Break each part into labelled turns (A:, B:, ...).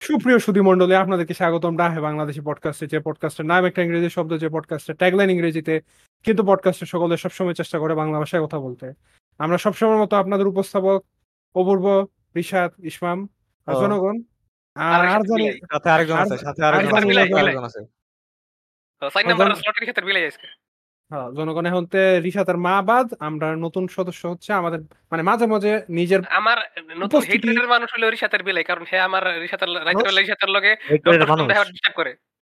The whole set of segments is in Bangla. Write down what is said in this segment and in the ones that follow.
A: সুপ্রিয় সুধী মণ্ডলী আপনাদেরকে স্বাগতম ডাহে বাংলাদেশি পডকাস্টে যে পডকাস্টের নাম একটা ইংরেজি শব্দ যে পডকাস্টের ট্যাগলাইন ইংরেজিতে কিন্তু পডকাস্টের সকলে সবসময় চেষ্টা করে বাংলা ভাষায় কথা বলতে। আমরা সবসময় মতো আপনাদের উপস্থাপক অপূর্ব রিশাদ ইসমাম আর জনগণ আর
B: আর
A: আর জানি
C: সাথে আরেকজন আছে সাথে আরেকজন আছে
A: হ্যাঁ, জনগণ এখন তে রিশাতের মা বাদ আমরা নতুন সদস্য হচ্ছে আমাদের মানে মাঝে মাঝে নিজের
B: আমার নতুন
A: উপস্থিতি-
B: মানুষ হলো রিশাতের বিলে কারণ হে আমার রিশাতের রাইতের বেলা রিশাতের লগে
C: হেট্রেডের মানুষ।
B: ডিস্টার্ব করে।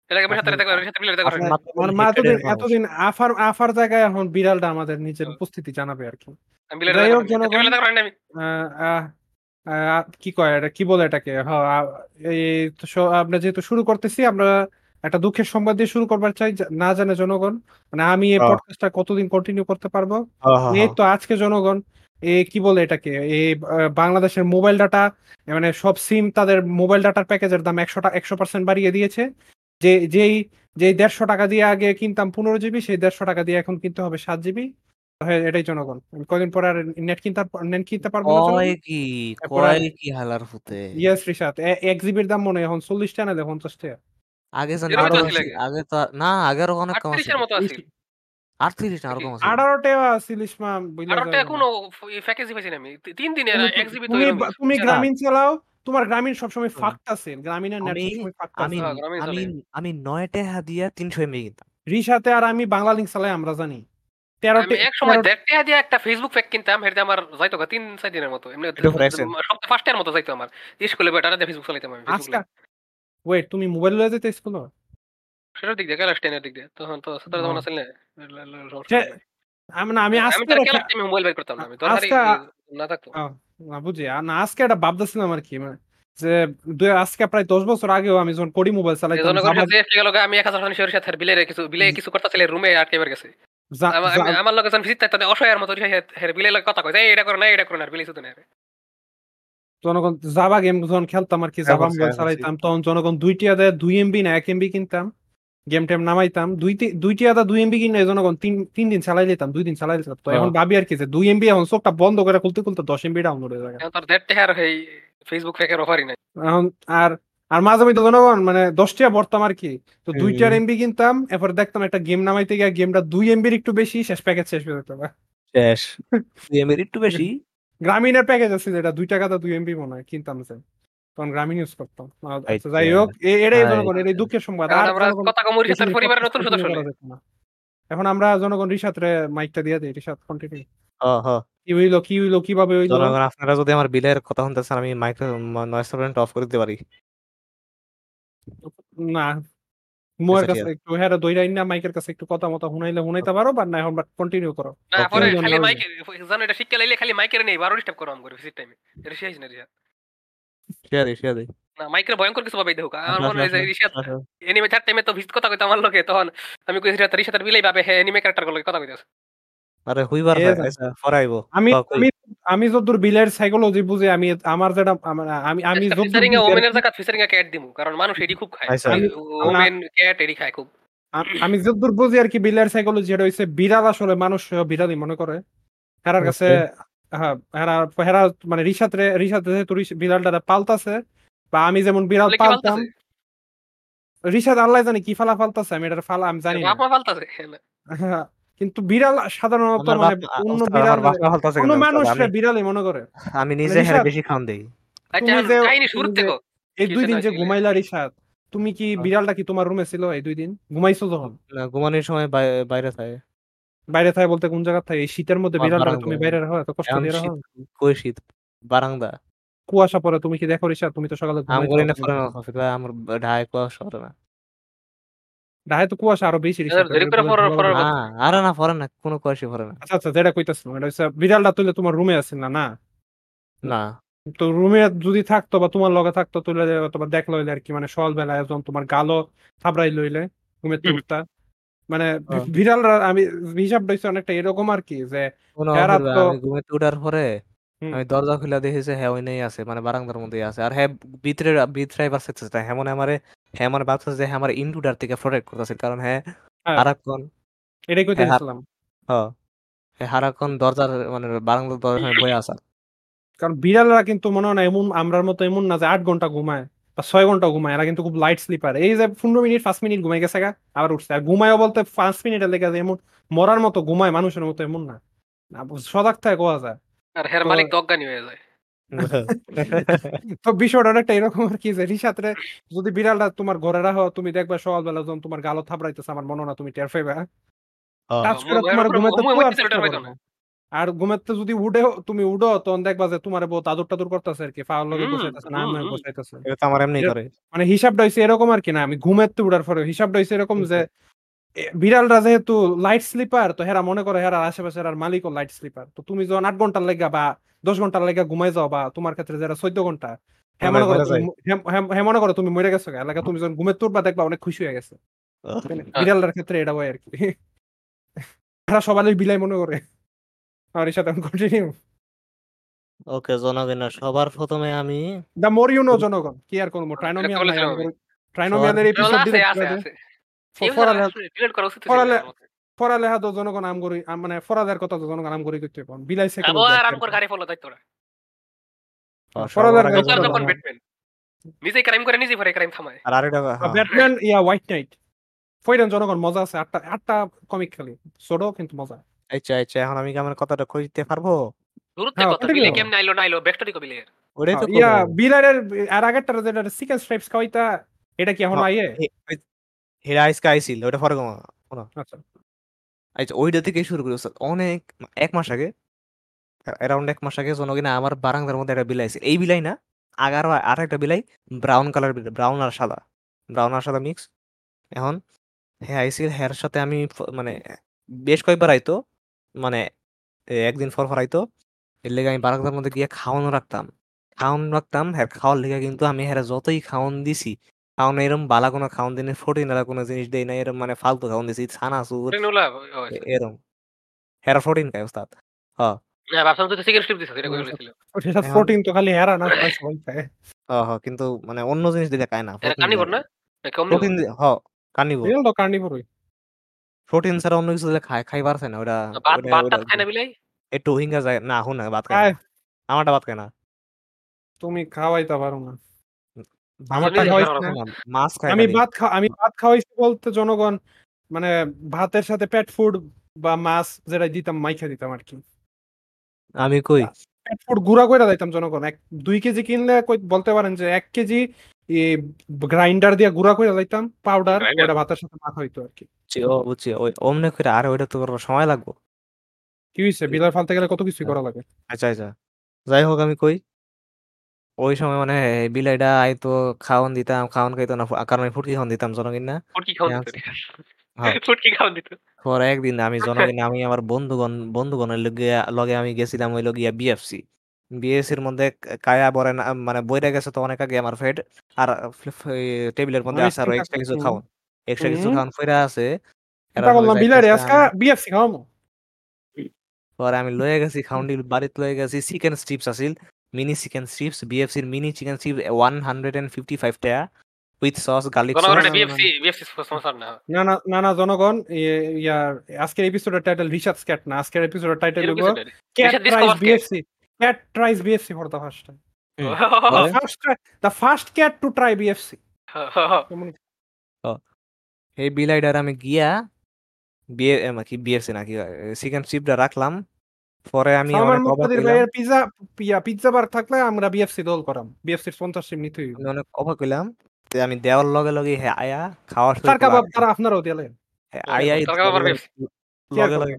B: এটাকে আমি সাথে দেখা রিশাতের বিলে দেখা।
C: আপনার-
B: করে
A: আমার মা এতদিন এতদিন আফার আফার জায়গায় এখন বিড়ালটা আমাদের নিজের উপস্থিতি জানাবে আর কি।
B: আমি বিলে
A: যাই
B: দেখা
A: হোক, জনগণ-
B: বিলে দেখা আমি।
A: আহ, আহ, আহ, কি কয় এটা কি বলে এটাকে? হ আহ, এই তো স- আমরা যেহেতু শুরু করতেছি আমরা একটা দুঃখের সংবাদ দিয়ে শুরু করবার চাই না জানে জনগণ। মানে আমি এই
C: হ্যাঁ।
A: পডকাস্টটা কতদিন কন্টিনিউ করতে পারব?
C: হ্যাঁ, হ্যাঁ,
A: এই তো আজকে জনগণ এ কি বলে এটাকে? এই বাংলাদেশের মোবাইল ডাটা মানে সব সিম তাদের মোবাইল ডাটার প্যাকেজের দাম একশো একশো পার্সেন্ট বাড়িয়ে দিয়েছে। যে যেই যেই দেড়শো টাকা দিয়ে আগে কিনতাম পনেরো জিবি সেই দেড়শো টাকা দিয়ে এখন কিনতে হবে সাত জিবি। এটাই জনগণ। আমি কদিন পরে আর নেট কিনতে নেট কিনতে পারব না
D: কি?
A: তারপর
D: কয়
A: আর-
D: কি হালার ফুতে?
A: ইয়েস রিশাদ এক জিবির দাম মনে হয় এখন চল্লিশ টাকা না পঞ্চাশ টাকা।
D: আগে জানি
B: এরকম
D: আরও
B: তো
D: বেশি।
B: আগে।
D: আগে তো না আগে আরও অনেক কম আছে
B: মতো
D: আটত্রিশ না আরও কম আছে
A: আঠারো টাকা আছিল ইসমা বুঝলা
B: আরও
A: যায় না।
B: কোনো প্যাকেজই পাইছি না আমি তি- তিন
A: তুমি-
B: এক জিবি
A: তুমি। তুমি? গ্রামীণ চালাও তোমার গ্রামীণ সবসময়
D: হুম।
A: ফাঁকটা আছে গ্রামীণের নেট
D: আমি
A: ফাঁকটা
D: আমি
A: আছে
B: হ্যাঁ,
D: আমি
B: চলে।
D: আমি নয় টাকা দিয়া তিনশো এমবি কিনতাম
A: রিসাতে আর আমি বাংলা লিঙ্ক চালাই আমরা জানি তেরো
B: আমি এক সময় দিয়ে একটা ফেসবুক প্যাক কিনতাম হেঁটে আমার যাইতো গা তিন চার দিনের মতো এমনি। সপ্তাহে মতো যাইতো আমার স্কুলে বেটারা দিয়ে ফেসবুক চালাইতাম আমি
A: আজকা ওয়েট তুমি মোবাইল লয়ে যেতে স্কুল
B: সেটার দিক দিয়ে ক্লাস টেনের দিক দিয়ে। তখন তো সতেরো তখন আসলে
A: আমি না আমি
B: আমি
A: আজকে
B: মোবাইল বের করতাম না আমি দরকারি
A: আজকা-
B: না থাকতো।
A: না বুঝি। না আজকে একটা ভাবতেছিলাম আর কি মানে যে দুই আজকে প্রায় দশ বছর আগেও আমি যখন কড়ি মোবাইল চালাইতাম
B: আমি এক হাজার সরিষার সাথে বিলে কিছু বিলে কিছু করতেছিল রুমে আটকে বের গেছে। আমার- আমি- লগে ভিজিট তাদের অসহায়ের মতো বিলে কথা কয় "এই এটা করে না এটা করে না বিলে শুধু না
A: জনগণ জাবা গেম যখন খেলতাম আর কি
C: হ্যাঁ,
A: জাভা
C: বুঝছি,
A: মোবাইল চালাইতাম তখন জনগণ দুইটি আদা দুই এমবি না এক এমবি কিনতাম গেম টেম নামাইতাম দুই দুইটি আদা দুই এমবি কিনে জনগণ তিন তিন দিন চালাই দিতাম দুই দিন চালাই দিতাম তো এখন
C: হ্যাঁ।
A: ভাবি আর কি যে দুই এমবি এখন চোখটা বন্ধ করে খুলতে খুলতে দশ এমবি ডাউনলোড হয়ে যায়
B: ফেসবুক ফেকের অফারই নাই।
A: এখন আর আর মাঝে মধ্যে জনগণ মানে দশটিয়া ভরতাম আর কি। তো। দুইটার এমবি কিনতাম এরপর দেখতাম একটা গেম নামাইতে গিয়ে গেমটা দুই এমবির একটু বেশি শেষ প্যাকেজ শেষ হয়ে যেত।
C: শেষ।
D: এমবির একটু বেশি
A: গ্রামীণের প্যাকেজ আছে যেটা দুই টাকা দুই এমবি মনে হয় কিনতাম যে। তখন গ্রামীণ ইউজ করতাম।
C: আচ্ছা।
A: যাই হোক এটাই
C: আচ্ছা।
A: জনগণ এটাই দুঃখের সংবাদ। আর
B: আমরা কথা কমুর
A: বেশি
B: পরিবারের নতুন সদস্য।
A: এখন আমরা জনগণ রিসাত মাইকটা দিয়ে দিই রিসাত কন্টিনিউ
C: হ্যাঁ হ্যাঁ
A: কি হইল কি হইল কীভাবে হইল?
C: জনগণ আপনারা যদি আমার বিলের কথা শুনতে চান আমি মাইক্রো নয়েজ টলারেন্ট অফ করে দিতে পারি।
A: না। মোয়ের
C: আচ্ছা,
A: কাছে একটু হ্যাঁ দইরা না মাইকের কাছে একটু কথা মতো হুনাইলে হুনাইতে পারো বা না এখন কন্টিনিউ করো।
B: না পরে খালি। মাইকে জানো এটা শিক্ষা লাইলে খালি মাইকের নেই বারো ডিস্টার্ব করো করে ভিজিট টাইমে এটা শেষ না রিয়া
C: শেয়ার দিই শেয়ার দিই
B: না মাইকের ভয়ঙ্কর কিছু পাবে দেখো আমার মনে হয় যে
C: আচ্ছা,
B: রিশাদ
C: আচ্ছা।
B: এনিমে থার্ড টাইমে তো ভিজিট কথা কইতো আমার লোকে তখন আমি কই রিয়া রিশাদ বিলাই ভাবে হ্যাঁ এনিমে ক্যারেক্টারগুলো কথা কইতাছে
C: আরে হুইবার। আচ্ছা ফরাইবো
A: আমি আমি আমি যতদূর বিলের সাইকোলজি বুঝি আমি আমার যেটা আমি আমি যতদূর
B: ফিচারিং এ ওমেনের জায়গা ফিচারিং এ ক্যাট দিমু কারণ মানুষ এডি খুব খায়।
C: আচ্ছা।
A: আমি-
B: ওমেন ক্যাট এডি খায় খুব।
A: আমি যতদূর বুঝি আর কি বিলের সাইকোলজি এটা হইছে বিড়াল আসলে মানুষ বিড়ালই মনে করে। হেরার কাছে হ্যাঁ হেরা হেরা মানে রিসাত রিসাত যেহেতু বিড়ালটা পালতাছে বা আমি যেমন বিড়াল পালতাম রিসাত আল্লাহ জানি কি ফালা ফালতাছে আমি এটা ফালা আমি জানি না।
B: পালতাছে?
A: হ্যাঁ, কিন্তু বিড়াল সাধারণত মানে অন্য বিড়াল
C: আমার
A: কোনো
C: কেন?
A: মানুষ বিড়ালই মনে করে।
C: আমি নিজে
A: রিশাদ-
C: হ্যাঁ বেশি খাওয়ান দেই।
B: আচ্ছা
A: এই দুই দিন যে ঘুমাইলা রিসাত তুমি কি
C: হ্যাঁ।
A: বিড়ালটা কি তোমার রুমে ছিল এই দুই দিন? ঘুমাইছো যখন?
C: না, ঘুমানোর সময় বাইরে থাকে।
A: বাইরে থাকে বলতে কোন জায়গা থাকে? এই শীতের মধ্যে বিড়ালটা তুমি বাইরে রাখো এত কষ্ট দিয়ে রাখো।
C: শীত- কই শীত? বারান্দা।
A: কুয়াশা পরে তুমি কি দেখো রিসাত তুমি তো সকালে
C: আম
A: ঘুমাইতে
C: করি না
A: পারো।
C: আমার ঢাকায় কুয়াশা শহরে না।
A: ঢাকায় তো কুয়াশা আরও বেশি
B: পরে- পরে-
C: আরে না ফরেন না কোনো কুয়াশা ফরে না।
A: আচ্ছা আচ্ছা যেটা কইতাছিলাম এটা হচ্ছে বিড়ালটা তুলে তোমার রুমে আছে না না?
C: না।
A: তো রুমে যদি থাকতো বা তোমার লগে থাকতো তুলে অথবা দেখল হইলে আর কি মানে সকাল বেলায় যখন তোমার গালো থাবড়াই লইলে। তুলতা মানে। বিড়ালরা আমি হিসাবটা হচ্ছে অনেকটা এরকম আর কি যে
C: উঠার পরে
A: হুম।
C: আমি দরজা খুলে দেখেছি হ্যাঁ ওই নেই আছে মানে বারান্দার মধ্যেই আছে। আর হ্যাঁ ভিতরে ভিতরে এবার সেকতেছে হ্যাঁ মনে আমারে হ্যাঁ মানে ভাবতেছে যে হ্যাঁ আমার ইন্টুডার থেকে প্রোটেক্ট করতেছে। কারণ হ্যাঁ
A: হ্যাঁ।
C: সারাক্ষণ
A: এটাই
C: হ্যাঁ,
A: কইতেছিলাম।
C: হ হ্যাঁ সারাক্ষণ দরজার মানে বারান্দার দরজার সামনে বয়ে আসা।
A: কারণ বিড়ালরা কিন্তু মনে হয় না এমন আমরার মতো এমন না যে আট ঘণ্টা ঘুমায় বা ছয় ঘণ্টা ঘুমায়। এরা কিন্তু খুব লাইট স্লিপার এই যে পনেরো মিনিট পাঁচ মিনিট ঘুমাই গেছে গা, আবার উঠছে। আর ঘুমায়ও বলতে পাঁচ মিনিটের লেগে যে এমন মরার মতো ঘুমায় মানুষের মতো এমন না। না, সজাগ থাকে কোয়া যায়।
B: আর হের
A: তো-
B: মালিক অজ্ঞানী হয়ে যায়।
A: তো বিষয়টা অনেকটা এরকম আর কি যে রিসাতরে যদি বিড়ালটা তোমার ঘরে রাখো তুমি দেখবে সকালবেলা যখন তোমার গালো থাপড়াইতেছে আমার মনে না তুমি টের পাইবে। তোমার ঘুমাতে।
B: পাইতাম
A: আর ঘুমাতে যদি উঠে তুমি উঠো তখন দেখবা যে তোমার বউ তাদুর টাদুর করতেছে আর কি ফাওয়ার লগে বসাইতেছে না আমি। বসাইতেছে।
C: এটা আমার এমনি করে।
A: মানে হিসাবটা হইছে এরকম আর কি না আমি ঘুমাতে উঠার পরে হিসাবটা হইছে এরকম যে বিড়ালরা যেহেতু লাইট স্লিপার তো হেরা মনে করে হেরা আশেপাশে আর মালিকও লাইট স্লিপার তো তুমি যখন আট ঘণ্টার লেগা বা দশ ঘণ্টার লেগা ঘুমাই যাও বা তোমার ক্ষেত্রে যারা চোদ্দ ঘণ্টা হ্যাঁ মনে করো তুমি মরে গেছো এলাকা তুমি যখন ঘুমে তুলবা দেখবা অনেক খুশি হয়ে গেছে। বিড়ালটার ক্ষেত্রে এটা হয় আর কি এরা সবাই বিলাই মনে করে। আমার এর সাথে কন্টিনিউ
D: ওকে জনগণ সবার প্রথমে আমি
A: দা মোর ইউ নো জনগণ। কি আর করব? ট্রাইনোমিয়ালের এপিসোড দিলে পড়ালেখা তো জনগণ আম করি মানে ফরাদের কথা তো জনগণ আম করি করতে পারেন বিলাই সে
B: আবো আর করে গাড়ি ফলো
A: গাড়ি
B: জোকার যখন ব্যাটম্যান নিজেই ক্রাইম করে নিজেই ভরে ক্রাইম থামায়।
C: আর আরেকটা হ্যাঁ।
A: ব্যাটম্যান ইয়া হোয়াইট নাইট ফইরান জনগণ মজা আছে আটটা আটটা কমিক খালি। ছোট কিন্তু মজা।
C: আচ্ছা আচ্ছা এখন আমি কি আমার কথাটা খুঁজতে পারব?
B: দূরত্বে
A: হ্যাঁ,
B: কথা বিলে? কেমনে আইলো না আইলো কো বিলে
C: ওটাই তো
A: ইয়া বিলারের আর আগেরটা যেটা চিকেন স্ট্রাইপস খাওয়াইতা এটা কি এখন
C: হ্যাঁ,
A: আইয়ে?
C: হেরা আইসকে আইছিল ওটা পরে কমা
A: আচ্ছা।
C: আচ্ছা ওইটা থেকে শুরু করেছে অনেক এক মাস আগে অ্যারাউন্ড এক মাস আগে জনগণ আমার বারান্দার মধ্যে একটা বিলাই এই বিলাই না আগার আর একটা বিলাই ব্রাউন কালার ব্রাউন আর সাদা। ব্রাউন আর সাদা মিক্স এখন হ্যাঁ আইসিল হ্যার সাথে আমি মানে বেশ কয়েকবার আইতো মানে একদিন ফর ফর আইতো। এর লেগে আমি বারান্দার মধ্যে গিয়ে খাওয়ানো রাখতাম। খাওয়ান রাখতাম হ্যাঁ খাওয়ার লেগে কিন্তু আমি হ্যাঁ যতই খাওয়ান দিছি খাওয়ান এরম বালা কোনো খাওয়ান দিনে ফোর্টিন এরা কোনো জিনিস দেই না এরম মানে ফালতু খাওয়ান দিছি ছানা সুর এ- এরম। হেরা ফোর্টিন খায় ওস্তাদ হ্যাঁ
B: না ভাবছিলাম তুই সিগারেট স্ট্রিপ দিছিস এটা কই বলেছিল
A: সেটা
C: এখন-
A: প্রোটিন তো খালি হেরা না সবাই সবাই খায়।
C: হ্যাঁ হ্যাঁ কিন্তু মানে অন্য জিনিস দিলে খায় না
B: এটা কার্নিভোর না। কম
C: প্রোটিন হ কার্নিভোর
A: রিয়েল তো কার্নিভোরই
C: প্রোটিন ছাড়া অন্য কিছু দিলে খায় খাই পারছে না ওটা
B: ভাত
C: ওটা-
B: ভাত
C: ওটা
B: টাত খায় না বিলাই?
C: একটু হিঙ্গা যায় না হুন না ভাত খায়। আমারটা ভাত খায় না।
A: তুমি খাওয়াইতে পারো না।
C: মাছ
A: আমি ভাত আমি ভাত খাওয়াইছি বলতে জনগণ মানে ভাতের সাথে পেট ফুড বা মাছ যেটা দিতাম মাইখা দিতাম আর কি
C: আমি কই?
A: পেট ফুড গুঁড়া করে দিতাম জনগণ। এক দুই কেজি কিনলে কই- বলতে পারেন যে এক কেজি গ্রাইন্ডার দিয়ে গুঁড়া করে দিতাম পাউডার ওটা ভাতের সাথে মাখা হইতো আর কি
C: বুঝছি, ও বুঝছি ওই অমনে করে আরে ওইটা তো সময় লাগবো।
A: কি হয়েছে বিলার ফালতে গেলে কত কিছু করা লাগে।
C: আচ্ছা আচ্ছা। যাই হোক আমি কই? ওই সময় মানে বিলাইটা আইতো খাওয়ান দিতাম খাওয়ান খাইতো না কারণ আমি ফুটকি খাওয়ান দিতাম জনগণ না?
B: ফুটকি
C: হ্যাঁ, হ্যাঁ।
B: ফুটকি খাওয়ান দিত।
C: পরে একদিন আমি জনগণ আমি আমার বন্ধুগণ বন্ধুগণের লগে লগে আমি গেছিলাম ওই লগিয়া বিএফসি বিএসসির মধ্যে ক- কায়া বরে না মানে বইরা গেছে তো অনেক আগে আমার ফেড আর টেবিলের মধ্যে আছে
A: আরও
C: এক্সট্রা কিছু। খাওয়ান এক্সট্রা কিছু
A: হুম।
C: খাওয়ান ফেরা আছে। এরা
A: চিন্তা করলাম বিলারে আজকে
C: আমি-
A: বিএফসি খাওয়ামো।
C: পরে আমি লয়ে গেছি খাউন্ডি বাড়িতে লয়ে গেছি চিকেন স্ট্রিপস আছিল। Mini chicken strips বিএফসির mini chicken strips one hundred and fifty five টাকা উইথ সস গার্লিক
A: না, না,
B: বিএফসি বিএফসি না
A: না না না না জনগণ ইয়ার আজকের এপিসোডের টাইটেল রিসার্চ ক্যাট না আজকের এপিসোডের টাইটেল হলো।
B: Cat
A: tries. BFC cat tries BFC
C: for
A: the first time the first cat to try BFC.
C: এই বিলাইডার আমি গিয়া বিয়ে এ, কি বিএফসি নাকি চিকেন স্ট্রিপটা রাখলাম পরে আমি অনেক অবাক হইলাম।
A: ভাইয়ের পিজা পিয়া পিজ্জা বার থাকলে আমরা বিএফসি দল করাম। বিএফসির স্পন্সরশিপ নিতে হইব।
C: অনেক অবাক হইলাম যে আমি দেওয়ার লগে লগে হে আয়া খাওয়া শুরু
A: তার কাবাব তারা আপনারাও দিলে
C: হে আয়া
B: তার কাবাব
C: লগে লগে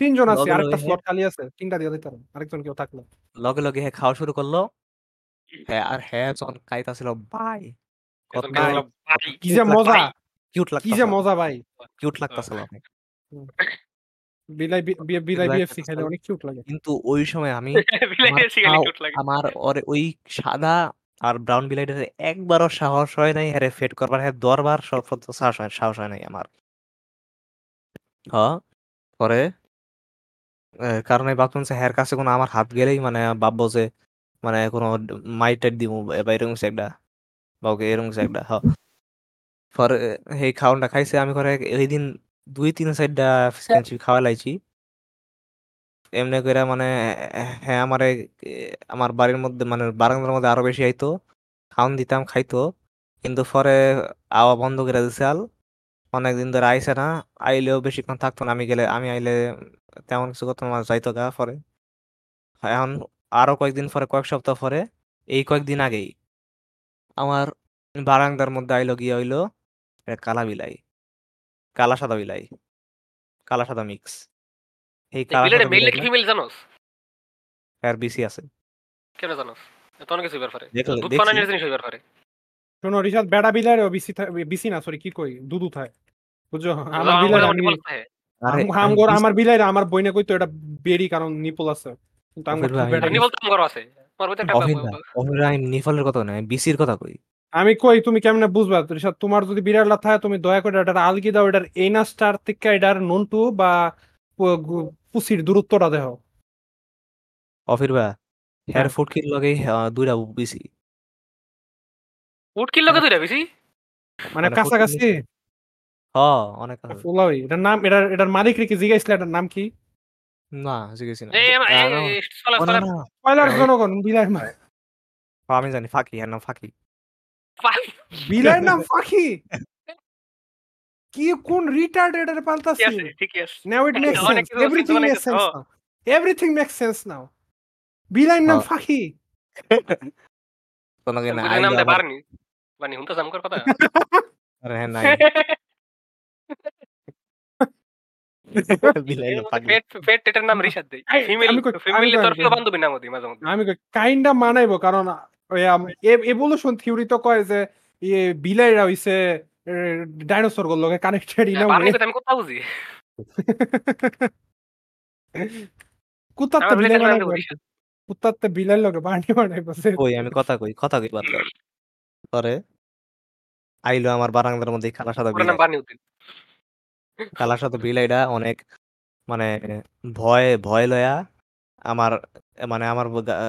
A: তিনজন আছে আরেকটা স্লট খালি আছে তিনটা দিয়ে দিতে আরেকজন কেউ থাকল।
C: লগে লগে হে খাওয়া শুরু করল। হ্যাঁ আর হ্যাঁ যখন খাইতাছিল ভাই কত
A: কি যে মজা
C: কিউট
A: কি যে মজা ভাই।
C: কিউট লাগতাছিল অনেক
A: বিলাই বি- বি- বিলাই বিএফসি
C: একটা
A: অনেক কিউট লাগে।
C: কিন্তু ওই সময় আমি
B: বিলাই
C: আমার
B: এসে গেলে লাগে।
C: আমার ওরে ওই সাদা আর ব্রাউন বিলাইটার একবারও সাহস হয় নাই হ্যাঁ ফেট করবার হ্যাঁ দরবার সব সাহস হয় সাহস হয় নাই আমার। হ্যাঁ পরে? কারণ এই যে হ্যার কাছে কোনো আমার হাত গেলেই মানে ভাববো যে মানে কোনো মাইট টাইট দিব বা এরকম একটা বা ওকে এরকম একটা হ। পরে এই খাওয়ানটা খাইছে আমি করে এই দিন দুই তিন সাইডটা চিকেন খাওয়া লাইছি এমনি করে মানে হ্যাঁ আমার আমার বাড়ির মধ্যে মানে বারান্দার মধ্যে আরও বেশি আইতো। খাওন দিতাম, খাইতো। কিন্তু পরে আওয়া বন্ধ করে দিছে আল। অনেকদিন ধরে আইসে না। আইলেও বেশিক্ষণ থাকতো না। আমি গেলে, আমি আইলে তেমন কিছু করতো না, যাইতো গা পরে। এখন আরও কয়েকদিন পরে, কয়েক সপ্তাহ পরে, এই কয়েকদিন আগেই আমার বারান্দার মধ্যে আইলো গিয়ে হইল কালা বিলাই কালা সাদা বিলাই কালা সাদা মিক্স এই কালা সাদা
B: মেল নাকি ফিমেল জানোস?
C: এর বেশি আছে।
B: কেন জানোস? এত অনেক কিছু হইবার পারে।
C: দেখলে
B: দুধ
C: দেখছি।
B: পানানির জিনিস হইবার পারে।
A: শোনো রিশাদ বেড়া বিলার বিসি বিসি না সরি কি কই? দুদু থায় বুঝছ? আমার বিলার
B: যেমন
A: আমি
C: আরে
A: আমগর আমার বিলাইরা আমার বইনে কইতো এটা বেরি কারণ নিপল আছে। কিন্তু আমগর বেড়া
B: নিপল তো আমার আছে। আমার ভিতরে একটা
C: অফির না অফির আমি নিফলের কথা না বিসির কথা কই?
A: আমি কই তুমি কেমনে বুঝবা রিশাদ তোমার যদি বিড়াল থাকে তুমি দয়া করে এটার আলগি দাও এটার এইনা স্টার থেকে এটার নন্টু বা পুসির দূরত্বটা দেহ
C: অফির ভাই হেয়ার
A: হ্যাঁ।
C: ফুড কিল লগে দুইটা বিসি
B: উট কিল লগে দুইটা বেশি
A: মানে
C: মানে
A: কাছাকাছি
C: হ অনেক আছে।
A: ফুলাওই এটার নাম এটার এটার মালিক রে কি জিজ্ঞাসলে এটার নাম কি
C: না জিজ্ঞেসি না
B: এই আমার-
C: আহ,
B: এই- সলা সলা
A: পয়লার
C: ওই-
A: জনগণ বিলাই মা
C: আমি জানি ফাঁকি এর নাম ফাঁকি
A: বিলাই নাম ফাঁকি কি কোন রিটার্ডেড এর
B: ঠিকই
A: পাল্টাছি
B: আছে, ঠিকই আছে।
A: Now it makes
B: অনেক
A: sense.
B: কিছু আছে,
A: Everything
B: অনেক
A: makes
B: কিছু,
A: sense
B: ও।
A: now. Everything makes sense now. বিলাইন নাম। ফাঁকি
C: কোনো না
B: বুঝলি নাম দে পারনি বানি হুনতা
C: আরে হ্যাঁ না
B: নাম ওদি মাঝে মধ্যে
A: আমি কাইন্ডা মানাইবো কারণ এভলিউশন থিওরি তো কয় যে ইয়ে বিলাইরা হইছে ডাইনোসরগুলো লগে কানেক্টেড ইন
B: আমি কথা বুঝি।
A: কুত্তাতে বিলাই কুত্তাতে বিলাই লগে বানি বানাইবো সে
C: কই আমি কথা কই কথা কই বাদ পরে আইলো আমার বারান্দার মধ্যে
B: বানি উদ্দিন
C: কালা সাদা বিলাইটা অনেক মানে ভয় ভয় লয়া আমার মানে আমার ব- গা-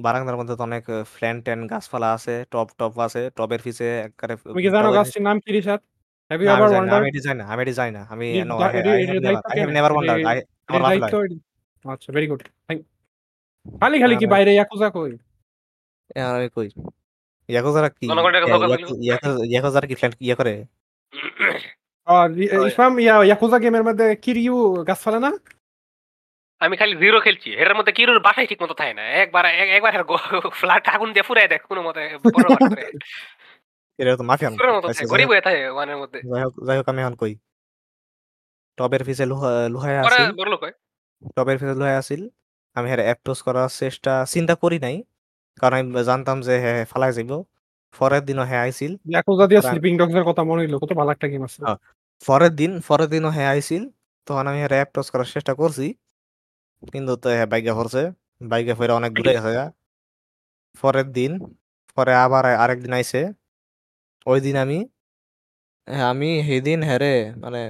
C: বারান্দার মধ্যে তো অনেক ফ্ল্যান ট্যান গাছপালা আছে টপ টপ আছে টবের পিছে একবারে
A: তুমি কি জানো
C: টবের
A: গাছটির নাম কি রিশাদ হ্যাভ ইউ
C: না, আমি
A: এভার
C: জানি না,
A: ওয়ান্ডার
C: আমি এটি জানি না আমি এটি জানি না আমি
A: দা-
C: I
A: এর
C: have never-
A: দায়িত্ব কে নেয়?
C: wondered.
A: এর-
C: I- আমার
A: দায়িত্ব
C: লয়।
A: এর- আচ্ছা ভেরি গুড খালি খালি কি বাইরে ইয়াকুজা কই
C: এখন আমি কই ইয়াকুজারা কি
B: জনগণের কাছে
C: ইয়া-
B: ধোকা
C: ইয়াকু- ইয়াকু- ইয়াকুজারা কি ফ্ল্যান ইয়ে করে
A: আর ই-
B: ওই।
A: ইসমাম ইয়া ইয়াকুজা গেমের মধ্যে কিরিউ গাছ ফেলে না
B: আমি খালি জিরো খেলছি। এটার মধ্যে কিরুর বাসায় ঠিক মতো থাকে না। একবার এক- একবার ফ্ল্যাট আগুন দিয়ে ফুরাই দেখ কোনো মতে। বড় বাট করে।
C: এটা তো
B: মতো
C: আচ্ছা, যাই
B: গরিব
C: হোক-
B: হয়ে থাকে ওয়ানের মধ্যে।
C: যাই হোক যাই হোক আমি এখন কই? টবের পিছে লুহায় আছিল টবের পিছে লুহায় আছিল আমি হ্যাঁ অ্যাপ্রোচ করার চেষ্টা চিন্তা করি নাই। কারণ আমি জানতাম যে হ্যাঁ ফালাই যাইব। পরের দিনও হ্যাঁ আইছিল।
A: ইয়াকুজা দিয়ে স্লিপিং ডগস এর কথা মনে হইল। কত ভালো একটা গেম আছে।
C: পরের দিন পরের দিনও হ্যাঁ আইছিল। তখন আমি হ্যাঁ অ্যাপ্রোচ করার চেষ্টা করছি। কিন্তু তো হ্যাঁ বাইকে পড়ছে বাইকে ফেরা অনেক দূরে গেছে পরের দিন পরে আবার আরেক দিন আইছে। ওই দিন আমি হ্যাঁ আমি সেদিন হ্যারে মানে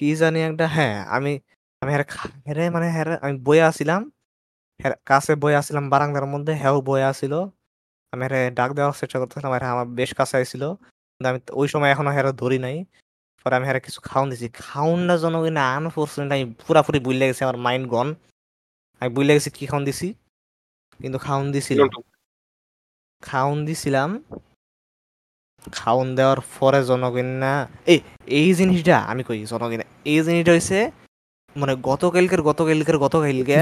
C: কি জানি একটা হ্যাঁ আমি আমি হ্যারে খা- হ্যারে মানে হ্যারে আমি বয়ে আসছিলাম। হ্যাঁ কাছে বয়ে আসছিলাম বারান্দার মধ্যে হ্যাঁ বয়ে আসছিল। আমি হ্যারে ডাক দেওয়ার চেষ্টা করতেছিলাম হ্যাঁ আমার বেশ কাছে আইছিল। কিন্তু আমি ওই সময় এখনও হ্যারে ধরি নাই। পরে আমি হ্যারে কিছু খাওন দিছি। খাউনটা জন্য কিনা আনফর্চুনেট আমি পুরাপুরি বুঝলে গেছি আমার মাইন্ড গন আমি বুঝলে গেছি কি খাওন দিছি? কিন্তু খাউন দিছিলাম। খাউন দিছিলাম। খাউন দেওয়ার পরে জনগণনা এই এই জিনিসটা আমি কই জনগণা এই জিনিসটা হইছে মানে গতকালকের গতকালকের গতকালকে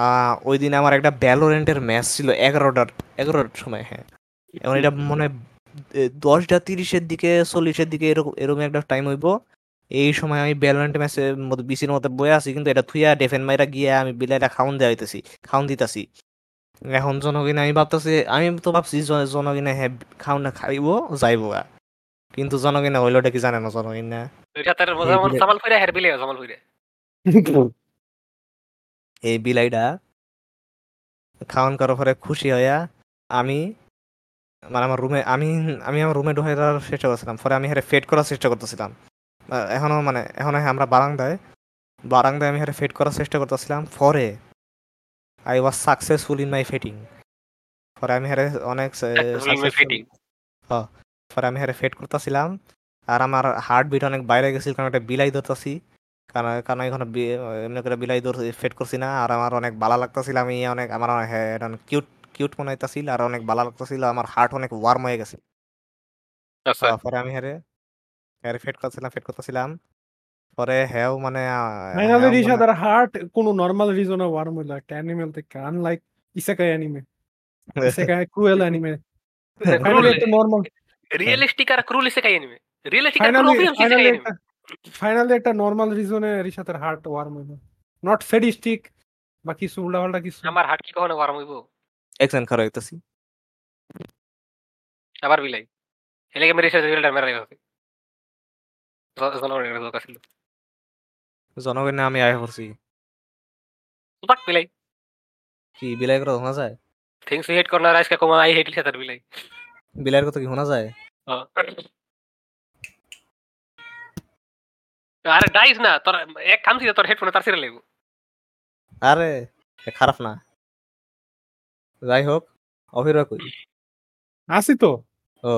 C: আহ, ওই দিন আমার একটা ব্যালোরেন্টের ম্যাচ ছিল এগারোটার এগারোটার সময় হ্যাঁ। এখন এটা মনে হয়, দশটা তিরিশের দিকে চল্লিশের দিকে এরকম এরকম একটা টাইম হইব। এই সময় আমি ব্যালোরেন্ট ম্যাচের মধ্যে বিসির মধ্যে বয়ে আছি কিন্তু এটা থুইয়া ডেফেন মাইরা গিয়ে আমি বিলাইটা খাউন দেওয়া হইতেছি খাউন দিতাছি। এখন জনগণে আমি ভাবতেছি আমি তো ভাবছি জন- জনগণে হ্যাঁ খাউন না খাইব যাইব। কিন্তু জনগণে হইলোটা কি জানে না জনগণে এই বিলাইটা খাওয়ান করার পরে খুশি হইয়া আমি মানে আমার রুমে আমি আমি আমার রুমে ঢুকে যাওয়ার চেষ্টা করছিলাম পরে আমি হেরে ফেড করার চেষ্টা করতেছিলাম। আহ, এখনও মানে এখনও আমরা বারান্দায়। বারান্দায় আমি হেরে ফেড করার চেষ্টা করতেছিলাম। পরে I was successful in my petting পরে আমি হেরে অনেক. হ্যাঁ পরে আমি হেরে ফেড করতেছিলাম। আর আমার হার্ট বিট অনেক বাইরে গেছিল কারণ একটা বিলাই ধরতেছি। কারণ কারণ এখন এমনি করে বিলাই ধর ফেড করছি না। আর আমার অনেক ভালো লাগতেছিল আমি অনেক আমার কিউট কিউট মনে হইতাছিল। আর অনেক ভালো লাগতেছিল আমার হার্ট অনেক ওয়ার্ম হয়ে গেছে।
B: আচ্ছা।
C: পরে আমি হেরে হেরে ফেট করছিলাম ফেট করতেছিলাম। পরে হ্যাও মানে
A: ফাইনালি
C: মানে-
A: হার্ট কোনো নর্মাল রিজনে ওয়ার্ম হইল। একটা অ্যানিমেল থেকে unlike isekai anime isekai cruel anime finally একটা নর্মাল
B: রিয়েলিস্টিক আর ক্রুল এসে খাই আনিমে রিয়েলিস্টিক আর
A: ফাইনালি
B: ক্রুল এসে
A: ফাইনালি একটা নর্মাল রিজনে রিশাদের হার্ট ওয়ার্ম হইল। নট সেডিস্টিক বা কিছু উল্টাপাল্টা কিছু।
B: আমার হাট কি কখনো গরম হইব?
C: এক্সেন খারাপ হইতাছি
B: আবার বিলাই। এলাকে মেরে সাথে রিয়েলটা মেরা গেছে জনগণের দরকার ছিল
C: জনগণ আমি আয় করছি।
B: বাক বিলাই।
C: কি বিলাই কথা শোনা যায়?
B: থিংস হেট কর্নার আজকে কমা আই হেট সাথে বিলাই।
C: বিলাইয়ের কথা কি শোনা যায়?
B: আরে ডাইস না তোর এক কাম ছিল তোর হেডফোনে তার সিরে লাগবো
C: আরে খারাপ না। যাই হোক অভিরা কই
A: আসি তো।
C: ও।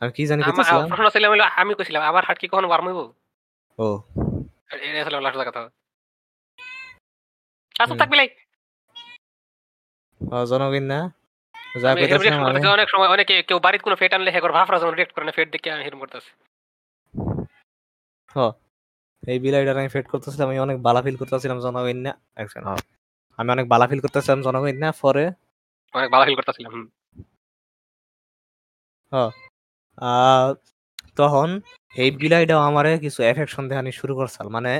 C: আমি কি জানি করতেছিলাম
B: প্রশ্ন ছিল হলো, আমি কইছিলাম আমার হাট কি কখনো গরম হইব
C: ও
B: এটা আসলে লাস্ট কথা আচ্ছা
C: হুম।
B: থাক বিলাই
C: ও, জনগণ না? যা কইতাছিলাম আমি
B: অনেক সময় অনেকে কেউ বাড়িতে কোনো ফেট আনলে হেগর ভাফরা যখন রিয়েক্ট করে না ফেট দেখে আমি হেরম করতেছি
C: এই বিলাইটার আমি ফেট করতেছিলাম আমি অনেক বালা ফিল করতেছিলাম জনগণ না। একজন হ্যাঁ। আমি অনেক বালা ফিল করতেছিলাম জনগণ না পরে
B: অনেক বালা ফিল করতেছিলাম হুম।
C: তখন এই বিলাইটাও আমারে কিছু এফেকশন দেখানি শুরু করছাল। মানে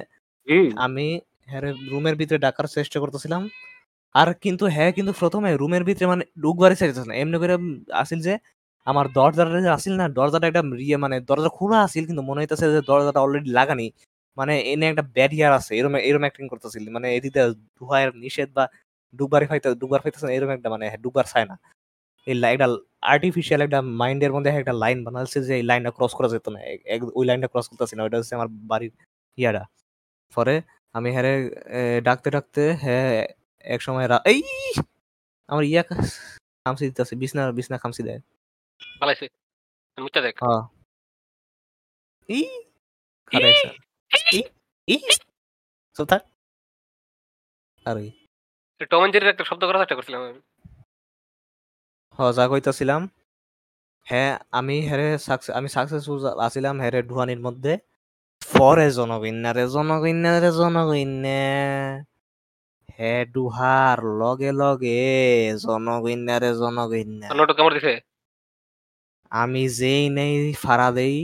C: আমি হ্যাঁ রুমের ভিতরে ডাকার চেষ্টা করতেছিলাম। আর কিন্তু হ্যাঁ কিন্তু প্রথমে রুমের ভিতরে মানে ঢুকবারই চাইতেছে না এমনি করে আসিল যে আমার দরজাটা যে আসিল না দরজাটা একটা ইয়ে মানে দরজা খোলা আসিল কিন্তু মনে হইতেছে যে দরজাটা অলরেডি লাগানি। মানে এনে একটা ব্যারিয়ার আছে এরকম এরকম অ্যাক্টিং করতেছিল। মানে এদিকে ধোয়ার নিষেধ বা ডুববারি ফাইতে ডুববার ফাইতেছে না, এরকম একটা মানে ডুববার চায় না। এই একটা আর্টিফিশিয়াল একটা মাইন্ডের মধ্যে একটা লাইন বানাচ্ছে যে এই লাইনটা ক্রস করা যেত না। ওই লাইনটা ক্রস করতেছি না ওইটা হচ্ছে আমার বাড়ির ইয়াটা। পরে আমি হ্যারে ডাকতে ডাকতে হ্যাঁ এক সময় এই আমার ইয়া খামসি দিতেছে বিছনা বিছনা খামসি দেয়।
B: দেখ।
C: হ্যাঁ। ই আছে। ই ই আর।
B: টম এন্ড জেরির একটা শব্দ করার চেষ্টা করছিলাম আমি।
C: যা কইতাছিলাম। হ্যাঁ আমি হেরে সাকসেস আমি সাকসেসফুল আছিলাম হেরে ঢুয়ানির মধ্যে। পরে জনগণ্যা রে জনগণ্যা রে জনগণ্যা হে ডুহার লগে লগে জনগণ্যা রে জনগণ্যা
B: নোট কেমন দিছে?
C: আমি যেই নেই ফাড়া দেই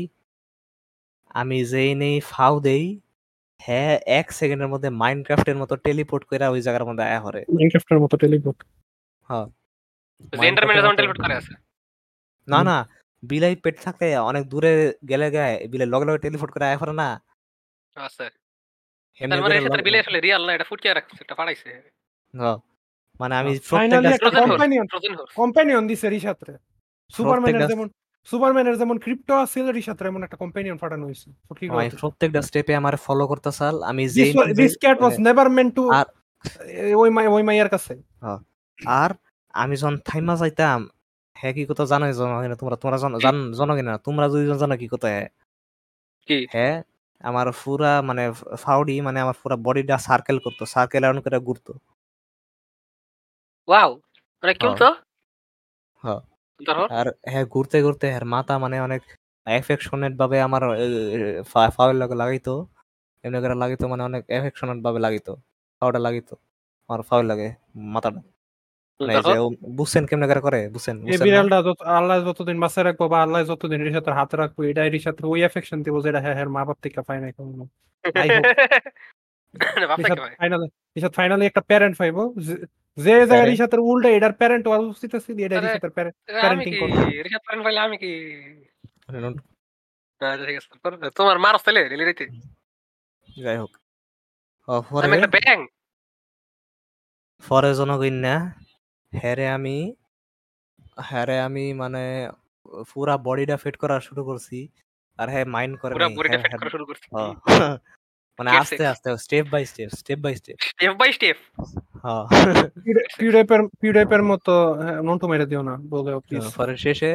C: আমি যেই নেই ফাউ দেই হ্যাঁ এক সেকেন্ডের মধ্যে মাইনক্রাফটের মতো টেলিপোর্ট করে ওই জায়গার মধ্যে আয়া হরে।
A: মাইনক্রাফটের মতো টেলিপোর্ট
B: জেন্ডার টেলিপোর্ট করে
C: না না বিলাই পেট থাকতে অনেক দূরে গেলে গায়ে বিলাই লগে লগে টেলিফোন করে আয় করে না।
B: আছে।
C: এমনি
B: তার মানে
C: করে
B: এর সাথে
C: লগে-
B: বিলে আসলে রিয়াল না? এটা ফুটকে রাখছে এটা ফাড়াইছে
C: হ্যাঁ। মানে আমি
A: দিছে সুপারম্যানের যেমন সুপারম্যানের যেমন ক্রিপ্টো আছিল রিশাত্রে এমন একটা কম্পানিয়ন ফাটানো
C: আমি প্রত্যেকটা স্টেপে আমার ফলো করতে চাল আমি যেই
A: this
C: cat
A: was never meant
C: to
A: ওই মাই ওই মাইয়ার কাছে।
C: আর আমি যখন থাইমা যাইতাম হ্যাঁ কি কথা জানো জনগণ তোমরা তোমরা জানো- জান- জনগণ না তোমরা যদি জানো কি কথা হ্যাঁ
B: কি?
C: হ্যাঁ আমার পুরা মানে ফাউডি মানে আমার পুরা বডিটা সার্কেল করতো সার্কেল রাউন্ড করে ঘুরতো।
B: ওয়াও মানে কি
C: হ্যাঁ।
B: তো
C: হ্যাঁ। আর হ্যাঁ ঘুরতে ঘুরতে হ্যাঁ মাথা মানে অনেক এফেকশনেট ভাবে আমার ফাউল লাগে লাগাইতো। এমনি করে লাগিতো মানে অনেক এফেকশনেট ভাবে লাগিতো ফাউটা লাগিতো আমার ফাউল লাগে মাথাটা। বুঝছেন কেমনে করে করে? বুঝছেন
A: এই বিড়ালটা যত আল্লাহ যতদিন বাঁচায় রাখব বা আল্লাহ যতদিন রিশাতের হাতে রাখব এটা রিশাত্রে ওই এফেকশন দিব যেটা হ্যাঁ হ্যাঁ মা বাপ থেকে পাই নাই কোনো
B: হয়
A: ফাইনালি একটা প্যারেন্ট পাইবো। যে- জায়গায়
C: Parent?
A: রিশাতের উল্টা এটার প্যারেন্ট হওয়ার উচিত আছে এটা
B: আরে,
A: রিশাতের প্যারেন্ট
B: আমি
A: parenting
B: কি?
A: করব।
B: পাইলে আমি কি?
C: মানে
B: তোমার মারস তাইলে রিলি
C: যাই হোক।
B: আমি একটা ব্যাং।
C: পরে জনগণ্যা হ্যারে আমি হ্যারে আমি মানে পুরা বডিটা ফিট করা শুরু করছি। আর হ্যাঁ মাইন্ড করে
B: পুরো
C: নাই,
B: বডিটা
C: হ্যাঁ,
B: ফেট
C: হ্যাঁ,
B: করা শুরু করছি।
C: হ্যাঁ। মানে
B: Step
C: আস্তে আস্তে step by step step by step
B: step by step
C: হ্যাঁ
A: পিউডাইপের পিউডাইপের মতো হ্যাঁ, নন্টু মেরে দিও না বলে প্লিজ
C: পরে শেষে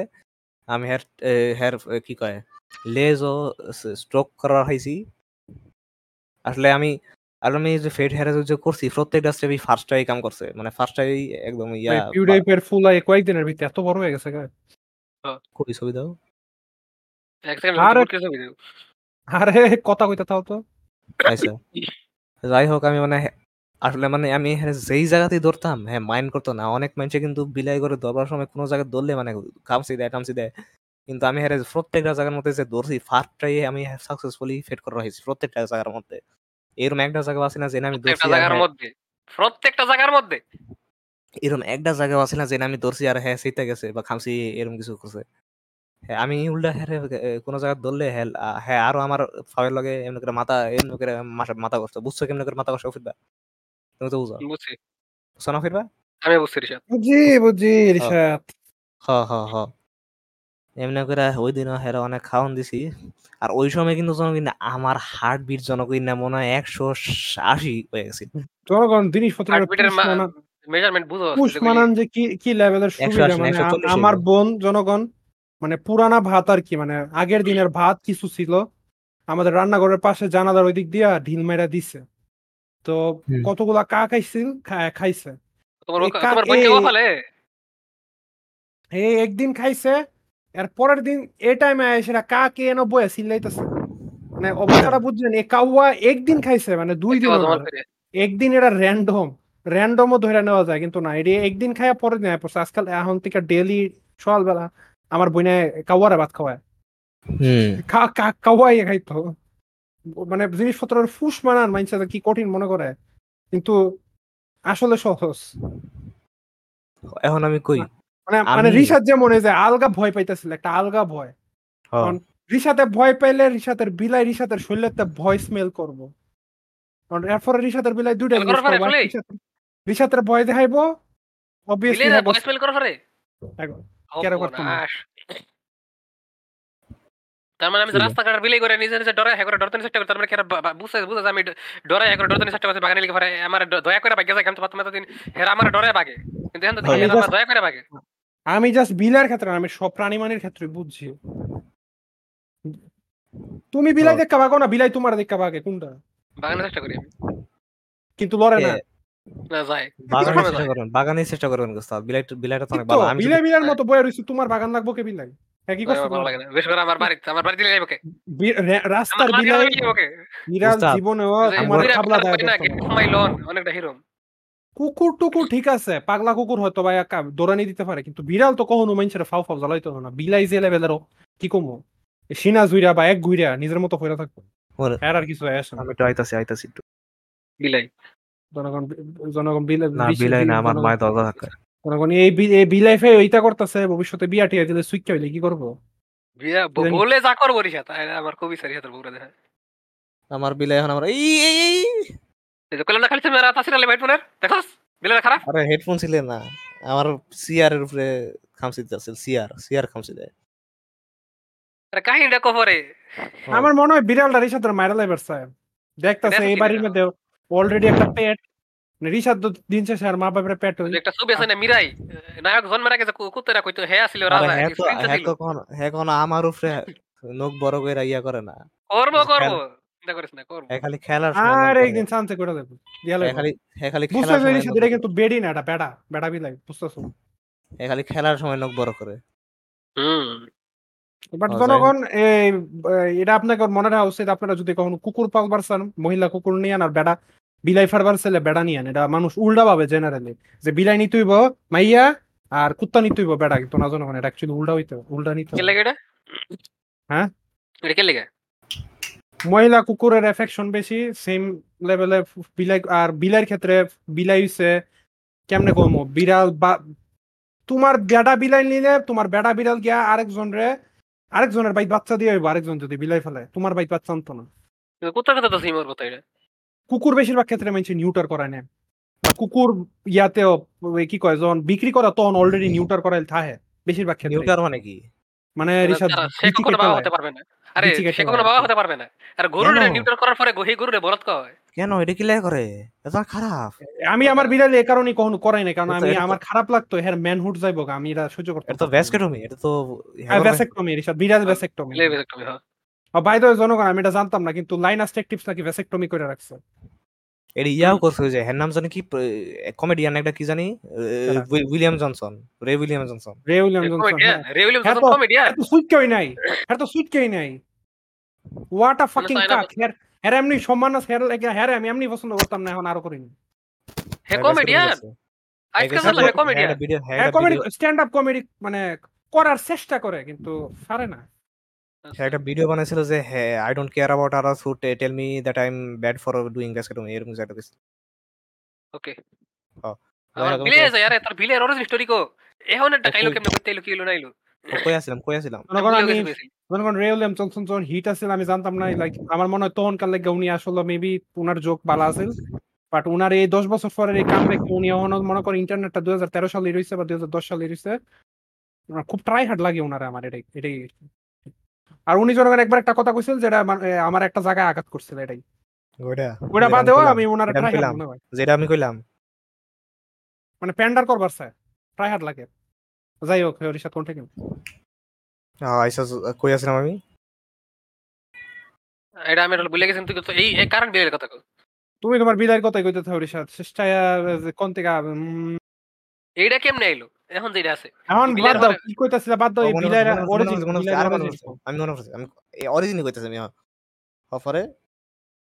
C: আমি হের এ, হের কি কয়? লেজ ও স্ট্রোক করা হয়েছি আসলে আমি আর আমি যে ফেড হ্যারাস যে করছি প্রত্যেকটা স্টেপই ফার্স্ট টাই কাম করছে। মানে ফার্স্ট টাই একদম ইয়া
A: পিউডাইপের ফুল আই কয়েকদিনের ভিতরে এত বড় হয়ে গেছে গা।
C: কই ছবি দাও?
B: এক সেকেন্ড
A: আরে-
B: বুট ভিডিও
A: আরে কথা কইতে থাও তো।
C: আচ্ছা। যাই হোক আমি মানে আসলে মানে আমি হ্যাঁ যেই জায়গাতেই ধরতাম হ্যাঁ মাইন্ড করতো না। অনেক মানুষে কিন্তু বিলাই করে ধরবার সময় কোনো জায়গায় ধরলে মানে কামসি দেয় টামসি দেয়। কিন্তু আমি হ্যাঁ প্রত্যেকটা জায়গার মধ্যে যে ধরছি ফার্স্ট ট্রাই আমি সাকসেসফুলি ফেট করে রয়েছি প্রত্যেকটা জায়গার মধ্যে। এরকম একটা জায়গা আছে না যে আমি
B: প্রত্যেকটা জায়গার
C: হ্যাঁ,
B: মধ্যে? প্রত্যেকটা জায়গার মধ্যে?
C: এরকম একটা জায়গা আছে না যে আমি ধরছি আর হ্যাঁ সেইটা গেছে বা খামসি এরকম কিছু করছে। হ্যাঁ আমি উল্টা হ্যাঁ কোনো জায়গায় ধরলে হ্যাঁ হ্যাঁ আরও আমার ফাওয়ের লগে এমনি করে মাথা এমনি করে মাথা মাথা করছে বুঝছ কেমনি করে মাথা করছে ফিরবা তুমি তো বুঝো।
B: বুঝছি।
C: বুঝছ না ফিরবা
B: আমি বুঝছি রিশাদ।
A: বুঝি বুঝি রিশাদ।
C: হ হ হ। এমনি করে ওই দিনও হেরা অনেক খাওয়ান দিছি। আর ওই সময় কিন্তু কিন্তু আমার হার্ট বিট জনক না মনে হয় একশো আশি হয়ে গেছে।
A: জনগণ জিনিসপত্র
B: হার্টবিটের
A: পুশ মানান?
B: মেজারমেন্ট বুঝো
A: পুশ মানান যে কি কি লেভেলের সুবিধা? মানে আমার বোন জনগণ মানে পুরানা ভাত আর কি মানে আগের দিনের ভাত কিছু ছিল। আমাদের রান্নাঘরের পাশে জানালার ওই দিক দিয়া ঢিল মেরা দিছে। তো কতগুলা কা খাইছিল খাইছে। এই একদিন খাইছে এর পরের দিন এই টাইমে সেটা কা কে এনে বয়ে চিল্লাইতেছে মানে অবস্থাটা বুঝছেন এ কাউয়া একদিন খাইছে মানে দুই দিন একদিন এটা র্যান্ডম র্যান্ডমও ধরে নেওয়া যায় কিন্তু না এটি একদিন খাইয়া পরের দিন আয় পড়ছে। আজকাল এখন থেকে ডেলি সকালবেলা আমার বইনে কাওয়ারে ভাত খাওয়ায়। কাওয়াই খাইতো। মানে জিনিসপত্রের ফুস মানান মাইনছে কি কঠিন মনে করে? কিন্তু আসলে সহজ।
C: এখন আমি কই?
A: মানে মানে এই যে আলগা ভয় পাইতেছিল একটা আলগা ভয়।
C: হ,
A: ভয় পাইলে রিসাতের বিলাই রিসাতের শরীরেতে ভয় স্মেল করব। কারণ এরপরে রিসাতের বিলাই দুইটা রিসাতের ভয় দেখাইবো অবভিয়াসলি
B: বিলের ভয়েস করে ফেলে
A: কেন করতো
B: তার মানে আমি যে
C: ছিল।
B: বিলাই করে নিজে নিজে ডরাই হ্যাঁ করে ডরতে চেষ্টা করি। তার মানে কি এরা বা- বা- বুঝছে বুঝছে যে আমি ড- ডরাই হ্যাঁ করে ডরতে চেষ্টা করছি বাগানে লিখে আমার দয়া করে বাগে যায় কেন তো তুমি হেরা আমার ডরে বাগে। কিন্তু এখন তো
A: just-
B: দয়া করে বাগে।
A: আমি জাস্ট বিলার ক্ষেত্রে না, আমি সব প্রাণী মানির ক্ষেত্রে বুঝছি। তুমি বিলাই দেখা বাগো না বিলাই তোমার দেখা বাগে কোনটা?
B: বাগানের চেষ্টা করি
A: কিন্তু লড়ে না।
C: বাগানের চেষ্টা করবেন? গোস্তাদ। বিলাই বিলাইটা তো অনেক ভালো। আমি
A: বিলাই বিলার মতো বয়ে রইছি তোমার বাগান লাগবো কে বিলাই? হ্যাঁ কি
B: আমার লাগে বেশ করে আমার বাড়িতে আমার বাড়িতে যাইবো কে
A: রাস্তার বিলাই
B: বাড়িতে যাইবো কে
A: বিড়াল
C: উস্তাদ,
A: জীবনেও
B: যে
A: তোমার খাবলা দেয়
B: না
A: দেখতো
B: গেট
A: না।
B: ঘুমাই লন অনেকটা হিরোম।
A: কুকুর টুকুর ঠিক আছে পাগলা কুকুর হয়তো বা একা দৌড়ানি দিতে পারে কিন্তু বিড়াল তো কখনো মানুষের ফাও ফাও জ্বালাইতো না। বিলাই যে লেভেলেরও কি কমো সিনা জুইরা বা এক ঘুইরা নিজের মতো হয়ে থাকতো
C: ওরে-
A: এর আর কিছু আসে
C: আমি একটু আইতাছি আইতাছি একটু।
B: বিলাই।
A: জনগণ জনগণ বিলাই
C: না বিলাই না আমার
A: জনগণ-
C: মায়ের দরজা থাকে
A: জনগণ এই বি- এই বিলাইফে ওইটা করতেছে ভবিষ্যতে বিয়া টিয়া দিলে সুইকা হইলে কি করব?
B: বিয়া বলে যা করব রিসা তাই আমার খুবই সারি হাতের বউরা দেখা
C: আমার বিলাই এখন আমার এই। এই, এই
B: এই যে কইলাম না খালি খারাপ?
C: আরে হেডফোন ছিল না। আমার সিআর এর উপরে খামসি দিতেছিল সিআর সিআর খামসি দেয়।
B: আরে কাহিনীটা কফরে
C: ও,
A: আমার মনে হয় বিড়ালটা মাইরা লাইবার চায় দেখতেছে
B: দেখো
A: এই বাড়ির মধ্যে অলরেডি একটা পেট রিসাদ তো দিন শেষে আর মা বাপের পেট
B: একটা ছবি আছে না মিরাই? নায়ক জন্মের আগে যে কু- কুত্তেরা কইতো হে আসিল রাজা
C: হ্যাঁ
B: কি
C: তো
B: প্রিন্সেস
C: হ্যাঁ কোন হ্যাঁ কোন আমার উপরে নখ বড় করে ইয়া করে না।
B: করব করব। চিন্তা করিস না করব।
C: খালি খেলার সময়
A: আর
C: বড়
A: একদিন
C: করে।
A: চান্সে করে দেবো দিয়ালে
C: খালি খালি
A: বুঝতে পেরেছি এটা কিন্তু বেডি না এটা বেড়া বেড়া বিলাই বুঝতেছো?
C: করে। খালি খেলার সময় নখ বড় করে।
B: হুম।
A: বাট জনগণ এটা আপনাকে মনে রাখা উচিত আপনারা যদি কখনো কুকুর পালবার চান মহিলা কুকুর নিয়ে আন আর বেড়া বিলাই ফারবার ছেলে বেড়া নিয়ে এটা মানুষ উল্টা ভাবে জেনারেলি যে বিলাই নিতে হইব মাইয়া আর কুত্তা নিতে হইব বেড়া কিন্তু না জনগণ এটা অ্যাকচুয়ালি উল্টা হইতে উল্টা নিতে হ্যাঁ?
B: এটা কে লাগে?
A: মহিলা কুকুরের এফেকশন বেশি সেম লেভেলে বিলাই আর বিলাইয়ের ক্ষেত্রে বিলাই হইছে কেমনে কমো? বিড়াল বা তোমার বেড়া বিলাই নিলে তোমার বেড়া বিড়াল গিয়া আরেকজন রে আরেকজনের বাইক বাচ্চা দিয়ে হইব আরেকজন যদি বিলাই ফেলে তোমার বাইক বাচ্চা আনতো না।
B: কুত্তার কথা তো সিমর কথা এটা
A: কুকুর বেশিরভাগ ক্ষেত্রে মানুষ নিউটার করায় নেয় বা কুকুর ইয়াতেও ওই কি কয় যখন বিক্রি করা তখন অলরেডি নিউটার করাইল থাহে বেশিরভাগ ক্ষেত্রে।
C: নিউটার মানে কি?
A: মানে
B: সে কখনো। হতে পারবে না। আরে সে কখনো বাবা হতে পারবে না। আর গরুরে নিউট্রাল করার পরে গহি গরুরে বলত কয়?
C: কেন? এটা কি লাগে করে? এটা খারাপ।
A: আমি আমার বিড়ালে এই কারণে কখনো করাই না কারণ আমি আমার খারাপ লাগতো হ্যাঁ ম্যানহুড যাইব আমি এটা সহ্য করতে
C: এটা তো ভ্যাসকেটমি এটা তো
A: হ্যাঁ ভ্যাসেক্টমি রিসাদ বিড়াল ভ্যাসেক্টমি
B: লেবে হ্যাঁ।
A: বাই দ্য জনগণ আমি এটা জানতাম না কিন্তু লাইনাস টেকটিভস নাকি ভ্যাসেক্টমি করে রাখছে।
C: এটা ইয়াও করছে যে হ্যার নাম জানি কি কমেডিয়ান একটা কি জানি William Johnson Ray William
A: Johnson. Ray William
B: Johnson
A: হ্যাঁ।
B: রে উইলিয়াম
A: হ্যাঁ
B: জনসন কমেডিয়ান
A: হ্যাঁ তো সুইট কেউই নাই হ্যাঁ তো সুইট কেউই নাই। হোয়াট আ ফাকিং কাক হ্যার হ্যার এমনি সম্মান আছে হ্যার লাগে হ্যার আমি এমনি পছন্দ করতাম না এখন আরও করিনি।
B: হে কমেডিয়ান আজকে জানলাম হে কমেডিয়ান
A: হ্যাঁ কমেডি স্ট্যান্ড আপ কমেডি মানে করার চেষ্টা করে কিন্তু পারে না।
C: হ্যাঁ একটা ভিডিও বানাইছিল যে হ্যাঁ I don't care about others who tell me that I am bad for doing basketball এরকম কিছু একটা
B: ওকে। আমার
C: এরকম করে-
B: আরে তোর অরিজিন স্টোরি এখন একটা কেমনে কি না
C: কই কই
A: মনে আমি মনে করেন রে উইলিয়াম জনসন যখন হিট আছিল আমি জানতাম না লাইক আমার মনে হয় তখনকার লাগে উনি আসলে মেবি উনার যোগ বালা আছিল। বাট উনার এই দশ বছর পরের এই কাম রেখে উনি এখন মনে করেন ইন্টারনেটটা দুই হাজার তেরো সালে রয়েছে বা দুই হাজার দশ সালে রয়েছে উনার খুব ট্রাই হার্ড লাগে উনারে আমার এটাই এটাই। আর উনি যখন একবার একটা কথা কইছিল যেটা আমার- আমার একটা জায়গায় আঘাত করছিল এটাই।
C: ওইটা।
A: ওটা বাদেও আমি
C: আমি
A: ট্রাই হার্ড মনে হয়।
C: যেটা আমি কইলাম।
A: মানে প্যান্ডার করবার চায় ট্রাই হার্ড লাগে। যাই হোক রিসাদ কোন থেকে
C: আহ, আইসা কই আসছিলাম আমি?
B: এটা আমি ভুলে গেছি তুই তো এই কারণ বিলের কথা কো
A: তুমি তোমার বিদায়ের কথাই কইতে থাকো রিসাদ চেষ্টা কোন থেকে
B: এইটা কেমনে এলো এখন যেটা আছে।
A: এখন বাদ দাও কি কইতাছিলা বাদ দাও এই
C: মনে মনে
A: অরিজিন।
C: আমি মনে পড়ছে আমি কইতেছি আমি অফারে?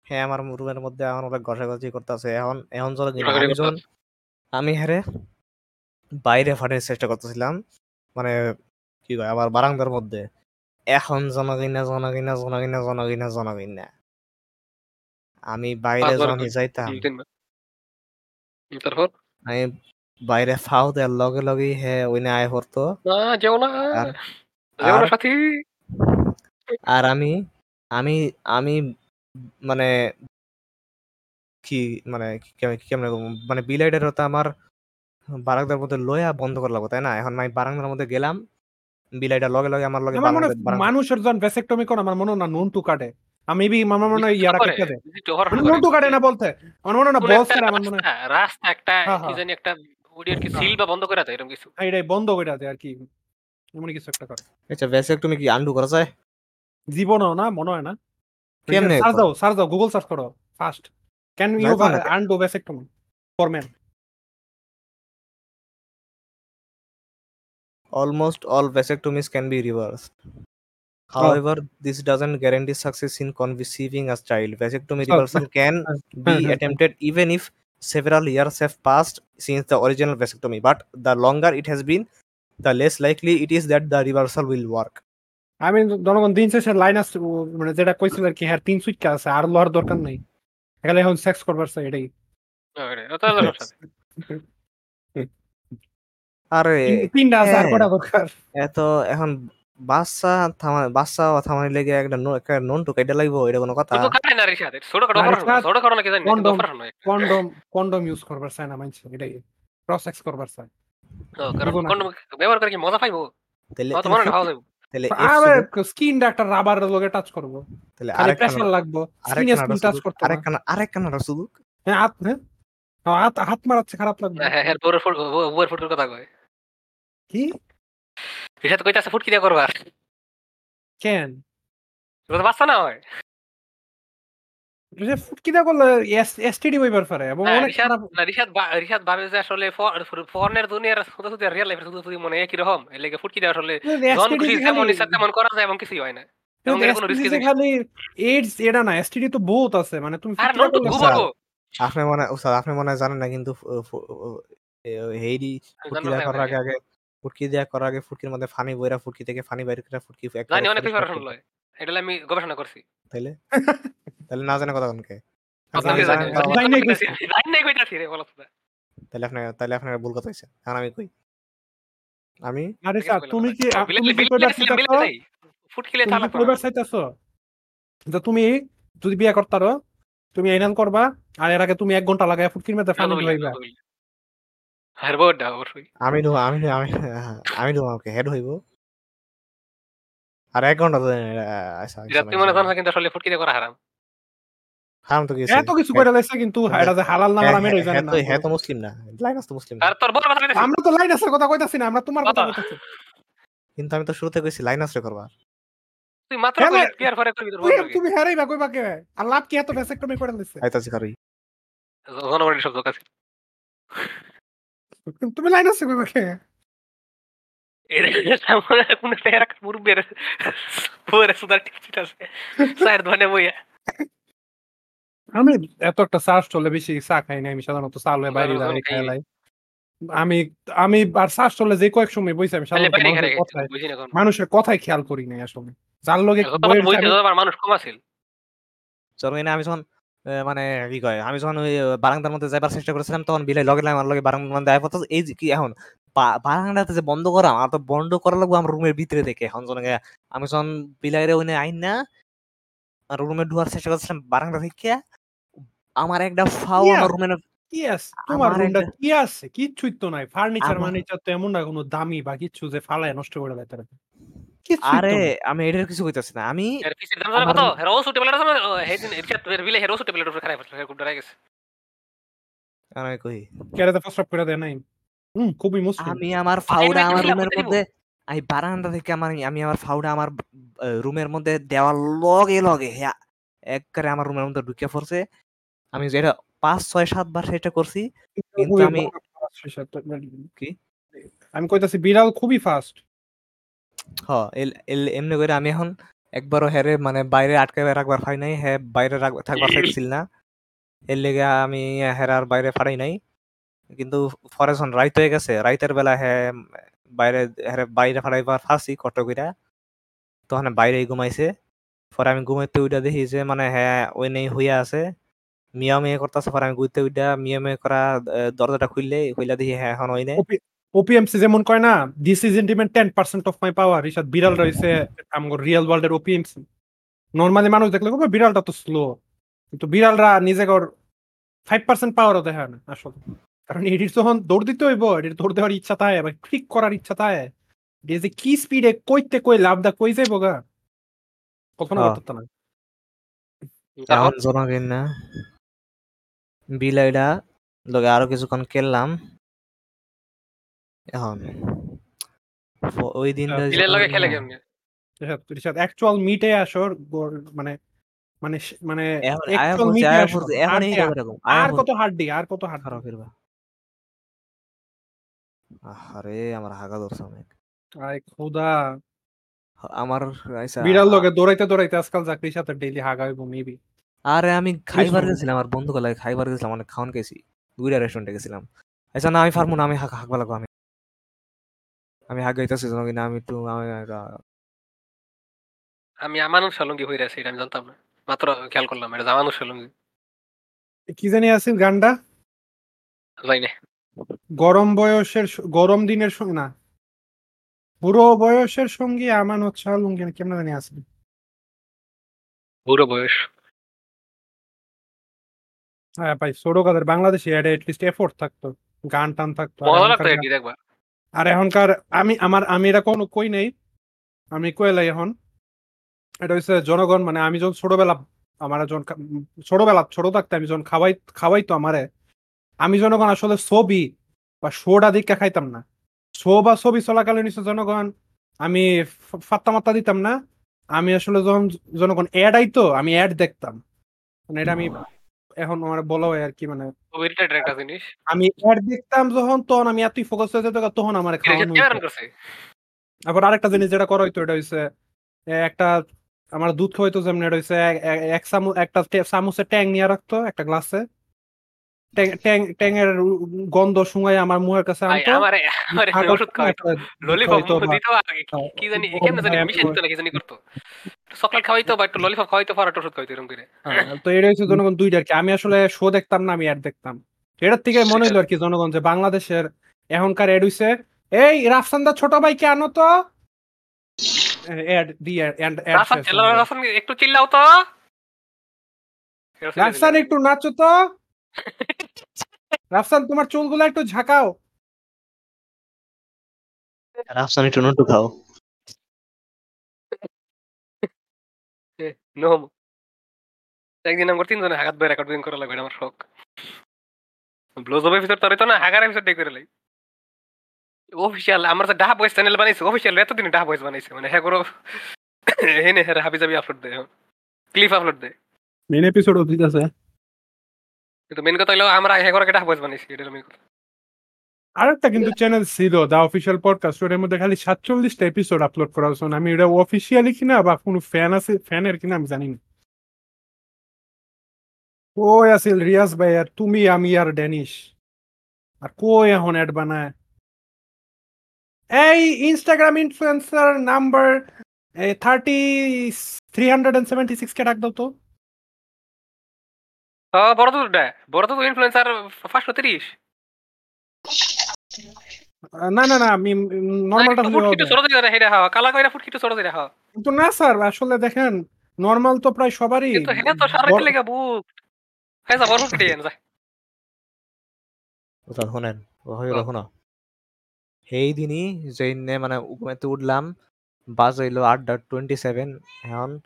C: হ্যাঁ আমার রুমের মধ্যে এখন অনেক ঘষাঘষি করতেছে এখন এখন চলো কিনা আমি হ্যারে বাইরে ফাটার চেষ্টা করতেছিলাম মানে কি কয় আবার বারান্দার মধ্যে। এখন জনগিনা জনগিনা জনগিনা জনগিনা জনগিনা আমি বাইরে যখন যাইতাম। আমি বাইরে ফাও দেওয়ার লগে লগেই হ্যাঁ ওই আয় পড়তো।
B: যেও না
C: আর-
B: যেও না সাথী।
C: আর আমি আমি আমি মানে কি মানে কি- কেমন কেমনে কমু? মানে বিলাইটার হতো আমার বারান্দার মধ্যে লয়া বন্ধ করে লাগবো তাই না? এখন আমি বারান্দার মধ্যে গেলাম বিলাইটা লগে লগে আমার লগে
A: আমার মনে হয় মানুষের যখন ভ্যাসেক্টমি করে আমার মনে না নুন টু কাটে। আমি বি আমার মনে হয় ইয়ারা
B: overhaul
A: মানে। নুন টু কাটে না বলতে। আমার মনে না বলছে আমার মনে
B: রাস্তা- রাস্তা একটা
A: হ্যাঁ,
B: কি
A: হ্যাঁ।
B: জানি একটা ওডিয়ার কি
A: হ্যাঁ।
B: সিল বা বন্ধ করে দেয় এরকম কিছু
A: হ্যাঁ, এটাই বন্ধ করে দেয় আর কি এমন কিছু একটা করে
C: আচ্ছা ভ্যাসেক কি আন্ডু করা যায়
A: জীবনও না মনে হয় না
C: কেমনে
A: সার্চ দাও সার্চ দাও গুগল সার্চ করো ফার্স্ট ক্যান ইউ
C: যাইবো
A: vasectomy for men
C: almost all vasectomies can be reversed however this doesn't guarantee success in conceiving a child vasectomy reversal can be
A: Mhm.
C: attempted even if several years have passed since the original vasectomy but the longer it has been the less likely it is that the reversal will work
A: আমি জনগণ দিন শেষে লাইনাস মানে যেটা কইছিল আর কি হ্যাঁ তিন সুইট আছে আর লোহার দরকার নাই এখানে এখন সেক্স করবার এটাই
C: আরে
A: তিন- তিনটা আছে আর
C: হ্যাঁ।
A: কটা দরকার
C: এত এখন বাচ্চা থামা বাচ্চা থামানি লেগে একটা একটা নন টু কাইটা লাগবো এটা কোনো কথা?
B: ছোট কাটো ছোট।
A: কন্ডম কন্ডম ইউজ করবার চাই না মানছে এটাই। ক্রস সেক্স করবার চাই
B: ব্যবহার করে কি মজা পাইবো?
C: তাহলে
B: মনে
A: আবার স্কিন একটা রাবার লগে টাচ করব।
C: তাহলে আরেকখানা
A: প্রেসার লাগবো। স্কিনে স্কিন টাচ
C: সুযোগ
A: করতে হবে।
C: আরেকখানা আরেকখানা সুযোগ
A: হ্যাঁ হাত হ্যাঁ। হাত হাত মারাচ্ছে খারাপ লাগবে।
B: হ্যাঁ, হ্যাঁ, হ্যাঁ, ফুট- বউ- বউয়ের কথা কয়।
A: কি?
B: তো কইতাছে ফুটকি দিয়া করবা।
A: কেন?
B: এটা তো বাচ্চা না হয়।
A: যে ফুটকিদা করলে এসটিডি হইবার পারে এবং
B: হ্যাঁ,
A: অনেক খারাপ
B: না, রিশাদ রিশাদ ভাবে যে আসলে ফরেনের দুনিয়ার শুধু শুধু রিয়েল লাইফের শুধু শুধু মনে একই রকম। এর লেগে ফুটকি দেওয়া আসলে যখন খুশি যেমন ইচ্ছা তেমন করা যায় এবং কিছুই হয় না। এবং এর কোনো রিস্ক
A: খালি এইডস এটা না এসটিডি তো বহুত আছে মানে তুমি
C: আপনি মনে আপনি জানেন না কিন্তু ফু- ফু- হেইডি ফুটকি করার আগে আগে ফুটকি দেওয়া করার আগে ফুটকির মধ্যে ফানি বইরা ফুটকি থেকে ফানি বাইরে করে ফুটকি
B: জানি অনেক
C: করতে।
B: লয় এটা আমি গবেষণা করছি।
C: তাইলে? তাহলে না জানে কথা কোনকে। তাহলে আপনার তাহলে আপনার ভুল কথা হয়েছে এখন আমি কই? আমি?
A: আরে স্যার তুমি কি
B: বিলে-
A: তুমি কি কইবার
B: বিলে- বিলে
A: চাইতাছো?
B: ফুটকিলে
A: তুমি
B: থালা
A: কি কইবার চাইতাছো? যে তুমি যদি বিয়ে করতারো তুমি আইনাল করবা আর এর আগে তুমি এক ঘণ্টা লাগায় ফুটকির মধ্যে পানি ঢুকাইবা।
B: হ্যাঁ অবশ্যই
C: আমি ডুব আমি আমি আমি ডুব আমাকে হেড হইব। আর এক ঘণ্টা তো, আচ্ছা, আচ্ছা,
B: মনে
C: আচ্ছা।
B: কিন্তু আসলে ফুটকিতে করা হারাম।
C: হারাম তো
A: এত কিছু কইরা লাইছে কিন্তু এটা যে হালাল না হারাম এটাই জানেন না
C: হ্যাঁ তো মুসলিম না। লাইনাস তো মুসলিম।
B: আর তোর বড় কথা কইতাছি।
A: আমরা তো লাইনাসের কথা কইতাছি না আমরা তোমার কথা
B: কথা।
A: কইতাছি।
C: কিন্তু আমি তো শুরুতে কইছি লাইনাস রে করবা।
B: তুই মাত্র
A: হ্যাঁ,
B: কইলি, করবি তোর
A: তুমি কইবা কে? আর লাভ কি এত ভ্যাসেক্টমি করে দিছে
C: আইতাছি কারই।
B: জনগণের সব আছে।
A: তুমি লাইন আছে আমাকে
B: এটা সামনে কোন একটা এরা মুরব্বের পরে সুদার টিকিট আছে। স্যার ধনে বইয়া।
A: আমি এত একটা চলে বেশি চা খাই না আমি সাধারণত চা লয়ে বাইরে
B: আমি
A: দাঁড়িয়ে
B: খাই।
A: লাই আমি আমি আর চার্জ চলে যে কয়েক সময় বইছি আমি সাধারণত মানুষের কথায়
B: বুঝি না কোন।
A: মানুষের কথাই খেয়াল করি নাই আসলে। যার লগে
B: মানুষ কম আছিল।
C: আমি যখন এ, মানে কি কয় আমি যখন ওই বারান্দার মধ্যে যাইবার চেষ্টা করেছিলাম তখন বিলাই লগে আমার লগে বারান্দার মধ্যে আয় পড়তো এই যে কি এখন বারান্দাতে যে বন্ধ করা আমার তো বন্ধ করা লাগবে আমার রুমের ভিতরে দেখে। এখন জনকে আমি যখন বিলাইরে ওই আইন না আর রুমে ঢুয়ার চেষ্টা করছিলাম বারান্দা থেকে আমার একটা ফাও আমার রুমের
A: কি আছে তোমার রুমটা কি আছে? কিচ্ছুই তো নাই। ফার্নিচার মানে তো এমন না কোনো দামি বা কিচ্ছু যে ফালায় নষ্ট করে দেয় তো
C: আরে আমি এটার কিছু কইতাছি না। আমি
B: এর পিছের দাম জানো কত হেরো সুটে বেলার সময় হেদিন এর বিলে বিলে হেরো সুটে বেলার উপরে খারাপ হচ্ছে হেরো ডরাই গেছে।
C: আমি কই?
A: কেরাতে প্রস্রাব করে দেয় নাই? হুম খুবই মুশকিল।
C: আমি আমার ফাউডা আমার রুমের মধ্যে আমি বারান্দা থেকে আমার আমি আমার ফাউডা আমার রুমের মধ্যে দেওয়ার লগে লগে হ্যাঁ একবারে আমার রুমের মধ্যে ঢুকে পড়ছে। আমি যেটা পাঁচ ছয় সাতবার সেটা করছি কিন্তু
A: খুবই
C: আমি- কি?
A: আমি কইতাছি বিড়াল খুবই ফাস্ট
C: হ এল- এল- এমনি করে আমি এখন একবারও হেরে মানে বাইরে আটকাবে রাখবার পাই নাই হ্যাঁ বাইরে থাকবার চাইছিল না। এর লেগে আমি হেরার বাইরে ফাড়াই নাই। কিন্তু পরে যখন রাইত হয়ে গেছে রাইতের বেলা হ্যাঁ বাইরে হ্যাঁ বাইরে ফাড়াইবার ফাঁসি কইরা তখন বাইরেই ঘুমাইছে। পরে আমি ঘুমাইতে উইটা দেখি যে মানে হ্যাঁ ওই নেই হইয়া আছে। মিয়া মিয়া করতেছে পরে আমি ঘুরতে উইটা মিয়া মিয়া করা আহ, দরজাটা খুললে খুললা দেখি হ্যাঁ এখন ওই নেই।
A: ওপিএমসি যেমন কয় না this is isn't even ten percent of my power ইসাদ বিড়াল রয়েছে আমার রিয়েল ওয়ার্ল্ডের ওপিএমসি নর্মালি মানুষ দেখলে কবে বিড়ালটা তো স্লো কিন্তু বিড়ালরা নিজেকে ফাইভ পার্সেন্ট পাওয়ারও দেখে না আসলে। কারণ এটির যখন দৌড় দিতে হইব এটির দৌড় দেওয়ার ইচ্ছা থাকে বা ক্লিক করার ইচ্ছা থাকে। যে কি স্পিডে কইতে কই লাভ দা কই যাইব গা? কখনো
C: হ্যাঁ।
A: করতে না।
C: জনগণ না। বিলাইডা লগে আরও কিছুক্ষণ খেললাম। ওই দিনটা
B: বিলের লগে
C: যখন-
B: খেলে কেমনে?
A: অ্যাকচুয়াল মিটে আসর গোর- মানে মানে সে- মানে
C: এখন আয়া
A: actual
C: পড়ছে,
A: meet
C: আয়া
A: আসর,
C: পড়ছে, এখন এই
A: আর-
C: এরকম,
A: আর
C: আয়া
A: কত হাড্ডি আর কত হাড্ডি?
C: খারাপ ফিরবা আরে আমার হাগা ধরছে অনেক।
A: আয় খোদা।
C: আমার আইসা
A: বিড়াল লগে দৌড়াইতে দৌড়াইতে আজকাল সাথে ডেইলি মেবি
C: আরে আমি খাইবার
A: শুনুন।
C: গেছিলাম আমার বন্ধু গলায় খাইবার গেছিলাম অনেক খাওয়ান খেয়েছি দুইটা রেস্টুরেন্টে গেছিলাম। আচ্ছা না আমি পারব না আমি হাগ হাগবা লাগবো আমি। আমি হাগ গাইতেছি কিনা আমি একটু আমি
B: আমি আমানুষ সলঙ্গি হয়ে আছি এটা আমি জানতাম না। মাত্র খেয়াল করলাম এটা জামানুষ সলঙ্গি
A: কি জানি আছে গানটা?
B: যাই না।
A: গরম বয়সের স- গরম দিনের সঙ্গে না। বুড়ো বয়সের সঙ্গে আমান উৎসাহ লুঙ্গি না কেমন জানি আছে
B: বুড়ো বয়স।
A: হ্যাঁ ভাই ছোটকাদের বাংলাদেশে এটা এটলিস্ট এফোর্ট থাকতো গান টান থাকতো আর
B: মজা লাগতো
A: গান-
B: এটি দেখবা
A: আর এখনকার আমি, আমার, আমি এটা কোনো কই নেই। আমি কইলাই এখন। এটা হচ্ছে জনগণ মানে আমি যখন ছোটবেলা, আমার যখন ছোটবেলা, ছোট থাকতে আমি যখন খাওয়াই খাওয়াই তো আমারে, আমি জনগণ আসলে ছবি বা শোটা দিকে খাইতাম না। শো বা ছবি চলাকালীন জনগণ, আমি ফাত্তা মাত্তা দিতাম না। আমি আসলে যখন জনগণ অ্যাড আইতো, আমি অ্যাড দেখতাম। মানে এটা আমি এখন আমার বলা হয় আর কি মানে
B: খুব ইরিটেটেড একটা জিনিস।
A: আমি অ্যাড দেখতাম যখন তখন আমি এতই ফোকাস হয়ে যেত তখন আমার
B: খাওয়া
A: খাওয়ানো আবার আরেকটা জিনিস যেটা করা হইতো এটা হইছে একটা আমার দুধ খাওয়াইতো যেমন এটা হইছে এক- চামচ একটা চামচে ট্যাং নিয়ে রাখতো একটা গ্লাসে। ট্যাং ট্যাং গন্ধ শুঙাই আমার মুখের কাছে
B: ভাই
A: আনতো।
B: আমারে
A: একটা দুধ
B: ললিপপ দিত কি- কি জানি কেমনে জানি মিশে
A: আমি-
B: দিত না জানি করতো। চকলেট খাওয়াইতো বা একটু ললিপপ খাওয়াইতো পর ওষুধ খাওয়াইতো এরকম করে।
A: হ্যাঁ, তো এটা হচ্ছে জনগণ আর কি। আমি আসলে শো দেখতাম না আমি অ্যাড দেখতাম। এটার থেকে মনে হলো আর কি জনগণ যে বাংলাদেশের এখনকার অ্যাড হইছে এই রাফসান্দা ছোট ভাইকে আনো তো। অ্যাড দি অ্যাড
B: রাফসান একটু চিল্লাও তো।
A: রাফসান একটু নাচো তো। রাফসান তোমার চুলগুলো একটু ঝাঁকাও।
D: রাফসান একটু নটু খাও।
B: নোম একদিন আমার তিনজনে হাগাত বই রেকর্ডিং করা লাগবে আমার শখ। ব্লোজ অফ এপিসোড তোর তো না হাগার এপিসোড দেখ করে লাই। অফিসিয়াল আমার যে ডাহা বয়েস চ্যানেল বানাইছে অফিসিয়াল এতদিন ডাহা বয়েস বানাইছে মানে হ্যাঁ করো। হেনে হ্যাঁ হাবি জাবি আপলোড দেয় ক্লিপ আপলোড দেয়
A: মেন এপিসোড দিতেছে
B: কিন্তু মেন কথা হলো আমরা করে বানাইছি এটা মেন কথা।
A: আরেকটা কিন্তু চ্যানেল ছিল দা অফিসিয়াল পডকাস্ট ওটার মধ্যে খালি সাতচল্লিশটা এপিসোড আপলোড করা হয়েছে। আমি এটা অফিসিয়ালি কিনা বা কোনো ফ্যান আছে ফ্যানের কিনা আমি জানি না। কই আছিল রিয়াজ ভাই আর তুমি, আমি আর ড্যানিশ? আর কই এখন অ্যাড বানায়? এই Instagram influencer number thirty three hundred and seventy six কে ডাক দাও তো।
B: পাঁচশো তিরিশ।
A: আহ, না না না আমি নর্মালটা হলে
B: ফুটকিটু ছোট দিয়ে হেডা হওয়া কালা কইরা ফুটকিটু ছোট দিয়ে হওয়া
A: কিন্তু না স্যার আসলে দেখেন নর্মাল তো প্রায় সবারই।
B: কিন্তু তো সারা
A: বড়-
B: লেগে বুক। হ্যাঁ যা বড় ফুটকিটু এনে যা
C: ওটা শোনেন। ও। শোনো সেই দিনই যেইনে মানে ঘুমাইতে উঠলাম বাজ হইল আটটা টোয়েন্টি সেভেন এখন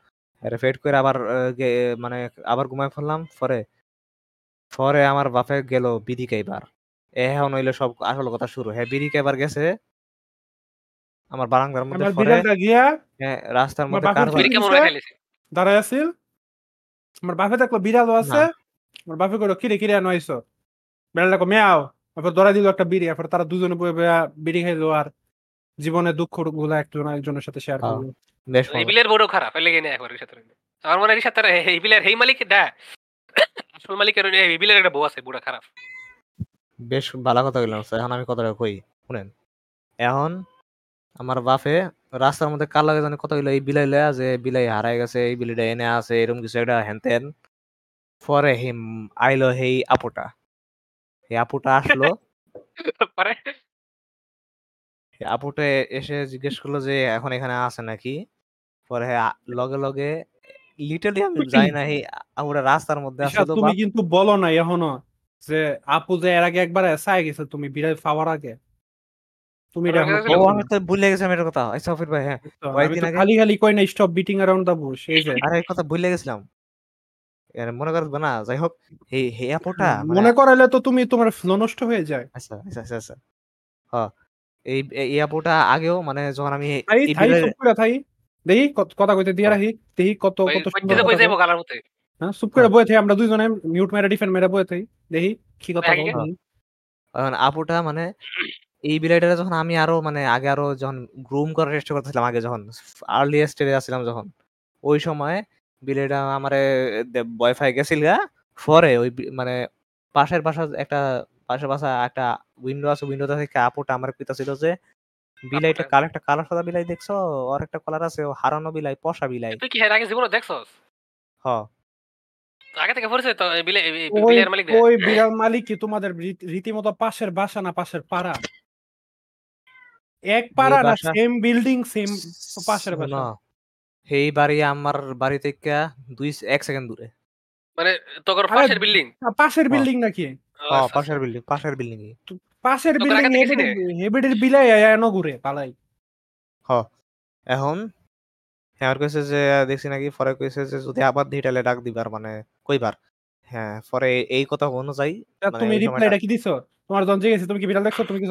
C: রেফেড করে আবার মানে আবার ঘুমাই ফেললাম। পরে পরে আমার বাপে গেল বিড়ি খাইবার। এখন হইল সব আসল কথা শুরু। হ্যাঁ বিড়ি খাইবার গেছে। আমার বারান্দার মধ্যে পরে হ্যাঁ, রাস্তার মধ্যে?
B: খাইলিছি?
A: দাঁড়ায় আছিল। আমার বাপে দেখল বিড়ালও আছে। আমার বাপে কইলো কিরে কিরে নয়ছো বিড়ালটা কো মেয়াও। তারপর ধরা দিল একটা বিড়ি। এরপর তারা দুজনে বয়ে বয়ে বিড়ি খাইলো আর জীবনে দুঃখগুলো একজন একজনের সাথে শেয়ার
C: হ্যাঁ।
A: করল।
C: বেশ
B: এই বিলের বড় খারাপ এলে গেনে একবার সাথে। আমার মনে হয় এর সাথে এই বিলের এই মালিক ডা আসল মালিকের ওই- এই বিলের একটা বউ আছে বুড়া খারাপ।
C: বেশ ভালো কথা বললাম স্যার। এখন আমি কথাটা কই? শুনেন এখন আমার বাপে রাস্তার মধ্যে কার লাগে জানি কথা হইল এই বিলাই লয়া যে বিলাই হারাই গেছে এই বিলিটা এনে আছে এরকম কিছু একটা হেনতেন পরে হিম আইলো হেই আপুটা। এই আপুটা আসলো।
B: পরে?
C: আপুটা এসে জিজ্ঞেস করল যে এখন এখানে আছে নাকি? পরে হ্যাঁ লগে লগে লিটারলি আমি যাই না এই আপুটা রাস্তার মধ্যে আসলো
A: তুমি কিন্তু বলো না এখনও যে আপু যে এর আগে একবার এসাই গেছে তুমি বিড়াল পাওয়ার আগে। তুমি এটা
C: ও আমি তো ভুলে গেছি আমি এটার কথা। আচ্ছা ফির ভাই হ্যাঁ। কয়েকদিন আগে-
A: খালি খালি কই না stop beating around the bush এই যে।
C: আরে এই কথা ভুলে গেছিলাম। এর মনে করবে না যাই হোক এই হে আপুটা মানে
A: মনে করাইলে তো তুমি তোমার ফ্লো নষ্ট হয়ে যায়।
C: আচ্ছা আচ্ছা আচ্ছা আচ্ছা। হ্যাঁ এই এই আপুটা আগেও মানে যখন আমি এই
A: থাই
C: বিলের-
A: থাই। দেখি কথা কইতে দিয়ে রাখি দেখি কত কত হ্যাঁ চুপ করে বয়ে থাই আমরা দুইজনে মিউট মেরে ডিফেন্ড মেরে বয়ে থাই দেখি কি কথা।
C: এখন আপুটা মানে এই বিলাইটারে যখন আমি আরও মানে আগে আরও যখন গ্রুম করার চেষ্টা করতেছিলাম আগে যখন আর্লি স্টেজে আসছিলাম যখন ওই সময় বিলাইটা আমারে বয়ফাই গেছিল গা পরে ওই মানে পাশের বাসা একটা পাশের বাসা একটা উইন্ডো আছে উইন্ডোটা থেকে আপুটা আমার পিতা ছিল যে বিলাইটা কাল একটা কালার সাদা বিলাই দেখছ? আর একটা কালার আছে ও হারানো বিলাই পশা বিলাই।
B: তুই কি এর আগে জীবনে দেখছস?
C: হ।
B: আগে থেকে পরিচয় তো এই বিলে এই- এই
A: ওই
B: বিলের মালিক
A: ওই বিড়াল মালিক কি তোমাদের রীতি- রীতিমতো পাশের বাসা না পাশের পাড়া? এক পাড়া না সেম বিল্ডিং সেম পাশের বাসা।
C: সেই বাড়ি আমার বাড়ি থেকে দুই এক সেকেন্ড দূরে।
B: মানে তোর পাশের বিল্ডিং
A: পাশের বিল্ডিং নাকি?
C: হ্যাঁ পাশের বিল্ডিং পাশের বিল্ডিং
A: পাশের বিল্ডিং হেবিডের বিলাই আয়ানো ঘুরে পালাই। হ।
C: এখন হ্যাঁ কইছে যে দেখছি নাকি পরে কইছে যে যদি আবার ধিটালে ডাক দিবার মানে কইবার। হ্যাঁ পরে এই কথা অনুযায়ী মানে
A: তুমি রিপ্লাইটা কি দিছো? তোমার জঞ্জে গেছে তুমি কি বিড়াল দেখছ? তুমি কি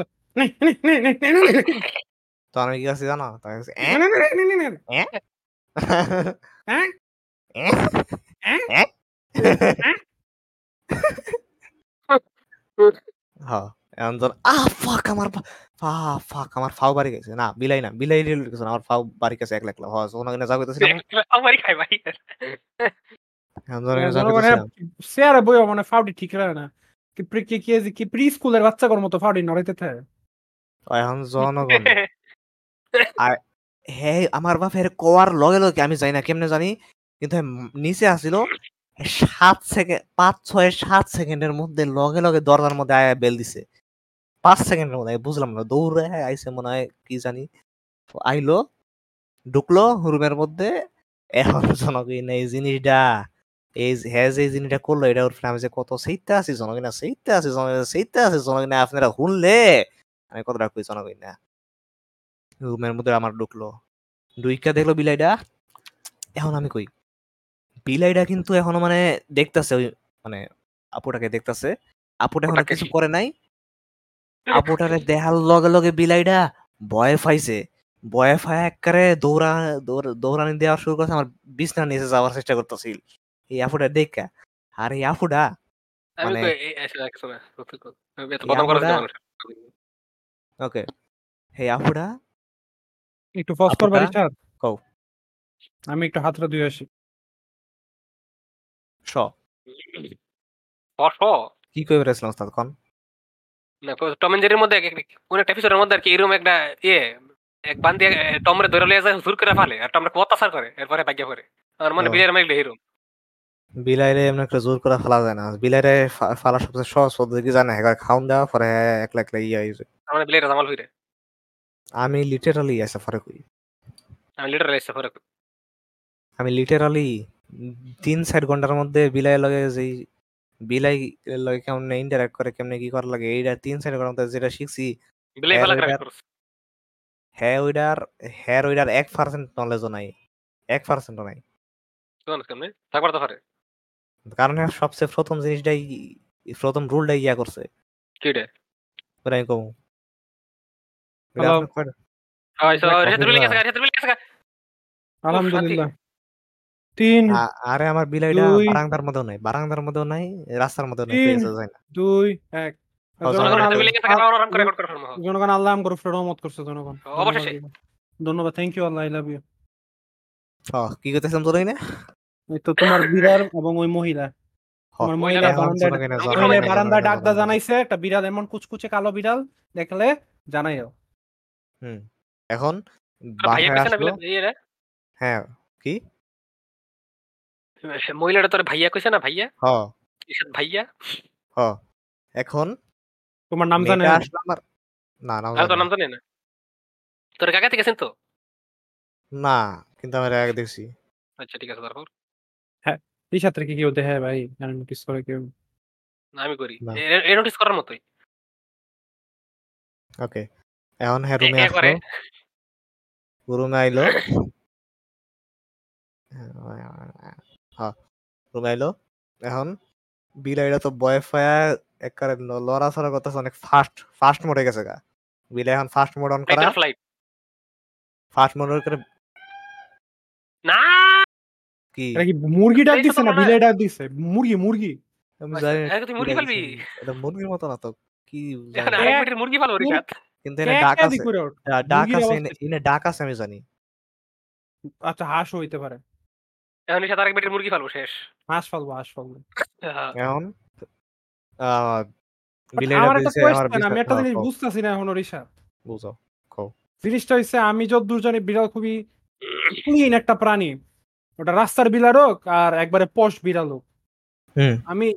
C: তো আমি কি আছি জানো?
A: তাই হ্যাঁ
C: আহ ফাক আমার ফা ফাক আমার ফাও বাড়ি গেছে। না বিলাই না বিলাই রিলেট গেছে আমার ফাও বাড়ি গেছে এক লাখ হ্যাঁ ওখানে যা কইতেছিলাম
B: খাই ভাই।
C: কইতেছিলাম
A: চেয়ারে মানে ফাউডি ঠিক রাখে না। কি প্রি কি কি কি প্রি স্কুলের বাচ্চাদের মতো ফাউডি নড়াইতে থাকে।
C: এখন জনগণ। হে আমার বাপের কোয়ার লগে লগে আমি জানি না কেমনে জানি? কিন্তু নিচে আসিল সাত সেকেন্ড পাঁচ ছয় সাত সেকেন্ডের মধ্যে লগে লগে দরজার মধ্যে আয়া বেল দিছে। পাঁচ সেকেন্ডের মধ্যে বুঝলাম না দৌড়ে আইসে মনে হয় কি জানি। আইলো ঢুকলো রুমের মধ্যে এখন জনগণ এই জিনিসটা এই হ্যাঁ যে জিনিসটা করল এটা ওর আমি যে কত সেইতে আছি জনগণ সেইতে আছি জনগণ সেইতে আছে জনগণ আপনারা শুনলে? আমি কতটা কই জনগণ না। রুমের মধ্যে আমার ঢুকলো। ডুইকা দেখল বিলাইটা এখন আমি কই? বিলাইটা কিন্তু এখনও মানে দেখতাছে ওই মানে আপুটাকে দেখতাছে। আপুটা এখন কিছু করে নাই। আপুটারে দেহার লগে লগে বিলাইডা ভয় পাইছে ভয় পায় একবারে দৌড়া দৌড়ানি দেওয়া শুরু করছে আমার বিছনা নিচে যাওয়ার চেষ্টা করতেছিল। এই আপুটা দেখা আর এই আপুটা মানে ওকে হে আপুটা
A: একটু পজ করবা রিচার্ড
C: কও।
A: আমি একটু হাতটা ধুই আসি।
B: শ।
C: কি কইবে রেছিলাম ওস্তাদ কোন?
B: না টম এন্ড জেরির মধ্যে কোন একটা এপিসোডের মধ্যে আর কি এরকম একটা ইয়ে এক বান্দি টমরে ধরে লিয়ে যায় জোর করে ফালে আর টমরে অত্যাচার করে এরপরে ভাগ্য করে আমার মনে
C: ও।
B: বিলের মাইলে হিরো
C: বিলাইরে এমন একটা জোর করে ফেলা যায় না। বিলাইরে ফালা সবচেয়ে সহজ পদ্ধতি জানে? খাওন দেওয়া পরে একলা একলা ইয়া হইছে।
B: আমার বিলের জামাল হইরে।
C: আমি লিটারালি আছে পরে কই।
B: আমি লিটার লাইছে পরে
C: আমি লিটারালি তিন চার ঘণ্টার মধ্যে বিলাই লগে যেই বিলাই লগে কেমনে ইন্টারাক্ট করে কেমনে কি করা লাগে? এইটা তিন ঘণ্টার মধ্যে যেটা শিখছি
B: বিলে
C: হ্যাঁ,
B: করে
C: হ্যাঁ হ্যাঁ এক পার্সেন্ট নলেজও নাই এক পার্সেন্টও নাই।
B: কোন কেমনে? থাকবার তো পারে।
C: কারণ হ্যাঁ সবচেয়ে প্রথম জিনিসটাই প্রথম রুলটাই ইয়া করছে। আমি কমু।
A: আলহামদুলিল্লাহ। তিন
C: আরে আমার বিলাইটা
A: দুই।
C: বারান্দার মধ্যেও নাই বারান্দার মধ্যেও নাই রাস্তার মধ্যেও নাই
A: তিন।
C: যায় না।
A: দুই এক। জনগণ আল্লাহ আম করে রহমত করছে জনগণ।
B: অবশেষে।
A: ধন্যবাদ। Thank you Allah I love you
C: ও, কি করতেছিলাম না?
A: এই তো তোমার বিড়াল এবং ওই মহিলা। তোমার
B: মহিলা
C: জনগণের
A: বারান্দায় ডাকদা জানাইছে একটা বিড়াল এমন কুচকুচে কালো বিড়াল দেখলে জানাইও।
C: হুম এখন হ্যাঁ কি?
B: মহিলাটা তোর ভাইয়া কইছে না ভাইয়া?
C: হ।
B: ইসাদ ভাইয়া?
C: হ। এখন
A: তোমার নাম জানে না?
C: আমার না নাম জানি।
B: নাম জানি না? তোর কাকা থেকে গেছেন তো
C: না কিন্তু আমি এর আগে দেখছি।
B: আচ্ছা ঠিক আছে তারপর?
A: হ্যাঁ এই সাথে কি কেউ দেখে ভাই নোটিস করে কেউ
B: না। আমি করি। এ নোটিস করার মতোই।
C: ওকে এখন হ্যাঁ রুমে। আসলো। রুমে আইলো হ্যাঁ রুমে আইলো এখন বিলাইটা তো বয় ফায়া একবারে লড়াছড়া করতেছে অনেক ফাস্ট ফাস্ট মোডে গেছে গা। বিলাই এখন ফাস্ট মোড অন করা। ফাস্ট মোড করে
B: না!
C: কি?
A: এটা কি মুরগি ডাক দিছে না বিলাই ডাক দিছে? মুরগি মুরগি।
C: আমি জানি না
B: তুই মুরগি ফেলবি?
C: এটা মুরগির মতো না তো কি জানি।
B: মুরগি পালো রিসাত
C: কিন্তু এনে ডাক আছে। ডাক আছে এনে ডাক আছে আমি জানি।
A: আচ্ছা হাঁস হইতে পারে।
B: এখন রিসাত আরেক মিনিটের মুরগি পালো শেষ।
A: হাঁস ফালবো হাঁস ফালবো।
B: হ্যাঁ।
C: এখন
A: আমার একটা কোয়েশ্চেন আমি একটা জিনিস বুঝতেছি না
C: এখনও
A: জিনিসটা হচ্ছে আমি যতদূর জানি বিড়াল খুবই ক্লিন একটা প্রাণী। ওটা রাস্তার বিড়াল হোক আর একবারে পশ বিড়াল হোক। আমি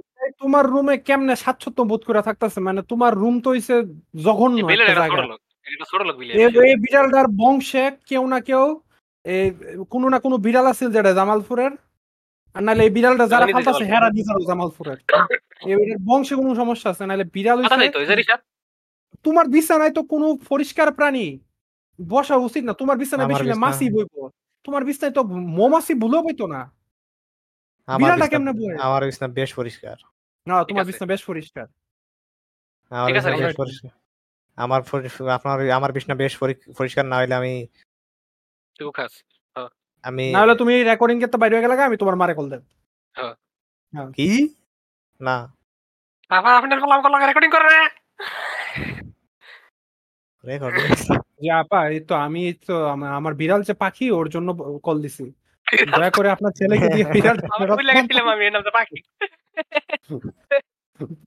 A: তোমার রুমে কেমনে স্বাচ্ছন্দ্য বোধ করে থাকতেছে? মানে তোমার রুম তো হইছে জঘন্য একটা জায়গা। এই বিড়ালটার বংশে কেউ না কেউ এই কোনো না কোনো বিড়াল আছে যেটা জামালপুরের? আর নাহলে এই বিড়ালটা যারা ফালতাছে। হেরা জামালপুরের। বংশে কোনো সমস্যা আছে? নাহলে বিড়াল
B: রিসাত
A: তোমার বিছানায় তো কোনো পরিষ্কার প্রাণী বসা উচিত না। তোমার বিছানায়
C: আমার
A: বেশি মাছি বইব। তোমার বিছানায় তো মৌমাছি ভুলেও বইতো না। বিড়ালটা কেমনে বয়ে?
C: আমার বিছনা বেশ পরিষ্কার।
A: না তোমার বিছানা বেশ পরিষ্কার।
C: আমার
B: ঠিক আছে,
C: বিছনা বেশ পরিষ্কার। আমার আপনার আমার বিছনা বেশ পরিষ্কার না হইলে আমি
B: তুই খাস।
C: আমি
A: না হলে তুমি রেকর্ডিং করতে বাইরে হয়ে গেলে আমি তোমার মারে কল দেব।
C: কি? না।
B: বাবা আপনার ফলাম কল রেকর্ডিং করে না
C: রেকর্ড
A: যে আপা এই তো আমি তো আমার বিড়াল যে পাখি ওর জন্য কল দিছি। দয়া করে আপনার ছেলেকে দিয়ে বিড়াল
B: আমি নামটা পাখি।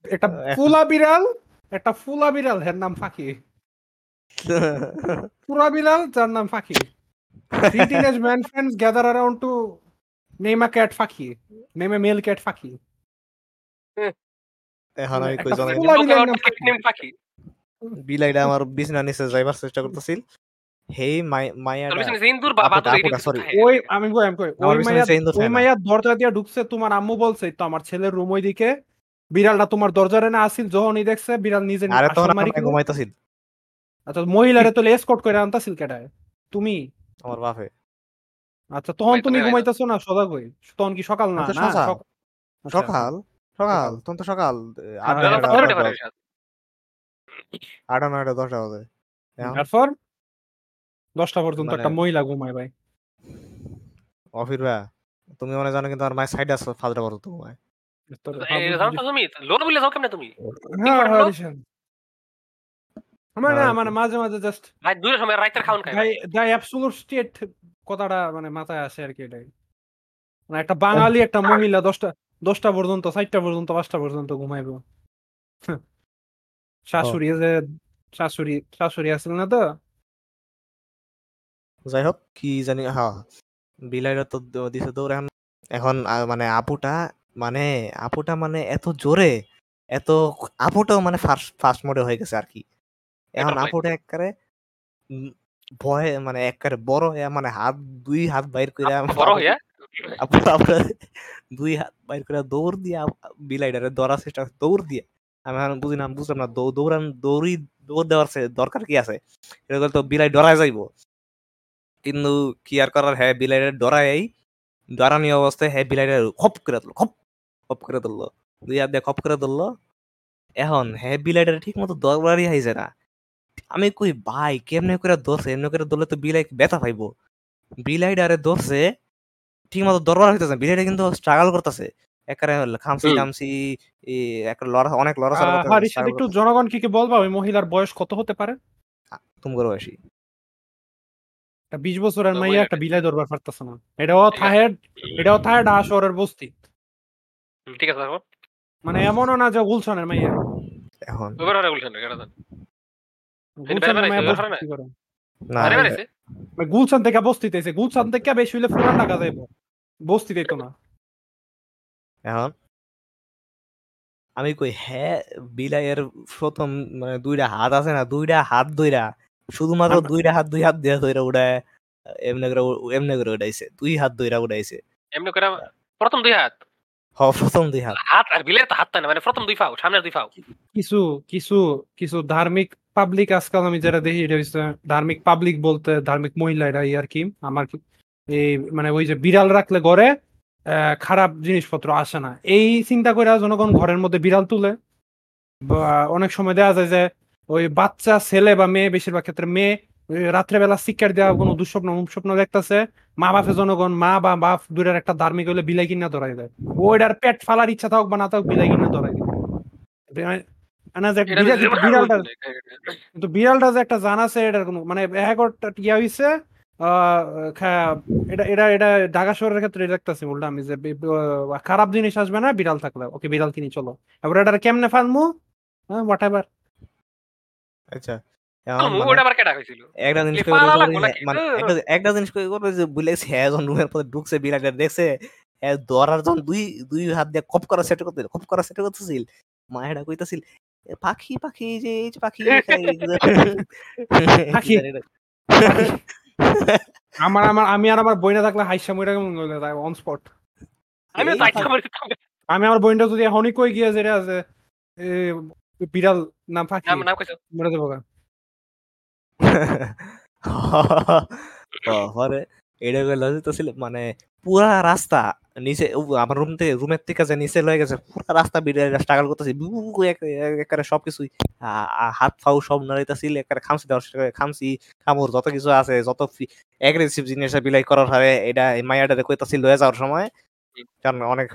A: একটা ফুলা বিড়াল একটা ফুলা বিড়াল এর নাম ফাঁকি পুরা বিড়াল যার নাম ফাঁকি ফাঁকি
C: এখন আমি কই
A: একটা
C: জানি?
A: ফুলা বিড়াল নাম
B: cat named পাখি
C: আমার বিছনা নিচে যাইবার চেষ্টা করতেছিল। হেই.
A: ওই আমি কই কই। ওই ওই দরজা দিয়ে ঢুকছে তোমার আম্মু বলছে তো আমার ছেলের রুম ওই দিকে বিড়ালটা তোমার দরজার এনে আসিল যখনই দেখছে বিড়াল নিজে
C: আরে। ঘুমাইতেছিল।
A: আচ্ছা মহিলারে তো এসকর্ট করে আনতাছিল কেটায় তুমি?
C: আমার বাপে।
A: আচ্ছা তখন তুমি ঘুমাইতেছো না সদা কই তখন কি সকাল না?
C: আচ্ছা,
A: না
C: সকাল।
A: সক- আচ্ছা,
C: সকাল সকাল তখন তো সকাল। আট
A: হ্যাঁ,
C: নয়টা
A: হ্যাঁ,
C: দশটা
B: পারে
C: বাজে।
A: তারপর? দশটা পর্যন্ত
C: মানে-
A: একটা মহিলা ঘুমায় ভাই।
C: অফির ভাই তুমি মনে জানো কিন্তু আমার মায়ের সাইড আছে ফাজরা পর্যন্ত ঘুমায়।
A: হ্যাঁ,
B: লোন বলে যাও কেমনে তুমি
A: হ্যাঁ
B: করে
A: হ্যাঁ
B: বলো?
A: রিশান। আমার না
C: হ্যাঁ,
A: মানে মাঝে মাঝে জাস্ট
B: ভাই দুই সময় রাইতের খাওন খাই ভাই।
A: স্টেট কথাটা মানে মাথায় আসে আর কি এটাই। মানে একটা বাঙালি একটা মহিলা দশটা দশটা পর্যন্ত চারটা পর্যন্ত পাঁচটা পর্যন্ত ঘুমাইবো। শাশুড়ি যে শাশুড়ি শাশুড়ি না তো?
C: যাই হোক কি জানি হ্যাঁ বিলাইরা তো দিছে দৌড় এখন এখন মানে আপুটা মানে আপুটা মানে এত জোরে এত আপুটাও মানে ফার্স্ট ফার্স্ট মোডে হয়ে গেছে আর কি। এখন
B: Atom
C: আপুটা একবারে উম, ভয়ে মানে একবারে বড় হয়ে মানে হাত দুই হাত বাইর করে
B: বড় হইয়া?
C: আপু আপনার দুই হাত বাইর করে দৌড় দিয়ে আপ- বিলাইটারে ধরার চেষ্টা করছে, দৌড় দিয়ে। আমি এখন বুঝি না বুঝলাম না দৌ- দৌড়ান দৌড়ি দৌড় দেওয়ার সে- দরকার কি আছে? এটা করলে তো বিলাই ডরায় যাইবো। কিন্তু কি আর করার? হ্যাঁ বিলাইটা ডরাই ডরানি অবস্থায় হ্যাঁ বিলাইটা খপ করে তুললো খপ খপ করে তুললো দুই হাত দিয়ে খপ করে তুললো এখন হ্যাঁ বিলাইটা ঠিক মতো দরবারই আইছে না। আমি কই ভাই কেমনে করে ধরছে এমনি করে ধরলে তো বিলাই ব্যথা পাইবো। বিলাইডারে দোষে ঠিক মতো দরবার হইতেছে না। বিলাইটা কিন্তু স্ট্রাগল করতেছে। একারে খামসি ই একটা লড়া অনেক
A: রিশাদ
C: struggle
A: একটু
C: করতেছে।
A: জনগণকে কি বলবা? ওই মহিলার বয়স কত হতে পারে?
C: তুমি করে বয়সী।
A: একটা বিশ বছরের মাইয়া একটা বিলাই দরবার পারতেছে না। এটাও থাহের এটাও ঢাকা শহরের বস্তি।
B: ঠিক আছে
A: মানে এমনও না যে গুলশানের মাইয়া।
C: এখন।
B: তো
A: গুলশানের
B: বেড়াইছে,
A: গুলশান থেকে বস্তিতে এসে গুলশান থেকে বেশি হইলে পুরান ঢাকা যাইব বস্তিতে তো না
C: এখন আমি কই হ্যাঁ বিলাইয়ের প্রথম মানে দুইটা হাত আছে না দুইটা হাত দুইটা শুধুমাত্র দুইটা হাত দুই হাত দিয়ে ধইরা উড়ায় এমনি করে এমনি করে উড়াইছে দুই হাত ধইরা উড়াইছে
B: এমনি করে প্রথম দুই হাত
C: হ প্রথম দুই হাত
B: হাত আর বিলের তো হাত না মানে প্রথম দুই ফাও সামনের দুই ফাও
A: কিছু কিছু কিছু ধার্মিক পাবলিক আজকাল আমি যেটা দেখি, এটা হচ্ছে ধার্মিক পাবলিক বলতে ধার্মিক মহিলা এটা আর কি, আমার এই মানে ওই যে বিড়াল রাখলে ঘরে খারাপ জিনিসপত্র আসে না। এই চিন্তা করে জনগণ ঘরের মধ্যে বিড়াল তুলে। অনেক সময় দেখা যায় যে ওই বাচ্চা, ছেলে বা মেয়ে, বেশিরভাগ ক্ষেত্রে মেয়ে রাত্রেবেলা শিক্ষার দেওয়া কোনো দুঃস্বপ্ন স্বপ্ন দেখতেছে মা বাপে জনগণ, মা বা বাপ দূরের একটা ধার্মিক হলে বিলাই কিনা ধরাই দেয়। ওইটার পেট ফালার ইচ্ছা থাকুক বা না থাকুক, বিলাই কিনা ধরাই দেয়। না যে বিড়ালটা কিন্তু বিড়ালটা যে একটা জানা আছে এটার কোনো মানে একটা ইয়া হইছে এটা এটা এটা ঢাকা শহরের ক্ষেত্রে দেখতেছি উল্টা আমি যে খারাপ জিনিস আসবে না বিড়াল থাকলে। ওকে বিড়াল কিনি চলো। এবার এটা কেমনে ফালমু হ্যাঁ হোয়াট এভার
C: আচ্ছা মানে একটা জিনিস? মানে একটা জিনিস কই করবে যে বুলেক্স হ্যাঁ রুমের মধ্যে ঢুকছে দেখছে যখন দুই দুই হাত দিয়ে কপ করা সেট করতে কপ করা সেট করতেছিল। মায়েরা কইতাছিল "এ পাখি পাখি যে এই যে পাখি এখানে এই যে-"
A: পাখি। আমার আমার আমি আর আমার বইনা থাকলে হাইসা মইরা অন স্পট
B: যেতাম।
A: আমি আমার বইনটা যদি এখনই কই গিয়ে যেটা আছে এ, বিড়াল নাম পাখি
B: নাম নাম কইছো
A: মরে দেবো গা।
C: পরে এটা কইলো তো ছিল মানে পুরা রাস্তা নিচে আমার রুম থেকে রুমের থেকে যে নিচে লয়ে গেছে পুরা রাস্তা বিড়ে স্ট্রাগল করতেছি। একেবারে সবকিছুই। আ- আ- হাত ফাউ সব নাড়াইতাছিল একেবারে খামসি দেওয়ার খামসি খামুর যত কিছু আছে যত অ্যাগ্রেসিভ জিনিস বিলাই করার হারে এটা এই মাইয়াটারে কইতাছিল লয়ে যাওয়ার সময়। কারণ অনেক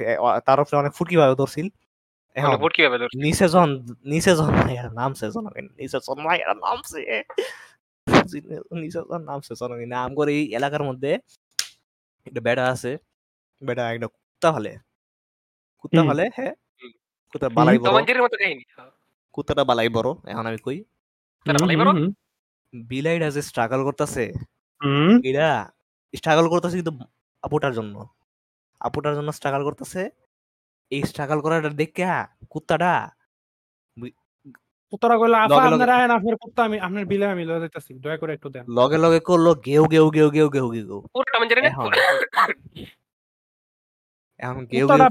C: তার উপরে অনেক ফুটকি ভাবে ধরছিল। এখন নিচে যখন নিচে মায়ের নামছে জনগণ নিচে যখন মায়ের নামছে নিচে যখন নামছে জনগণ নাম করে এই এলাকার মধ্যে একটা বেড়া আছে। বেড়া একটা কুত্তা হলে। কুত্তা
A: হুম।
C: হলে হ্যাঁ
B: হুম।
C: কুত্তা বালাই বড়।
B: মঞ্জুরির মতো কাহিনী।
C: কুত্তাটা বালাই বড় এখন আমি কই?
B: তার
A: হুম,
B: বড়?
A: হুম,
C: যে স্ট্রাগল করতেছে
A: হুম।
C: এরা স্ট্রাগল করতেছে কিন্তু আপুটার জন্য। আপুটার জন্য স্ট্রাগল করতেছে এই স্ট্রাগল করাটা দেখে কুত্তাটা
A: কুত্তারা কইলো আফা
C: লগে লগে-
A: আপনারা আহেন আপনার কুত্তা আমি আপনার বিলে আমি লয়ে যাইতাছি। দয়া করে একটু দেন।
C: লগে লগে করল গেউ গেউ গেউ গেউ গেউ গেউ।
B: পুরোটা মঞ্জুরি না?
C: এখন। এখন গেউ
A: কুত্তাটা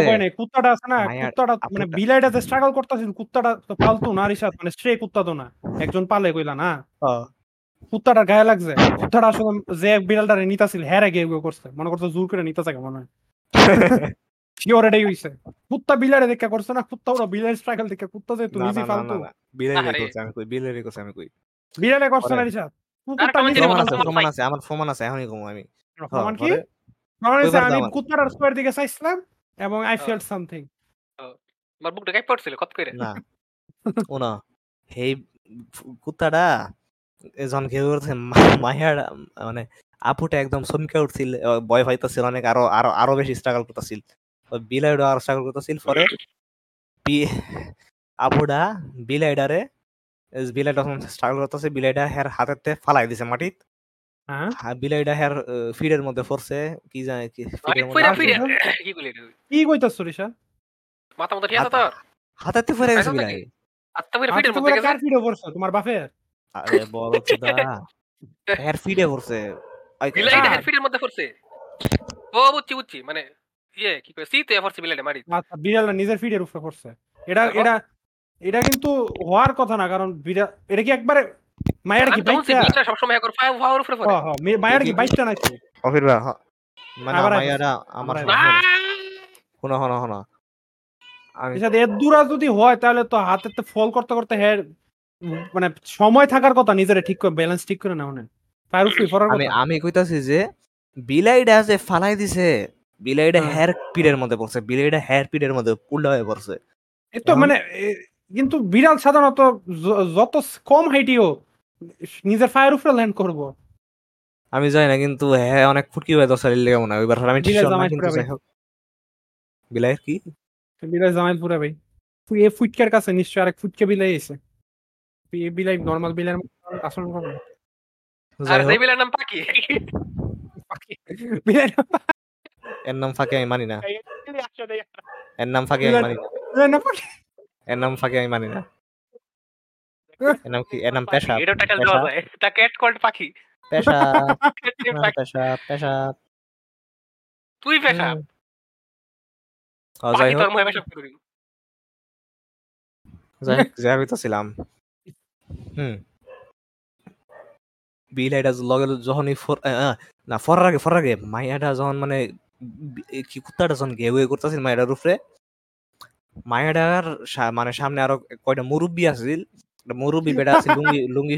A: উপায় নেই। কুত্তাটা আছে না কুত্তাটা মানে বিলাইটা যে স্ট্রাগল করতেছিল কুত্তাটা তো পালতু না রিসাত মানে স্ট্রে কুত্তা তো না। একজন পালে কইলা না।
C: হ্যাঁ,
A: কুত্তাটা গায়ে লাগছে। কুত্তাটা আসলে যে বিড়ালটারে নিতাছিল হ্যারে গেউ গেউ করছে। মনে করছে জোর করে নিতে চাকে মনে হয়। শিওর এটাই হইছে। কুত্তা বিলারে দেখা করছে না কুত্তা ওরা বিলার স্ট্রাগল দেখে কুত্তা যে তুই
C: না,
A: নিজে ফালতু।
C: রেখেছে আমি কই বিলাই রেখেছে আমি কই।
A: বিড়ালে করছে না কুত্তা নিজে
C: আছে আমার প্রমাণ আছে এখনই আমি।
A: প্রমাণ কি? আমি
C: আমার।
A: স্কোয়ার দিকে চাইছিলাম এবং আই। ফেল্ট সামথিং
B: আমার বুকটা কাইপ পড়ছিল কত করে
C: না। ওনা সেই কুত্তাটা যখন কেউ করছে মাহিয়ার মানে আপুটা একদম চমকে উঠছিল ভয় পাইতেছিল অনেক আরও আরও আরও বেশি স্ট্রাগল করতেছিল। বিলাইডা আরও স্ট্রাগল করতেছিল পরে আপুটা বিলাইডারে বিলাইডা স্ট্রাগল করতেছে বিলাইডা হের হাতেতে ফালাই দিছে মাটিত।
A: হ্যাঁ?
C: হা- বিলাইডা হের ফিডের মধ্যে পড়ছে কি জানে কি ফিডের মধ্যে
B: ফিরে
A: আর
B: ফিরে
A: কিছু?
B: কি বলি
A: কি কইতাছ রিসা
B: মাথা মতো ঠিক আছে তোর?
C: হাতেতে পড়ে গেছে বিলাই।
B: আত্মা ফিরে
A: আজকে
B: মধ্যে গেছে?
A: কার ভিডিও করছ তোমার বাপের?
C: আরে বড় চুদা হের ফিডে পড়ছে?
B: মধ্যে ও বুঝছি বুঝছি মানে ইয়ে কি পড়ছে মারি
A: আচ্ছা বিড়ালটা নিজের ফিডের উপরে পড়ছে। এটা এটা এটা কিন্তু হওয়ার কথা না কারণ বিড়াল এটা কি একবারে মায়ের কি
B: আমি তো বলছি
A: বাইকটা
B: বিলাই সবসময় একবার ফায়ার ফায়ার উপরে পড়ে
A: হ্যাঁ হ্যাঁ মায়ের কি বাইকটা নাকি
C: অফির বা মানে আমার শোনো। শোনো শোনো আমি
A: এর দূরা যদি হয় তাহলে তো হাতে ফল করতে করতে হের মানে সময় থাকার কথা নিজের ঠিক করে ব্যালেন্স ঠিক করে নাও না। ফায়ার উপরে পড়ার
C: আমি আমি কইতাছি যে বিলাইডা যে ফালাই দিছে। বিলাইডা
A: হ্যাঁ।
C: হেয়ার পিডের মধ্যে পড়ছে। বিলাইডা হেয়ার পিডের মধ্যে উল্টা হয়ে পড়ছে।
A: এতো মানে কিন্তু বিড়াল সাধারণত যত কম হাইটিও নিজের ফায়ার উপরে ল্যান্ড করব।
C: আমি জানি না কিন্তু হ্যাঁ অনেক ফুটকি হয়ে দশ লেগে মনে হয় ওইবার আমি ঠিক
A: বিলাই
C: না, কিন্তু যাই হোক। বিলাইয়ের কি?
A: বিলাই জামাইলপুরে ভাই ফুই- এ ফুটকার কাছে নিশ্চয় আরেক ফুটকে বিলাই এসে। এই বিলাই নর্মাল বিলাইয়ের মতো আচরণ করে না।
C: যাই
B: আর সেই বিলার নাম পাখি?
A: বিলাই
C: এর নাম ফাঁকে আমি মানি না। এর নাম ফাঁকে আমি মানি না। এর নাম ফাঁকে আমি মানি না। এর নাম কি? এর নাম পেশা
B: এটা টাকা দেওয়া যায় তা ক্যাট কল্ড পাখি।
C: পেশা। পেশা পেশা
B: তুই পেশা
C: যাই হোক। যাই হোক যাই তো ছিলাম। হুম। বিলাইটা লগে যখনই না ফরার আগে ফরার আগে মাইয়াটা যখন মানে কি কুত্তাটা যখন ঘেউ ঘেউ করতেছিল মাইয়াটার উপরে মাইয়াটার মানে সামনে আরও কয়টা মুরব্বি আছিল একটা মুরব্বি বেটা আছে লুঙ্গি লুঙ্গি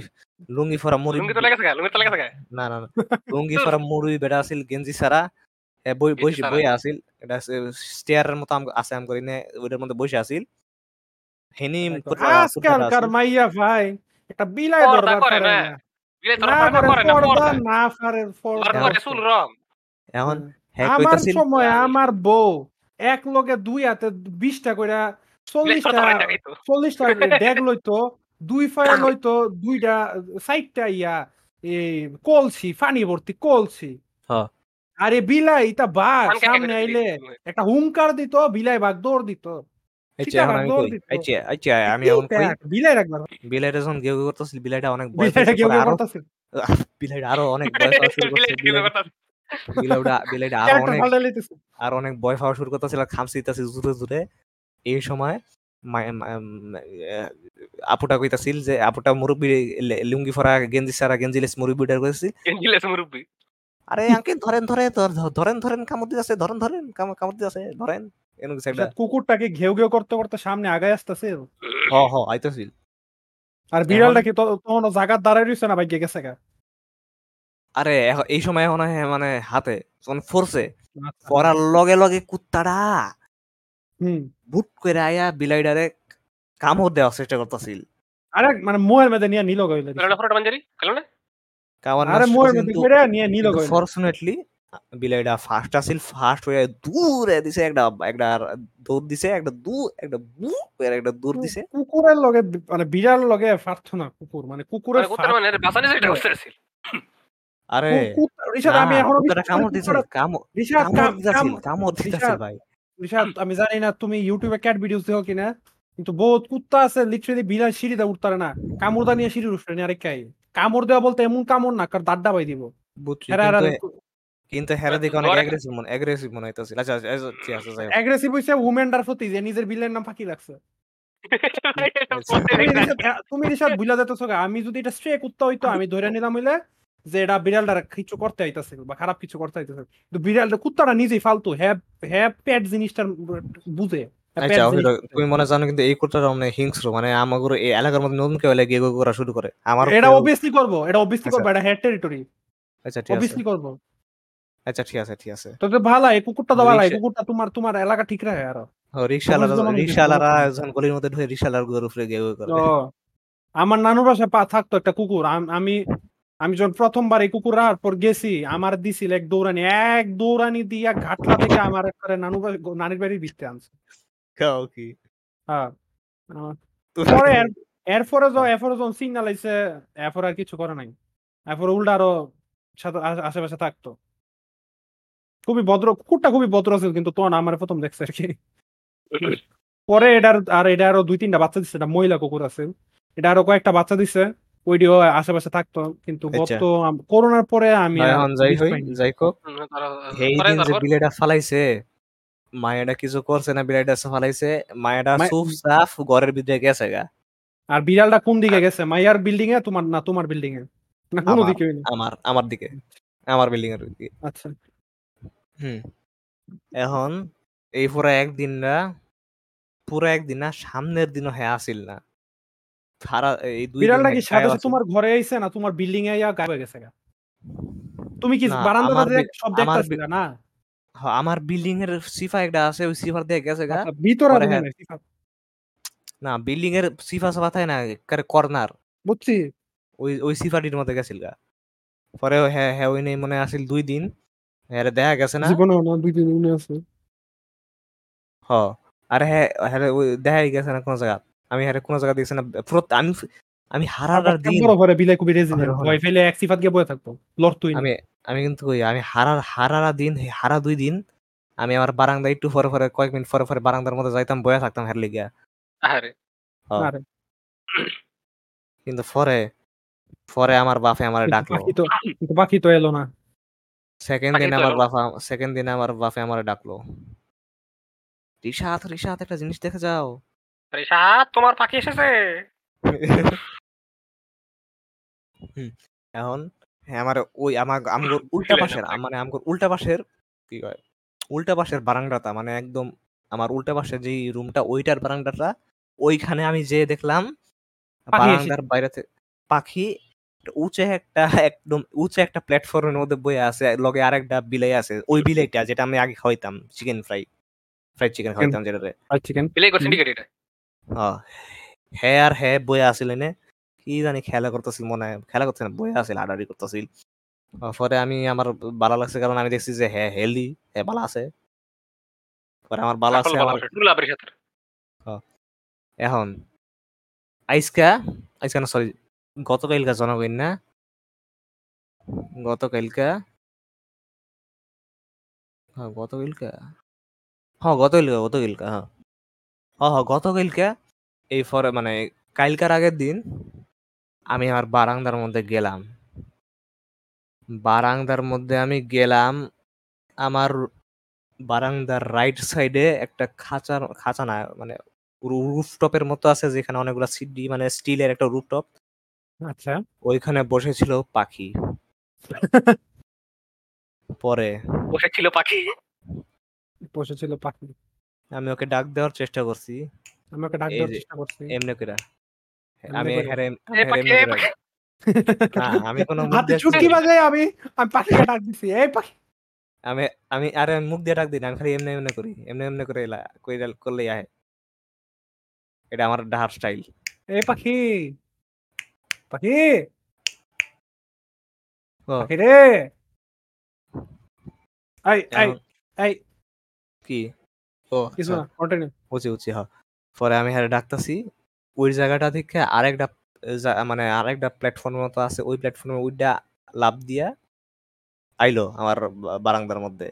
C: লুঙ্গি ফরা
B: লুঙ্গি তো লেগেছে গা লুঙ্গি তো লেগেছে গা
C: না না না লুঙ্গি ফরা মুরব্বি বেটা আছিল গেঞ্জি সারা এ বই বসে বই আছিল এটা স্টেয়ারের মতো আছে আম করি মধ্যে বসে আছিল হেনি
A: আজকালকার মাইয়া ভাই একটা বিলাই দরবার
B: করে না।
A: না
B: বিলাই তোর
A: করে
B: করে না
A: পর্দা
B: পর্দা
A: না করে পর্দা
B: চুল রং
C: এখন
A: আমার সময় আমার বউ এক লগে দুই হাতে বিশটা কইরা চল্লিশটা। চল্লিশটা ড্যাগ লইতো দুই ফায়ার লইতো দুইটা সাইডটা ইয়া কলসি ফানি ভর্তি কলসি।
C: হ্যাঁ।
A: আরে বিলাই তা বাঘ
B: পান
A: সামনে আইলে একটা হুঙ্কার দিত বিলাই বাঘ দৌড় দিত।
C: আমি এখন
A: বিলাই রাখবার
C: বিলাইটা যখন গেউ গেউ করতেছিল বিলাইটা অনেক
A: বিলাইটা
C: আরও
A: করতেছে
C: বিলাইটা আরও অনেক পাওয়া শুরু বিলাইটা
A: আরও
C: অনেক আর অনেক পাওয়া করতেছিল জুড়ে জুড়ে। এই সময় আপুটা কইতাছিল যে আপুটা মুরব্বি লুঙ্গি ফরা গেঞ্জি সারা গেঞ্জিলেস মুরব্বিটার কইছিল
B: এঞ্জিলেস মুরব্বি?
C: আরে আঙ্কেল ধরেন ধরে ধর- ধরেন ধরেন কামড় দিতেছে ধরেন ধরেন কাম- কামড় দিতেছে ধরেন এরকম কিছু একটা।
A: কুকুরটাকে ঘেউ ঘেউ করতে করতে সামনে আগায় আসতেছে?
C: হ হ আইতাছিল।
A: আর বিড়ালটা কি তো- তখন জায়গার দাঁড়ায় রইছে না ভাই গেছে গা?
C: আরে এই সময় এখন মানে হাতে যখন ফোরছে। পরার লগে লগে কুত্তাটা
A: হুম।
C: বুট করে আয়া বিলাইডারে কামড় দেওয়ার চেষ্টা করতেছিল।
A: আরে মানে মোয়ের মধ্যে নিয়ে নিল গইলে
B: কারণ ফটোটা বাঞ্জারি? কারণ না?
A: আরে মোয়ের মধ্যে করে নিয়ে নিল গইলে।
C: ফরচুনেটলি বিলাইডা ফার্স্ট আছিল ফার্স্ট হয়ে দূরে দিছে একটা একটা দৌড় দিছে একটা দু একটা বু এর একটা দূর দিছে।
A: কুকুরের লগে মানে বিড়াল লগে পারত না কুকুর মানে কুকুরের
B: মানে কুত্তার মানে বাসানি যেটা করতে আছিল
C: আরে না,
A: আমি এখনও
C: কামড় দিছে কামড়
A: রিশাদ
C: কামড়
A: কাম-
C: কামড় দিতাছিল ভাই।
A: রিশাদ আমি জানি না তুমি ইউটিউবে ক্যাট ভিডিওস দেখো কিনা। কিন্তু বহুত কুত্তা আছে লিটারেলি বিড়াল সিঁড়িতে উঠতারে না। কামড় নিয়ে সিঁড়ির উঠে নিয়ে আরেক খাই কামড় দেওয়া বলতে এমন কামড় না কার দাড্ডা বাই দিব।
C: কিন্তু কিন্তু হেরা দিকে অনেক অ্যাগ্রেসিভ মনে অ্যাগ্রেসিভ মনে হইতাছিল আচ্ছা আচ্ছা, আচ্ছা,
A: অ্যাগ্রেসিভ হইছে প্রতি যে নিজের বিলের নাম ফাঁকি রাখছে। তুমি রিসাদ যেতেছো আমি যদি এটা স্ট্রে কুত্তা হইতো আমি ধরে নিলাম হইলে যে এটা বিড়ালটা কিছু করতে আইতাছে বা খারাপ কিছু করতে আইতাছে। কিন্তু বিড়ালটা কুত্তাটা নিজেই ফালতু হ্যাঁ হ্যাঁ পেট জিনিসটার বুঝে। হ্যাঁ,
C: আচ্ছা অভির,
A: বুঝে।
C: তুমি মনে জানো কিন্তু এই কুত্তাটা অনেক হিংস্র মানে আমাগুলো এই এলাকার মধ্যে নতুন কেউ এলে গিয়ে করা শুরু করে। আমার
A: এটা অবভিয়াসলি করব এটা অবভিয়াসলি
C: আচ্ছা।
A: এটা হেড টেরিটরি
C: আচ্ছা ঠিক আছে।
A: অবভিয়াসলি করব।
C: আচ্ছা ঠিক আছে ঠিক আছে।
A: তো ভালো এই কুকুরটা ভালো এই কুকুরটা তোমার তোমার এলাকা ঠিক রাখে আরও।
C: রিক্সাওয়ালারা
A: বলতো না।
C: যখন গলির মধ্যে ঢুকে রিক্সাওয়ালার গরুর উপরে গেউ করে।
A: আমার নানুর বাসায় পা থাকতো একটা কুকুর। আমি আমি যখন প্রথমবার এই কুকুর রাখার পর গেছি আমার দিছিল এক দৌড়ানি এক দৌড়ানি দিয়া ঘাটলা থেকে আমার একবারে নানু নানির বাড়ির ভিতরে আনছে।
C: খাও কি
A: হ্যাঁ পরে এর- এরপরে এরপরে যখন সিগনাল আইছে এরপরে আর কিছু করে নাই। এরপরে উল্টা আরও আশেপাশে থাকতো। খুবই ভদ্র কুকুরটা খুবই ভদ্র ছিল কিন্তু তখন আমার প্রথম দেখছে আর কি পরে এটার আর এটা আরও দুই তিনটা বাচ্চা দিচ্ছে এটা মহিলা কুকুর আছে এটা আরও কয়েকটা বাচ্চা দিছে ওইটিও আশেপাশে থাকতো কিন্তু
C: আচ্ছা।
A: গত করোনার পরে আমি
C: এখন যাই হই
A: পাইনি।
C: যাই হোক। এই যে বিলেটা ফালাইছে মায়েরা কিছু করছে না বিলেটা ফালাইছে মায়েরা
A: মায়ে-
C: সুপ সাফ ঘরের ভিতরে গেছে গা।
A: আর বিড়ালটা কোন দিকে গেছে? মাইয়ার বিল্ডিং এ তোমার না তোমার বিল্ডিং এ না কোনো। দিকে
C: আমার আমার দিকে। আমার বিল্ডিং এর দিকে।
A: আচ্ছা।
C: হুম। এখন এই পুরা একদিন না পুরা একদিন না সামনের দিনও হ্যাঁ আসিল না। সারা এই দুই দিন
A: বিড়ালটা কি
C: হ্যাঁ
A: সাথে
C: আছিল।
A: তোমার ঘরে আইছে না তোমার বিল্ডিং এ ইয়া গায়েব হয়ে গেছে গা? তুমি কি
C: না,
A: বারান্দাটা
C: আমার
A: দেখ
C: বি-
A: সব দেখতাছিলা না?
C: হ, আমার বিল্ডিং এর সিফা একটা আছে ওই সিফার দিয়ে গেছে গা।
A: আচ্ছা, ভিতরে ঢুকে
C: হ্যাঁ। না বিল্ডিং এর সিফা সাফা থাকে না কর্নার।
A: বুঝছি।
C: ওই ওই সিফাটির মধ্যে গেছিল গা। পরে হ্যাঁ হ্যাঁ ওই নেই মনে আসিল দুই দিন। হ্যাঁ দেখা গেছে না?
A: জীবনে না দুই দিন মনে আছে।
C: হ আরে হ্যাঁ হ্যাঁ ওই দেখাই গেছে না কোন জায়গা? আমি হ্যাঁ কোনো জায়গা দেখছি না। আমি আমি হারার দিন
A: বড় ঘরে বিলাই রেজিলেন্ট
C: ঘরে ঘরে।
A: ফেলে এক সিফাত গিয়ে বয়ে থাকতো লড় তুই
C: আমি আমি কিন্তু কই আমি হারার হারারা দিন হারা দুই দিন আমি আমার বারান্দা একটু পরে পরে কয়েক মিনিট পরে পরে বারান্দার মধ্যে যাইতাম বয়ে থাকতাম হের লিগা
B: আরে।
A: আরে।
C: কিন্তু পরে পরে আমার বাপে আমার ডাকলো।
A: পাখি তো কিন্তু পাখি তো এলো না।
C: সেকেন্ড দিন আমার। বাপা সেকেন্ড দিন আমার বাপে আমার ডাকলো। রিশাত রিশাত একটা জিনিস দেখে যাও।
B: আরে সাত তোমার পাখি এসেছে?
C: হুম, এখন হ্যাঁ আমার ওই আমার আমগর উল্টা পাশের
B: আপনাকে।
C: মানে আমগর উল্টা পাশের কি কয় উল্টা পাশের বারান্দাটা মানে একদম আমার উল্টা পাশের যে রুমটা ওইটার বারান্দাটা ওইখানে আমি যে দেখলাম
A: পাখি এসেছে।
C: বারান্দার বাইরে থেকে পাখি উঁচে একটা একদম উঁচে একটা প্ল্যাটফর্মের মধ্যে বয়ে আছে লগে আরেকটা বিলাই আছে ওই বিলাইটা যেটা আমি আগে খাওয়াইতাম চিকেন ফ্রাই ফ্রাইড চিকেন খাওয়াইতাম যেটা
A: আর চিকেন।
B: করছেন এটা?
C: হ্যাঁ হ্যাঁ আর হ্যাঁ বয়ে আসিল এনে কি জানি খেলা করতেছিল মনে হয় খেলা করতে না বয়ে আসিল আডাডি করতেছিল। পরে আমি আমার ভালো লাগছে কারণ আমি দেখছি যে হ্যাঁ হেলদি হ্যাঁ ভালো আছে। পরে আমার ভালো আছে এখন আইসকা আইসকা না সরি গতকালকা জনগণ না? গতকালকা? হ্যাঁ গতকালকা? হ্যাঁ গতকালকা গতকালকা হ্যাঁ। হ্যাঁ হ্যাঁ গতকালকা এই ফরে মানে কালকার আগের দিন আমি আমার বারান্দার মধ্যে গেলাম। বারান্দার মধ্যে আমি গেলাম আমার বারান্দার রাইট সাইডে একটা খাঁচার খাঁচা না মানে রুফটপের মতো আছে যেখানে অনেকগুলো সিডি মানে স্টিলের একটা রুফটপ
A: আচ্ছা।
C: ওইখানে বসেছিল পাখি। পরে
B: বসেছিল পাখি?
A: বসেছিল পাখি।
C: আমি ওকে ডাক দেওয়ার চেষ্টা করছি।
A: আমি ওকে ডাক দেওয়ার চেষ্টা করছি।
C: এমনি করে
A: এমনি
C: আমি? হেরে
B: পাখি পাখি।
C: আমি কোনো
A: হাতে চুটকি আমি আমি পাখিকে ডাক দিছি এই পাখি!
C: আমি আমি আরে মুখ দিয়ে ডাক দিই না আমি খালি এমনি এমনি করি এমনি এমনি করে এলা কইরা করলেই আহে। এটা আমার ডাহার স্টাইল।
A: এই পাখি পাখি!
C: ও।
A: পাখি রে! এই
C: এখন
A: এই
C: কি? ও
A: কিছু
C: আচ্ছা।
A: না কন্টিনিউ
C: উচি উচি হ। পরে আমি হ্যাঁ ডাকতাছি। ওই জায়গাটা থেকে আরেকটা জা- মানে আরেকটা প্ল্যাটফর্ম মতো আছে ওই প্ল্যাটফর্মে ওইটা লাভ দিয়া আইলো আমার বা- বারান্দার মধ্যে।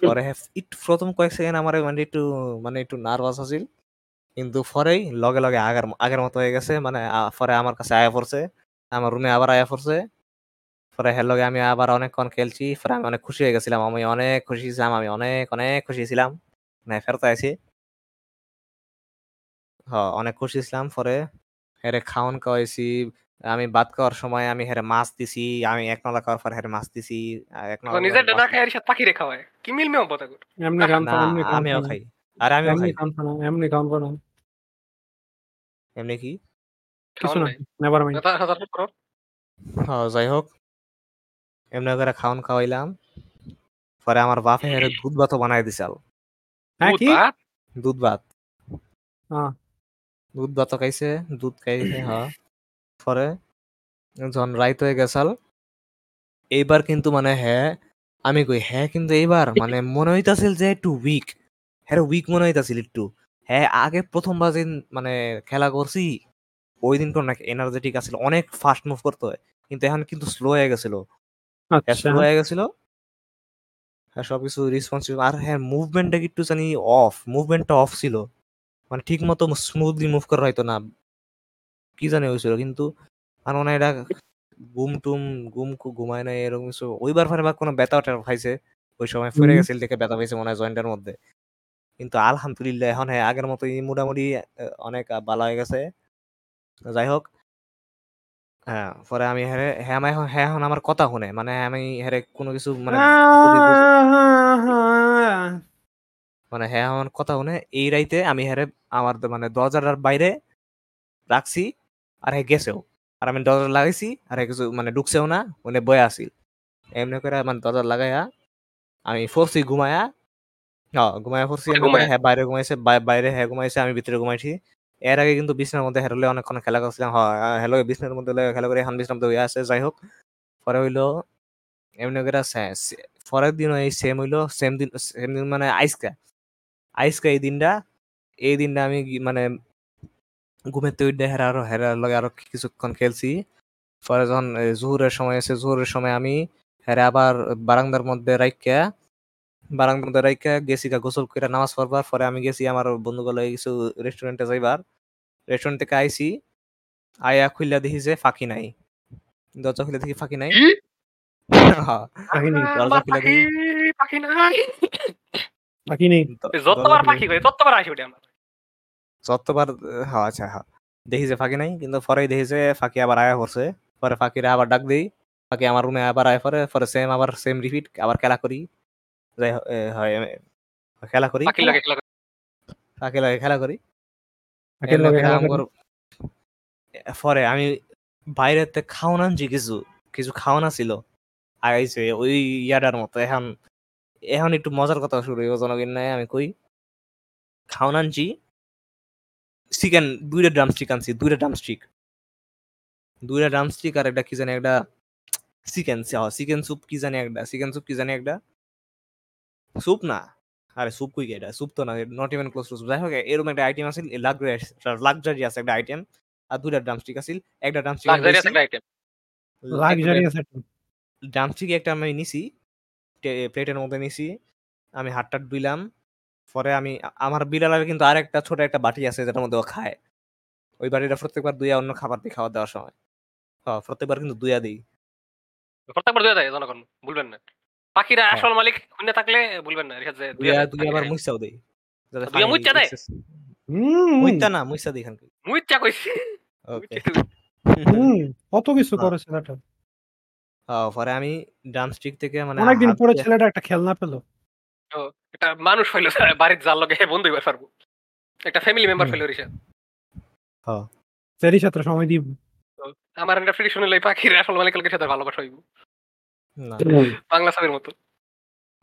C: পরে হ্যাঁ একটু প্রথম কয়েক সেকেন্ড আমার মানে একটু মানে একটু নার্ভাস আছিল। কিন্তু পরেই লগে লগে আগের আগের মতো হয়ে গেছে মানে আ- পরে আমার কাছে আয়া পড়ছে আমার রুমে আবার আয়া পড়ছে। পরে হ্যার লগে আমি আবার অনেকক্ষণ খেলছি পরে আমি অনেক খুশি হয়ে গেছিলাম আমি অনেক খুশি ছিলাম আমি অনেক অনেক খুশি ছিলাম মানে ফেরত আইছি। হ অনেক খুশি ছিলাম পরে। হেরে খাওন খাওয়াইছি আমি ভাত খাওয়ার সময় আমি হেরে মাছ দিছি আমি এক নলা খাওয়ার পর হেরে মাছ দিছি আর এক নলা
B: নিজের
C: খাওয়ার
B: না
C: মাছ-
B: আর সাথে পাখি রেখা হয় কি মিল মেও পতা কর
A: এমনি কাম
C: না
A: এমনি কাম
C: আমিও খাই আর আমিও
A: এমনি
C: খাই।
A: এমনি
C: কি?
A: কিছু না নেভার মাইন্ড
C: হ্যাঁ যাই হোক এমনি করে খাওন খাওয়াইলাম। পরে আমার বাপে হেরে দুধ ভাত বানাই দিছাল
A: হ্যাঁ কি?
C: দুধ ভাত।
A: হ্যাঁ।
C: দুধ ভাত খাইছে দুধ খাইছে হ্যাঁ পরে যখন রাইত হয়ে গেছাল এইবার কিন্তু মানে হ্যাঁ আমি কই হ্যাঁ কিন্তু এইবার মানে মনে হইতাছিল যে একটু উইক হ্যাঁ উইক মনে হইতাছিল একটু। হ্যাঁ আগে প্রথমবার যেদিন মানে খেলা করছি ওই দিন কোন এনার্জেটিক আছিল অনেক ফাস্ট মুভ করতে হয়। কিন্তু এখন কিন্তু স্লো হয়ে গেছিল।
A: আচ্ছা।
C: স্লো হয়ে গেছিল। হ্যাঁ সবকিছু রেসপন্সিভ আর হ্যাঁ মুভমেন্টটা একটু জানি অফ মুভমেন্টটা অফ ছিল। মানে ঠিক মতো স্মুথলি মুভ করা হয়তো না। কি জানি হয়েছিল কিন্তু আর মনে হয় এটা ঘুম টুম খু- ঘুমায় না এরকম কিছু। ওইবার ফারে বা কোনো ব্যথা খাইছে ওই সময় ফিরে গেছিল দেখে ব্যথা পাইছে মনে হয় জয়েন্টের মধ্যে। কিন্তু আলহামদুলিল্লাহ এখন হ্যাঁ আগের মতোই মোটামুটি অনেক ভালো হয়ে গেছে। যাই হোক হ্যাঁ পরে আমি হ্যাঁ হ্যাঁ আমি হ্যাঁ এখন আমার কথা শুনে মানে আমি হ্যাঁ কোনো কিছু মানে বুঝ- মানে হ্যাঁ আমার কথা শুনে এই রাইতে আমি হ্যাঁ আমার মানে দরজাটার বাইরে রাখছি আর হ্যাঁ গেছেও। আর আমি দরজা লাগাইছি আর হ্যাঁ কিছু মানে ঢুকছেও না মানে বয়ে আসিল এমনি করে মানে দরজা লাগাইয়া আমি ফোরছি ঘুমায়া। হ্যাঁ ঘুমায়া ফোরছি। হ্যাঁ বাইরে ঘুমাইছে বাই- বাইরে হ্যাঁ ঘুমাইছে আমি ভিতরে ঘুমাইছি। এর আগে কিন্তু বিছনার মধ্যে হেরলে অনেকক্ষণ খেলা করছিলাম। হ্যাঁ হ্যালো বিছনার মধ্যে খেলা করে এখন বিছনার মধ্যে হয়ে আছে যাই হোক। পরে হইল এমনি করে পরের দিন এই সেম হইল সেম দিন সেম দিন মানে আইসকা। আইসকা এই দিনটা এই দিনটা আমি মানে ঘুমের তো উঠে হেরা আরও হেরার লগে আরও কিছুক্ষণ খেলছি। পরে যখন জোহরের সময় এসে জোহরের সময় আমি হেরা আবার বারান্দার মধ্যে রাইকা বারান্দার মধ্যে রাইকা গেছি গা গোসল করে নামাজ পড়বার। পরে আমি গেছি আমার বন্ধুগুলো কিছু রেস্টুরেন্টে যাইবার। রেস্টুরেন্ট থেকে আইছি আয়া খুললা দেখি যে ফাঁকি নাই। দরজা খুলে দেখি ফাঁকি নাই। দরজা খুলে।
B: পাখি নেই। যতবার পাখি করে ততবার আসি ওটা আমার।
C: যতবার হ্যাঁ আচ্ছা হ্যাঁ। দেখি যে ফাঁকি নাই কিন্তু পরেই দেখি যে ফাঁকি আবার আয়া পড়ছে পরে ফাঁকিরে আবার ডাক দিই। ফাঁকি আমার রুমে আবার আয়া পরে পরে সেম আবার সেম রিপিট আবার খেলা করি। যাই হয় খেলা করি।
B: পাখি লাগে খেলা করে।
C: ফাঁকি লাগে খেলা করি। পরে আমি বাইরেতে খাওয়ান আনছি কিছু। কিছু খাওয়ান ছিল আগাইছে ওই ইয়াটার মতো এখন এখন একটু মজার কথা শুরু হইব জনগণ নাই আমি কই। খাওয়ান আনছি। চিকেন দুইটা ড্রাম স্টিক আনছি দুইটা ড্রাম স্টিক দুইটা ড্রাম স্টিক আর একটা কি জানি একটা চিকেন চিকেন স্যুপ কি জানি একটা চিকেন স্যুপ কি জানি একটা। স্যুপ না? আরে স্যুপ কই এটা? স্যুপ তো না not even close to soup যাই হোক এরকম একটা আইটেম আছে লাক্সারি আছে একটা আইটেম আর দুইটা ড্রামস্টিক আছে একটা ড্রামস্টিক
B: Luxurious একটা আইটেম item।
A: লাক্সারিয়াস
C: ড্রামস্টিক একটা আমি নিছি। প্লেটের মধ্যে নিছি। আমি হাতটা দিলাম পরে আমি আমার বিড়ালের কিন্তু আর একটা ছোট একটা বাটি আছে যেটার মধ্যে ও খায়। ওই বাটিটা প্রত্যেকবার দুইয়া অন্য খাবার দিয়ে খাওয়া দেওয়ার সময়। হ্যাঁ প্রত্যেকবার কিন্তু দুইয়া দিই।
B: প্রত্যেকবার দুয়া দেয় জনগণ ভুলবেন না। পাখিরা
C: হ্যাঁ।
B: আসল মালিক শুনে থাকলে ভুলবেন না যে
C: দুইয়া দুইয়া আবার
B: পাখি
C: মুইসাও দেই।
B: দুইয়া মুইচ্চা দেয়?
C: মুইতা না মুইসা দিই খানকে
B: খায়। মুইচ্চা কইছি।
C: ওকে
A: হুম। কত কিছু। করেছে এটা?
C: হ্যাঁ, পরে আমি ড্রামস্টিক থেকে মানে
A: অনেকদিন
C: হাত
A: পরে
C: দিয়ে-
A: ছেলেটা একটা খেলনা পেল।
B: একটা মানুষ হইল বাড়ির যার লগে বন্ধু হইবার পারব। একটা ফ্যামিলি মেম্বার
A: হুম।
B: হইল রিসা।
A: সেরই সাথে সময় দিব।
B: আমার একটা ট্রেডিশন হইল এই পাখির আসল মালিকের সাথে ভালোবাসা হইব।
C: না।
B: বাংলা ছবির মতো।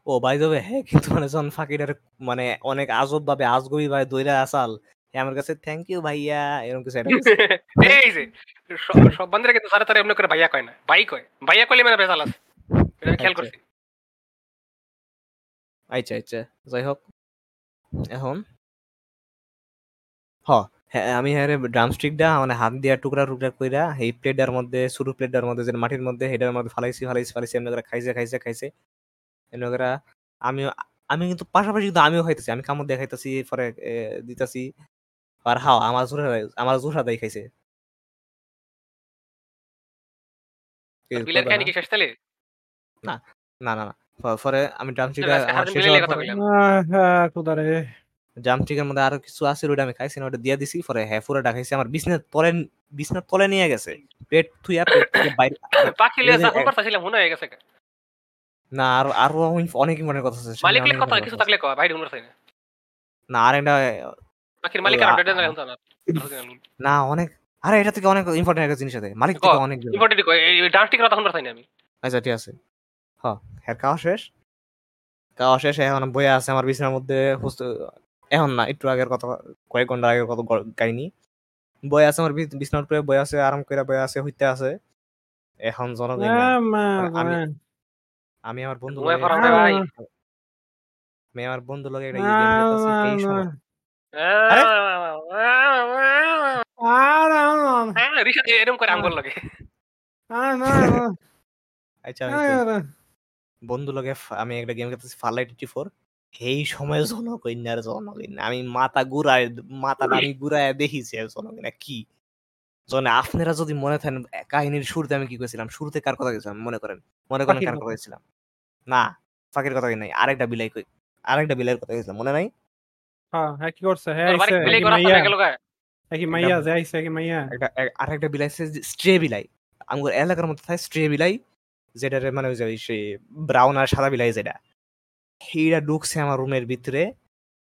C: ও বাই দেবে হ্যাঁ কিন্তু মানে যখন ফাঁকিটার মানে অনেক আজব ভাবে আজগবি ভাই দইরা আসাল হ্যাঁ, আমার কাছে থ্যাংক ইউ ভাইয়া এরকম কিছু একটা কইছে।
B: এই যে সব- সব বান্ধবীরা কিন্তু তারা তারা এমনি করে ভাইয়া কয় না। ভাই কয়। ভাইয়া কইলে মানে বেজাল আছে। এটা আমি খেয়াল
C: আচ্ছা।
B: করছি।
C: আচ্ছা আচ্ছা। যাই হোক এখন? হ হ্যাঁ আমি হ্যাঁ ড্রামস্টিকটা মানে হাত দিয়া টুকরা টুকরা কইরা এই প্লেটার মধ্যে ছোট প্লেটার মধ্যে যে মাটির মধ্যে হেডার মধ্যে ফালাইছি ফালাইছি ফালাইছি এমনি করে খাইছে খাইছে খাইছে। এমনি করে আমি আমি কিন্তু পাশাপাশি কিন্তু আমিও খাইতেছি আমি কামড় দিয়ে খাইতেছি পরে এ, দিতেছি। আর হাও আমার জোরে আমার জোসা দাই খাইছে। না?
B: কি শেষ তাহলে?
C: না না না পরে আমি পরে
A: হ্যাঁ কোদারে
C: ড্রামস্টিকের মধ্যে আরও কিছু আছে ওটা আমি খাইছি না ওটা দিয়ে দিছি পরে হ্যাঁ খাইছি আমার বিছনার তলে বিছনার তলে নিয়ে গেছে। পেট থুইয়া পেট থেকে বাইরে
B: পাখি লিয়ে
C: যা
B: মনে হয়ে গেছে
C: না আর আরও অনেক ইম্পর্টেন্ট কথা আছে
B: মালিকের কথা কিছু থাকলে কয় ভাই ঢুমর না।
C: না আর একটা
B: পাখির মালিক আর আপডেট না
C: অনেক আরে এটা থেকে অনেক ইম্পর্টেন্ট একটা জিনিস আছে। মালিক থেকে অনেক
B: ইম্পর্টেন্ট এই কথা শুনবার চাই আমি।
C: আচ্ছা ঠিক আছে। হ্যাঁ হ্যাঁ খাওয়া শেষ। খাওয়া শেষ এখন বইয়া আছে আমার বিছানার মধ্যে। এখন না একটু আগের কথা কয়েক ঘণ্টা আগের কথা গ- বই আছে আমার বিছ- বিছনার উপরে বই আছে আরাম করে বই আছে হইতে আছে। এখন জনগণ আমি আমি আমার বন্ধু। আমি আমার বন্ধু লগে একটা
B: এরকম করে লাগে।
C: আচ্ছা বন্ধু লগে আমি একটা গেম খেলতেছি টিটি ফোর এই সময় জনকন্যার জনকন্যা আমি মাথা ঘুরায় মাথাটা আমি ঘুরায় দেখিছি জনকন্যা কি। জনে আপনারা যদি মনে থাকেন কাহিনীর শুরুতে আমি কি করেছিলাম শুরুতে কার কথা গেছিলাম মনে করেন? মনে করেন কার
A: কথা।
C: কথা। গেছিলাম না ফাঁকের কথা নাই আরেকটা বিলাই কই আরেকটা বিলাইয়ের কথা গেছিলাম মনে নাই?
A: হ্যাঁ কি করছে? হ্যাঁ
B: তোর
A: আইছে,
B: বিলাই করা
A: মাইয়া।
B: গেল গা?
A: কি মাইয়া যে আইছে কি মাইয়া।
C: একটা বিলাই স্ট্রে বিলাই। এলাকার মধ্যে থাকে স্ট্রে বিলাই যেটা মানে ওই সেই ব্রাউন আর সাদা বিলাই যেটা। ঢুকছে আমার রুমের ভিতরে।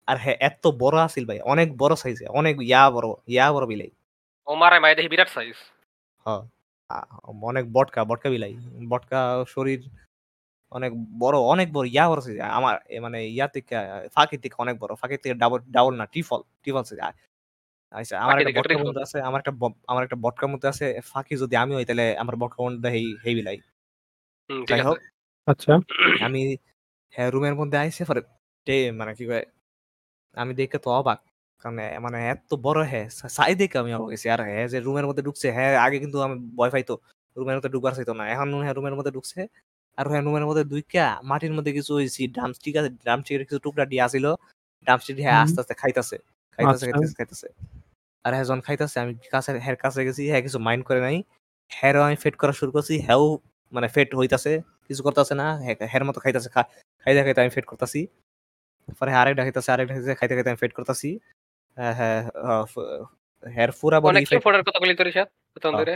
C: আর হ্যাঁ এত বড় আছিল ভাই অনেক বড় সাইজে অনেক ইয়া বড় ইয়া বড় বিলাই।
B: ও মাই দেখি বিরাট সাইজ
C: হ্যাঁ অনেক বটকা বটকা বিলাই। বটকা শরীর অনেক বড় অনেক বড় ইয়া বড় size, আমার এ মানে ইয়া থেকে ফাঁকি থেকে অনেক বড়। ফাঁকি থেকে ডাবল ডাবল না টিফল টিফল size, আচ্ছা আমার একটা
B: triple।
C: মধ্যে আছে আমার একটা আমার একটা বটকার মধ্যে আছে ফাঁকি যদি আমি হই তাহলে আমার বটকার মধ্যে হেই হেই বিলাই যাই হোক
A: আচ্ছা।
C: আমি হ্যাঁ রুমের মধ্যে আইসে পরে টে মানে কি কয় আমি দেখে তো অবাক কারণ মানে এত বড় হ্যাঁ সাই দেখে আমি অবাক হয়েছি। আর হ্যাঁ যে রুমের মধ্যে ঢুকছে হ্যাঁ আগে কিন্তু আমি ভয় পাইতো রুমের মধ্যে ঢুকবার চাইতো না। এখন হ্যাঁ রুমের মধ্যে ঢুকছে আর হ্যাঁ রুমের মধ্যে দুইকা মাটির মধ্যে কিছু হয়েছি ড্রামস্টিক আছে ড্রামস্টিকের কিছু টুকরা দিয়ে আসিল ড্রামস্টিক হ্যাঁ আস্তে আস্তে খাইতাছে খাইতাছে
A: আচ্ছা।
C: খাইতাছে খাইতাছে। আর হ্যাঁ যখন খাইতাছে আমি কাছে হ্যার কাছে গেছি হ্যাঁ কিছু মাইন্ড করে নাই। হ্যারও আমি ফেট করা শুরু করছি হ্যাও মানে ফেট হইতাছে কিছু করতেছে না হ্যাঁ- হ্যার মতো খাইতাছে খাইতে খাইতে আমি ফেট করতেছি। পরে আরেক ডাকিতেছে আরেক ডাকিতেছে খাইতে খাইতে আমি ফেট করতেছি। হ্যাঁ হ্যাঁ হেয়ার পুরা বডি
B: অনেক কি ফোটার কথা বলি তোর। ধরে।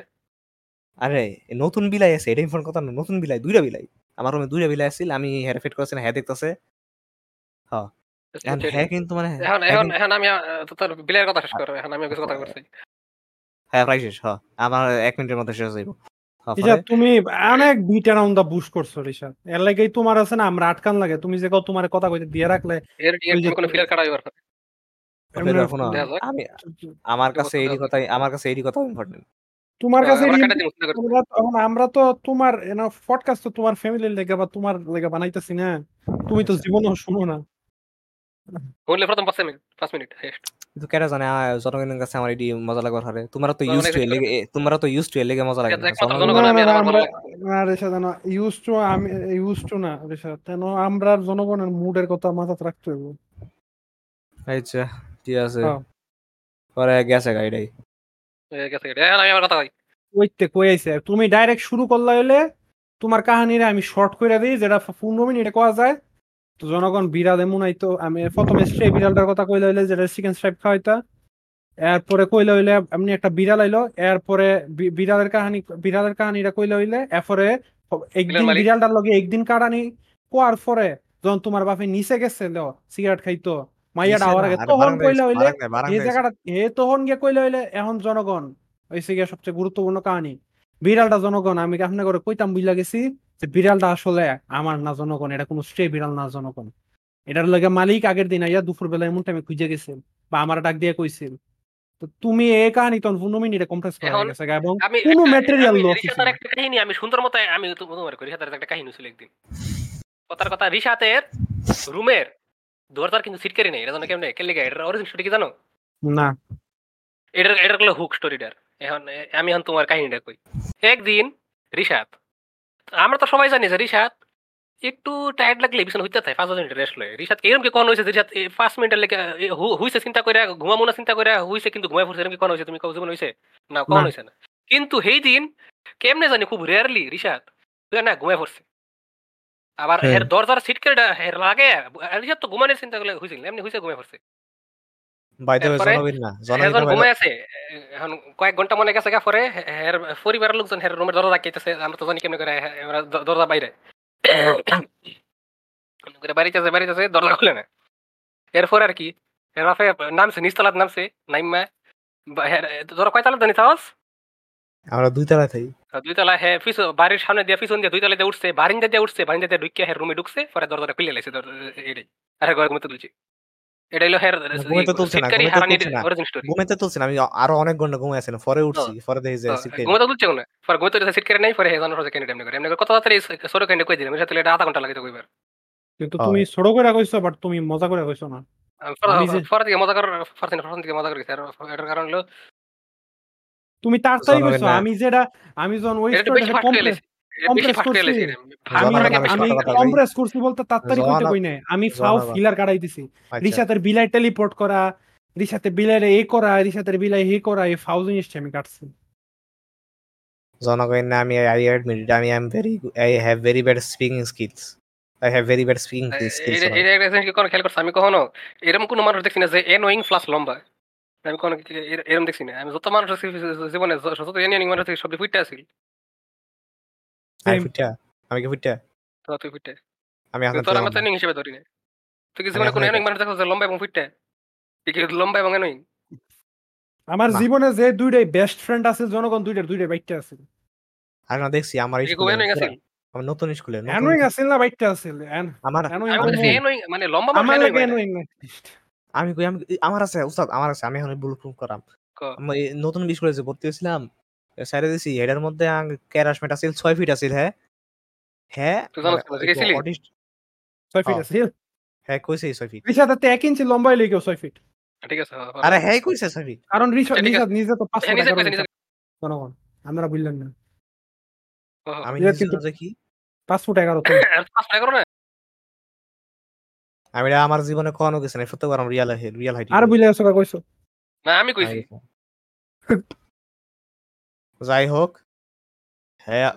C: আরে নতুন বিলাই আছে এটা ইনফর্ম কথা না নতুন বিলাই দুইটা বিলাই। আমার রুমে দুইটা বিলাই আছিল আমি হেয়ার ফেট করছি না হ্যাঁ দেখতেছে। এখন হ্যাঁ কিন্তু মানে
B: এখন
C: হ্যাঁ
B: এখন এখন আমি তোর বিলের কথা শেষ করো এখন আমি কিছু কথা করছি
C: হ্যাঁ প্রায় শেষ হ্যাঁ আমার এক মিনিটের মধ্যে শেষ হয়ে হ্যাঁ,
A: রিশাদ
C: পরে-
A: তুমি অনেক বিট অ্যারাউন্ড দা বুশ করছ রিশাদ এর লাগেই তোমার আছে না আমরা আটকান লাগে। তুমি যে কও তোমার কথা কইতে দিয়ে রাখলে
B: এর
A: ওই
B: কোনো ফিলার কাটা।
C: আমি আমার কাছে এই কথাই আমার কাছে এই কথাই ইম্পর্টেন্ট
A: তোমার কাছে
B: আমরা
A: তো- এখন আমরা তো তোমার পডকাস্ট তো তোমার ফ্যামিলির লেগে বা তোমার লেগে বানাইতেছি না। তুমি তো জীবনেও শুনো না।
B: বললে প্রথম পাঁচ মিনিট পাঁচ মিনিট
C: কিন্তু কেটা জানে জনগণের কাছে আমার এটি মজা লাগবার হারে। তোমরা তো ইউজ টু
B: বেশি
C: লেগে তোমরা তো ইউজ টু লেগে মজা লাগে না।
B: একমাত্র
C: জনগণ-
B: জনগণ আমি আর
A: না, না,
B: আমার ভালো
A: আমরা
B: লাগে।
A: না রেশাদ না ইউজ টু আমি ইউজ টু না রেশাদ কেন আমরা জনগণের মুডের কথা মাথাতে রাখতে হইব।
C: আচ্ছা ঠিক আছে।
A: হ্যাঁ।
C: পরে গেছে গাড়িটাই
B: কথা কই।
A: আইছে তুমি ডাইরেক্ট শুরু করলা হইলে তোমার কাহিনীরে আমি শর্ট করে দিই যেটা পনেরো মিনিটে কোয়া যায়। তো জনগণ বিড়াল এমন আইতো আমি প্রথমে স্ট্রে বিড়ালটার কথা কইলে হইলে যেটা চিকেন স্ট্রাইপ খাওয়াইতা। এরপরে কইলে হইলে এমনি একটা বিড়াল আইলো এরপরে বিড়ালের কাহিনী বিড়ালের কাহিনীটা কইলে হইলে এরপরে একদিন। বিড়ালটার লগে একদিন কাটানি কোয়ার পরে যখন তোমার বাপে নিচে গেছে সিগারেট খাইতো মাইয়াটা
C: নিচে
A: আগে তখন কইলে হইলে
C: বারান্দায়, বারান্দায়
A: এই জায়গাটা এ তখন গিয়ে কইলে হইলে এখন জনগণ হইছে গিয়ে সবচেয়ে গুরুত্বপূর্ণ কাহিনী বিড়ালটা জনগণ আমি আপনি করে কইতাম বুঝলা গেছি যে বিড়ালটা আসলে আমার না জনগণ এটা কোনো স্ট্রে বিড়াল না জনগণ। এটার লগে মালিক আগের দিন আইয়া দুপুর বেলা এমন টাইমে খুঁজে গেছিল বা আমার ডাক দিয়ে কইছিল তো তুমি এই কাহিনী তখন পনেরো মিনিটে কমপ্রেস করা গেছে এবং
B: আমি
A: কোনো ম্যাটেরিয়াল
B: আমি
A: লো
B: একটা কাহিনী আমি সুন্দর মতো আমি তোমার করি একটা কাহিনী ছিল একদিন। কথার কথা রিশাতের রুমের দরজার কিন্তু সিটকারি নেই এটা জানো কেমনে কেলে গা এটার অরিজিন স্টোরি কি জানো
A: না
B: এটার এটারগুলো হুক স্টোরিটার এখন আমি এখন তোমার কাহিনীটা কই একদিন রিশাত আমরা তো সবাই জানি যে রিশাত একটু টায়ার্ড লাগলে বিছানা হইতে থাকে পাঁচ মিনিট রেস্ট লয় রিশাত এরকম কি কোন হয়েছে এ, পাঁচ মিনিটের লেগে হুইছে চিন্তা করে ঘুমামো না চিন্তা করে হুইছে কিন্তু ঘুমাই পড়ছে এরকম কি কোন হয়েছে তুমি কও জীবন হয়েছে না কোন। হয়েছে না কিন্তু সেই দিন কেমনে জানি খুব রেয়ারলি তুই না ঘুমাই পড়ছে আবার
A: হ্যাঁ।
B: এর দরজার সিটকারিটা এর লাগে রিশাত তো ঘুমানোর চিন্তা করলে হয়েছিল এমনি হয়েছে ঘুমাই পড়ছে।
C: বাইতে হবে না
B: এখন
C: জনগণ
B: আছে এখন কয়েক ঘণ্টা মনে গেছে গা পরে হের পরিবারের লোকজন হের রুমের দরজা কেটেছে আমরা তো জানি কেমনে করে আমরা দরজা বাইরে। করে বাড়িতে আছে বাড়িতে আছে দরজা খুলে না। এরপর আর কি এর নামছে নিচতলাত নামছে নাইমা হের কয় তালা জানি সাহস?
C: আমরা দুই তলায় থাকি।
B: দুই তলা হে পিছন বাড়ির সামনে দিয়ে পিছন দিয়ে দুই তলা দিয়ে উঠছে বারিন্দা দিয়ে উঠছে বারিন্দা দিয়ে ঢুকিয়ে হের রুমে ঢুকছে পরে দরজাটা খুলে লাইছে এটাই। আর ঘরে ঘুমতে তুলছি। এটা হলো হের
C: ঘুমেতে তুলছে না, ঘুমেতে তুলছে না। ঘুমেতে আমি আরও অনেক ঘণ্টা আছিলাম পরে উঠছি পরে দেখি যে সিটকারি
B: তুলছে না পর ঘুমে তো সিটকারি নাই পরে হেজানো রোজে কেন এমনি করে? এমনি কত তাড়াতাড়ি সরো কেন কই দিলাম? সাথে এটা আধা ঘণ্টা লাগে তো কইবার।
A: কিন্তু তুমি করে কইছো বাট তুমি মজা করে কইছো না।
B: মজা করার ফার্স্ট দিকে মজা করে এটার কারণ হলো
A: তুমি তাড়াতাড়ি
C: না।
A: আমি যেটা আমি যখন ওই স্টোরিটা কমপ্লেক্স আমি কম্প্রেস করছি বলতে তাড়াতাড়ি
C: জনগণ-
A: কই নাই। আমি ফাও ফিলার কাটাই দিছি।
C: আচ্ছা।
A: রিসাতের বিলাই টেলিপোর্ট করা রিসাতে বিলাইরে এই করা রিসাতের বিলাই হে করা এই ফাউ জিনিসটা আমি কাটছি।
C: জনগণ না আমি আই অ্যাডমিট আমি I am very I have very bad speaking skills I have very bad speaking skills
B: এটা এটা একটা কি কোনো খেয়াল করছি? আমি কখনো এরকম কোনো মানুষ দেখছি না যে এনোয়িং প্লাস লম্বা। আমি কোনো এর- এরম দেখছি না। আমি যত মানুষ দেখছি জীবনে য- যত এনোয়িং মানুষ
C: আমি
A: Same.
C: ফুটা আমি কি ফুটা
B: তো তুই
C: আমি এখন
B: তোর আমি তো এনোয়িং হিসেবে ধরি না। তুই কি জীবনে কোনো মানুষ দেখছ যে লম্বা এবং তুই কি লম্বা এবং
A: আমার। জীবনে যে দুইটাই বেস্ট ফ্রেন্ড আছে জনগণ দুইটার দুইটাই বাইকটা আছে।
C: আমি না দেখছি আমার
B: তুই কি খুব
C: স্কুলে
B: আছিল
C: আমার নতুন স্কুলে নতুন-
A: অ্যানোয়িং আছিল না বাইকটা এন-
C: আমার
A: annoying
B: আমি বলছি এনোয়িং মানে লম্বা মানুষ
A: আমার লাগে
B: না।
A: না
C: আমি কই আমি আমার আছে উস্তাদ আমার আছে আমি এখন ব্লু প্রুফ করাম। আমি এই নতুন স্কুলে যে ভর্তি হয়েছিলাম সাইডে দিছি এটার মধ্যে ক্যারাসমেট আছিল ছয় ফিট আছিল হ্যাঁ? হ্যাঁ
A: ছয় ফিট। আছিল?
C: হ্যাঁ কইছে ছয় ফিট
A: রিসাতে এক ইঞ্চি লম্বাই ছয় ফিট
B: ঠিক আছে হ্যাঁ।
C: আরে কইছে ছয় ফিট
A: কারণ রিসা
B: আচ্ছা, ঠিক
A: রিসাত নিজে তো পাঁচ
B: হ্যাঁ,
A: ফুট জনগণ বুঝলেন না।
C: আমি
A: এটা
C: নিজে
A: কিন্তু-
C: কি?
A: পাঁচ ফুট এগারো
B: পাঁচ না?
C: আমি এটা আমার জীবনে কখনো গেছি না সত্যি কথা রিয়াল রিয়াল হাইট
A: আর বুঝলে আসো কইছো?
B: না আমি কইছি।
C: যাই হোক হ্যাঁ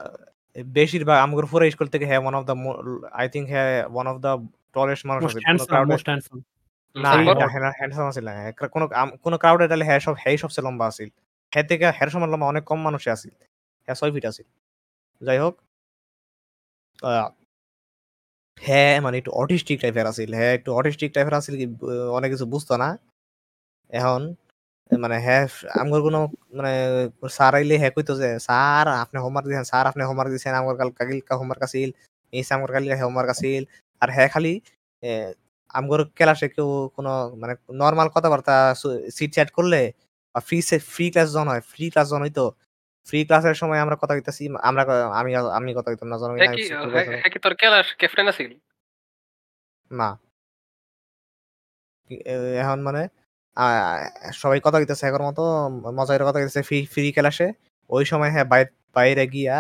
C: বেশিরভাগ আমাদের পুরো স্কুল থেকে হ্যাঁ one of the I think হ্যাঁ ওয়ান অফ দা টলেস্ট মানুষ
A: মোস্ট
C: আছে। কোনো
A: হ্যান্ডসাম মোস্ট হ্যান্ডসাম
C: না
B: তারপর?
C: হ্যান্ডসাম আছিল না কোনো কোনো ক্রাউডে তাহলে হ্যাঁ সব হ্যাঁ সবচেয়ে লম্বা আছিল। হ্যাঁ থেকে হ্যাঁ সমান লম্বা অনেক কম মানুষই আছিল। হ্যাঁ ছয় ফিট আছিল। যাই হোক আহ, হ্যাঁ মানে একটু অটিস্টিক টাইপের আছিল। হ্যাঁ একটু অটিস্টিক টাইপের আছিল কি অনেক কিছু বুঝতো না। এখন মানে হ্যাঁ আমার কোনো মানে স্যার আইলে হ্যাঁ কইতো যে, স্যার, আপনি হোমওয়ার্ক দিয়েছেন স্যার, আপনি হোমওয়ার্ক দিয়েছেন আমার কাল কাগিল হোমওয়ার্ক আছিল, এই আমার কালি হোমওয়ার্ক আছিল। আর হ্যাঁ খালি আমগর ক্লাসে কেউ কোনো মানে নর্মাল কথাবার্তা সিট চ্যাট করলে, বা ফ্রি ফ্রি ক্লাস জন হয় ফ্রি ক্লাস জন হইতো ফ্রি ক্লাসের সময় আমরা কথা কইতাছি আমরা আমি আমি কথা কইতাম না জন
B: হ্যাঁ কি কি তোর কেলাস ক্যাপ্টেন আছিল?
C: না। কি- এখন মানে আহ, সবাই কথা কইতেছে এখন মতো মজার কথা কইতেছে ফ্রি ফ্রি ক্লাসে ওই সময় হ্যাঁ বাইরে বাইরে গিয়া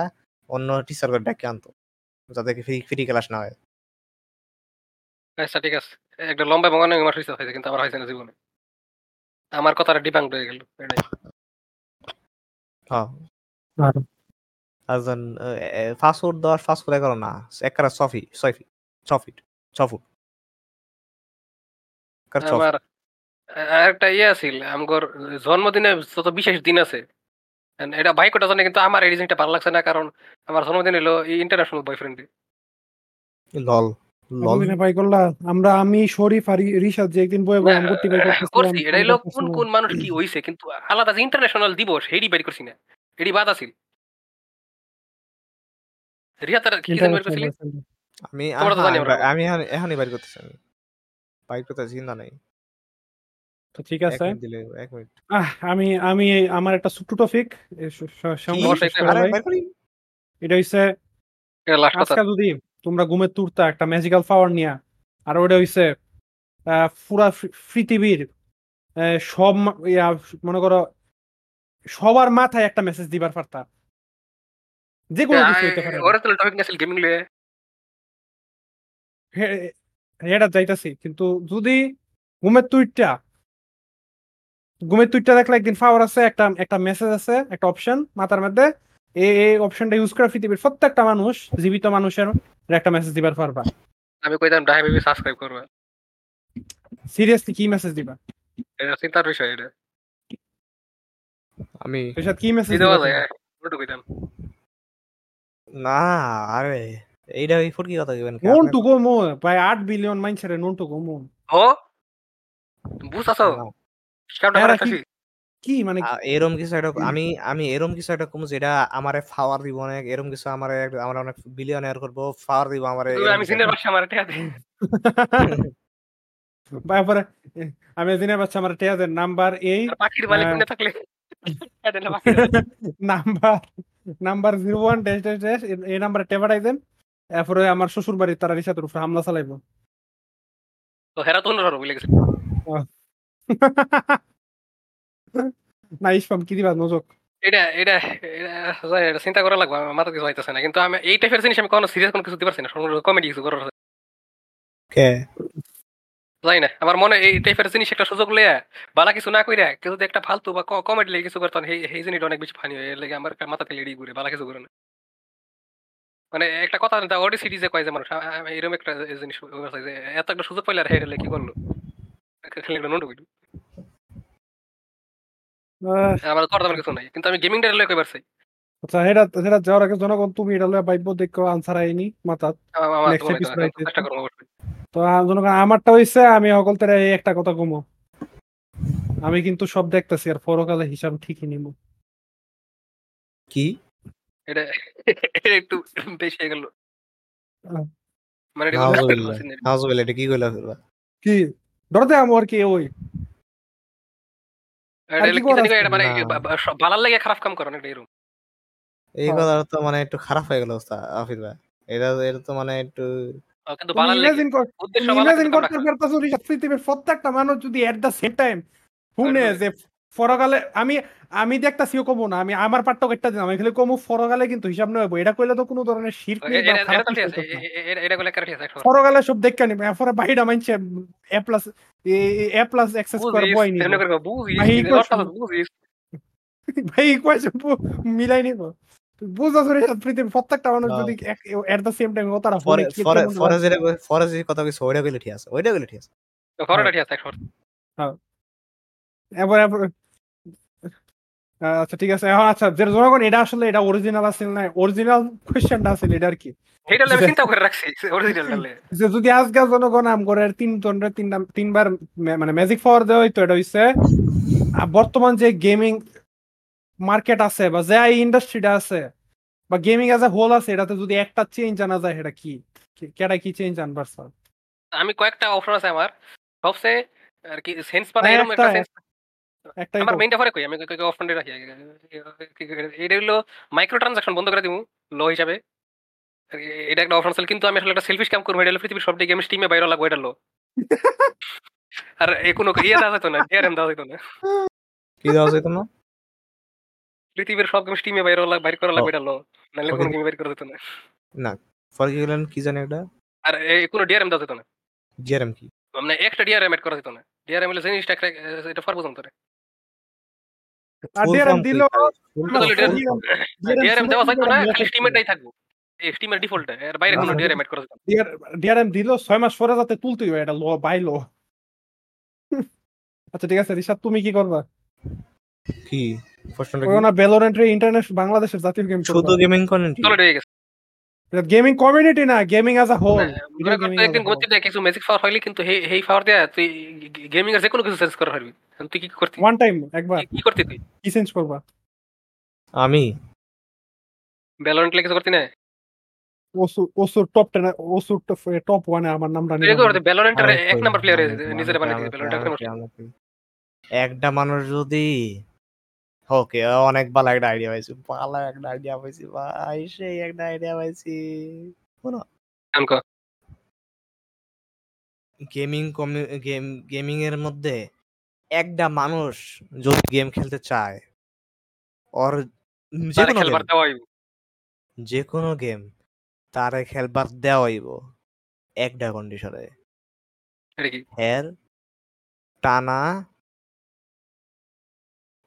C: অন্য টিচার করে ডেকে আনতো যাতে ফ্রি ফ্রি ক্লাস না হয়।
B: আচ্ছা ঠিক আছে। একটা লম্বা এবং অনেক মাস হয়েছে কিন্তু আমার হয়েছে না জীবনে। আমার কথাটা ডিবাঙ্ক হয়ে গেল এটাই।
C: হ্যাঁ।
A: আর
C: একজন ফাস্ট ফুড দশ ফাস্ট ফুড এগারো না একবারে ছফি ছয় ফিট ছ ফিট ছ ফুট। একেবারে ছ
B: আমার আরেকটা ইয়ে আছিল আমগর জন্মদিনে যত বিশেষ দিন আছে And এটা বাইকটা জানে কিন্তু আমার এই জিনিসটা ভালো লাগছে না কারণ আমার জন্মদিন হলো ইন্টারন্যাশনাল বয়ফ্রেন্ড
C: লল। লল
A: ভাই করলা আমরা আমি শরীফ আর রিশাদ যে একদিন বয়ে বয়ে আমগুটি ভাই
B: করছি এটা হলো কোন কোন মানুষ কি হইছে কিন্তু আলাদা ইন্টারন্যাশনাল দিবস হেডি বের করছি না হেডি বাদ আছিল রিহাতার কি জানি বের করছিলি?
C: আমি আমি
B: আমরা।
C: বা- আমি এখন- এখনই বাইর করতেছি আমি। করতে চিন্তা নাই।
A: তো ঠিক আছে।
C: এক মিনিট
A: আহ, আমি আমি আমার একটা ছোট্ট টপিক। এটা হইছে আজকে যদি তোমরা ঘুমের তুরতা একটা ম্যাজিক্যাল পাওয়ার নিয়া। আর ওটা হইছে পুরা পৃথিবীর সব মনে করো সবার মাথায় একটা মেসেজ দিবার পারতা। যে কোনো কিছু হইতে পারে।
B: ওরা তো টপিক নাছিল গেমিং লিয়ে
A: এটা যাইতাছি কিন্তু যদি ঘুমের তুইটা ঘুমের তুইটা দেখলে একদিন পাওয়ার আছে একটা একটা মেসেজ আছে একটা অপশন মাথার মধ্যে এই অপশনটা ইউজ করে পৃথিবীর প্রত্যেকটা মানুষ জীবিত মানুষের একটা মেসেজ দিবার পারবা।
B: আমি কইতাম ডাই বেবি সাবস্ক্রাইব করবে।
A: সিরিয়াসলি কি মেসেজ দিবা?
B: এটা চিন্তার বিষয় এটা।
C: আমি
A: এসব কি মেসেজ দিবা?
B: ওটু কইতাম।
C: না আরে এইটা এই ফুটকি কথা দিবেন
A: নোন টু গো মো প্রায় আট বিলিয়ন মাইনছের নোন টু গো মো
B: ও? বুঝাছো স্ক্যামটা
A: এরা
B: করে
A: কি- মানে
C: এরম কিছু একটা আমি আমি এরম কিছু একটা কম যেটা আমারে ফাওয়ার দিব অনেক এরম কিছু আমারে আমার অনেক বিলিয়নার করব ফাওয়ার দিব আমারে এরম
B: আমি
C: কিছু
B: সিনের
C: একটা-
B: বাসা আমার টিয়া দে
A: আমি দিনে পাচ্ছি আমার টেয়াদের নাম্বার এই
B: আর পাখির মালিক
A: হ্যাঁ।
B: মনে থাকলে এটা না পাখির মালিক।
A: Number number zero one dash dash dash এই নাম্বারে দেন। এরপরে আমার শ্বশুর বাড়ির তারা রিসাতের উপরে হামলা চালাইবো।
B: তো হেরা তো বলে গেছে।
A: না কি দিবা নজক।
B: এটা এটা এটা চিন্তা করা লাগবে আমার মাথা কিছু হইতেছে না। কিন্তু আমি এই টাইপের জিনিস আমি কোনো সিরিয়াস কোনো কিছু দিতে পারছি না। কমেডি কিছু করার।
C: কে?
B: যাই না আমার মনে এই টাইপের জিনিস একটা সুযোগ লইয়া বালা কিছু না কইরা কেউ যদি একটা ফালতু বা কমেডি লেগে কিছু করতাম সেই জিনিসটা অনেক বেশি ফানি হয়। এর লাগে আমার মাথা তেলে ঘুরে বালা কিছু করে না। মানে একটা কথা অডি সিরিজে কয় যে মানুষ এরকম একটা জিনিস এত একটা সুযোগ পাইলে আর হেরে কি করল? খালি একটা নন্ড কিছু নাই কিন্তু আমি গেমিং ডারে লয়ে কইবার চাই।
A: আচ্ছা এটা এটা যাওয়ার আগে জনগণ তুমি এটা লয়ে বাইব দেখো আনসার আইনি মাথাত
B: তো
A: জনগণ আমারটা হইছে আমি সকল তেরা এই একটা কথা কমো। আমি কিন্তু সব দেখতেছি আর পরকালে হিসাব ঠিকই নিব
C: কি?
B: এটা এটা একটু বেশি হয়ে গেল। মানে এটা
C: কি কইলা ফেলবা?
A: কি? ডরতে আমার কি ওই
B: এটা
A: আর কি
B: কি জানি
A: করা
B: এটা মানে
C: না।
B: বা- বা- সব বালার লাগে খারাপ কাম করেন এটা এরকম
C: এই
A: হ্যাঁ।
C: কথা তো মানে একটু খারাপ হয়ে গেল অবস্থা আফিদ ভাই এটা এটা তো মানে একটু
B: কিন্তু বালার লাগে উদ্দেশ্য
A: করতে পারতাছো পৃথিবীর প্রত্যেকটা মানুষ যদি এট দা সেম টাইম শুনে। যে ফরকালে আমি আমি দেখতাছিও কমু না আমি আমার পাঠ্য একটা দিন আমি খালি কমু ফরকালে কিন্তু হিসাব নয় এটা কইলে তো কোনো ধরনের শির্ক নেই
B: এটা-
A: না।
B: কইলে একটা ঠিক আছে,
A: ফরকালে সব দেখা নিবে এরপরে বাইরা মানছে A plus A plus access করে
B: বুঝিস,
A: বই নিব
B: করে
A: ভাই, ভাই ইকুয়েশন মিলাই নিব বুঝাছো রিসাত পৃথিবীর প্রত্যেকটা মানুষ
C: না।
A: যদি এট দ্য সেম টাইম তারা
C: ফরে ফরে
A: কেমন
C: ফরে
A: লাগছে?
C: যেটা কই- ফরে যে কথা কইছে ওইটা কইলে ঠিক আছে ওইটা কইলে ঠিক আছে
B: তো ফরওয়ার্ড ঠিক আছে।
A: এবার এবার আচ্ছা ঠিক আছে। এখন আচ্ছা যে জনগণ এটা আসলে এটা অরিজিনাল আছে না? অরিজিনাল কোশ্চেনটা আছে এটা আর কি।
B: এইটা আমি চিন্তা করে রাখছি original
A: যে যদি আজকে জনগণ আম করে তিন জনের তিন তিনবার মানে ম্যাজিক পাওয়ার দেওয়া হইতো এটা হইছে বর্তমান যে গেমিং মার্কেট আছে বা যে ইন্ডাস্ট্রিটা আছে বা গেমিং এজ এ হোল আছে এটাতে যদি একটা চেঞ্জ আনা যায় এটা কি? কি- কেডা কি চেঞ্জ আনবার স্যার?
B: আমি কয়েকটা অপশন আছে আমার। সবচেয়ে আর কি সেন্স এরকম একটা- সেন্স
A: একটাই
B: আমার
A: তো।
B: মেইনটা পরে কই? আমি অপশনটা রাখি আগে। এটা হলো মাইক্রো ট্রানজাকশন বন্ধ করে দিমু লো হিসাবে। এটা একটা অপশন ছিল কিন্তু আমি আসলে একটা সেলফিশ কাম করব এটা হলো পৃথিবীর সব গেম স্টিমে বাইরে লাগবো এটা লো আর এ কোনো ইয়ে দেওয়া যেত না ডিআরএম দেওয়া যেত না।
C: কি দেওয়া যেত না?
B: পৃথিবীর সব গেম স্টিমে বাইরে লাগ- বাইর করা লাগবে
C: ও।
B: এটা লো নাহলে কোনো গেম বাইর করা যেত না।
C: না ফর কি গেলেন কি জানি এটা?
B: আর এ কোনো ডিআরএম দেওয়া যেত না।
C: জিআরএম কি?
B: মানে একটা ডিআরএম এড করা যেত না। ডিআরএম হলে জিনিসটা একটা এটা ফার পর্যন্ত রে।
C: Full form।
B: ডিআরএম দেওয়া থাকতো না খালি স্টিমেটাই থাকব। স্টিমের ডিফল্ট এর বাইরে কোনো ডিআরএম এড করা
A: ডিআরএম দিল ছয় মাস পরে যাতে তুলতেই হয় এটা ল বাইলো আচ্ছা ঠিক আছে ঋষাদ তুমি কি করবা?
C: কি? প্রশ্নটা
A: ওই
C: কি
A: না ভ্যালোরেন্টের ইন্টারন্যাশনাল বাংলাদেশের জাতীয় গেম
C: শুধু গেমিং করেন
B: চলে গেছে
A: গেমিং কমিউনিটি না গেমিং অ্যাজ আ হোল
B: একদিন ঘুরতে যায় কিছু ম্যাজিক পাওয়ার হইলি কিন্তু এই পাওয়ার দেয়া তুই গেমিং এর যে কোনো কিছু চেঞ্জ করা পারবি। তুই কি করতি?
A: ওয়ান টাইম একবার।
B: কি- করতি তুই?
A: কি চেঞ্জ করবা?
C: আমি?
B: ভ্যালোরেন্ট কিছু করতি না?
A: টপ আমার নামটা
B: এক নাম্বার প্লেয়ার নিজের বানিয়ে।
C: একটা মানুষ যদি ওকে অনেক ভালো একটা আইডিয়া পাইছি। ভালো একটা আইডিয়া পাইছি ভাই সেই একটা আইডিয়া পাইছি।
B: আমকো
C: গেমিং গেম গেমিং এর মধ্যে একটা মানুষ যদি গেম খেলতে চায় ওর যে কোনো
B: খেলবার
C: গেম
B: দেওয়া হইব।
C: যে কোনো গেম তারে খেলবার দেওয়া হইব একটা কন্ডিশনে টানা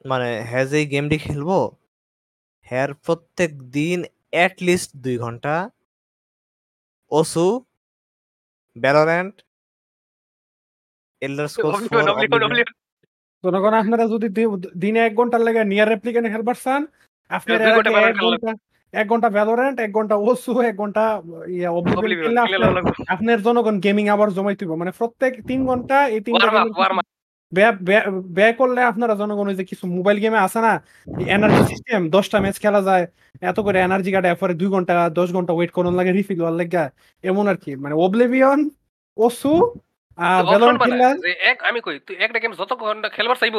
C: মানে হ্যাঁ যে গেমটি খেলব হ্যার প্রত্যেক দিন অ্যাট লিস্ট দুই ঘণ্টা ওসু ভ্যালোরেন্ট এল্ডার স্ক্রোলস।
A: জনগণ আপনারা যদি দিনে এক ঘণ্টার লেগে নিয়ার রেপ্লিকেন্ট খেলবার চান আপনারা
B: ঘণ্টা
A: এক ঘণ্টা এক ঘণ্টা ভ্যালোরেন্ট এক ঘণ্টা ওসু এক ঘণ্টা ইয়া আপনার জনগণ গেমিং আবার জমাই তুইব মানে প্রত্যেক তিন ঘণ্টা এই তিন
B: up।
A: ব্যয়- করলে আপনারা জনগণ ওই যে কিছু মোবাইল গেমে আছে না এনার্জি সিস্টেম দশটা ম্যাচ খেলা যায় এত করে এনার্জি কাটে এরপরে দুই ঘণ্টা দশ ঘণ্টা ওয়েট করার লাগে রিফিল হওয়ার লাগে এমন আর কি মানে ওবলিভিয়ন ওসু আর ভ্যালোরেন্ট খেললে
B: এক আমি কই তুই একটা গেম যত ঘণ্টা খেলবার চাইব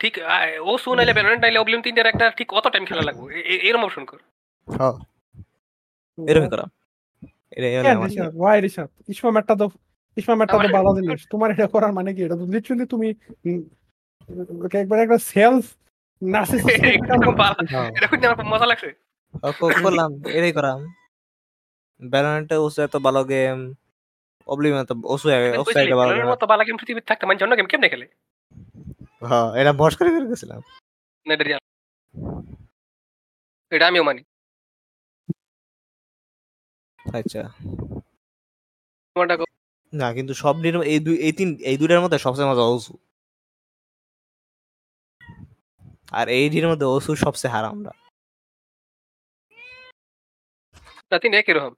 B: ঠিক ও সু নাইলে ভ্যালোরেন্ট নাইলে অবলিভিয়ন তিনটার একটা ঠিক কত টাইম খেলা লাগবে এরকম অপশন কর।
C: হ্যাঁ এরকমই করা। এটাই হলো আমার
A: ওয়াই রিশাদ ইসমা ম্যাটটা তো ইসমা ম্যাটটা তো
B: আমার-
A: ভালো জিনিস তোমার এটা করার মানে কি? এটা তো লিটারালি তুমি? একবার একটা সেলফ নার্সিসিস্টিক কাম
B: একদম
A: করতেছো।
B: ভালো। এটা খুব মজা লাগছে।
C: করলাম। এটাই করাম। ব্যালেন্টে ওসু এত ভালো গেম অবলিভিয়ন তো ওসু ওসু একটা ভালো গেম
B: মতো ভালো গেম পৃথিবীতে থাকতে মানে গেম কেমনে খেলে?
C: হ্যাঁ এটা বস করে করে গেছিলাম
B: না এটা real। এটা আমিও মানি।
C: আচ্ছা।
B: তোমারটা।
C: না কিন্তু সব দিন এই দুই এই তিন এই দুইটার মধ্যে সবচেয়ে মজা ওসু। আর এই দিনের মধ্যে ওসু সবচেয়ে হারাম আমরা
B: না তিন একই রকম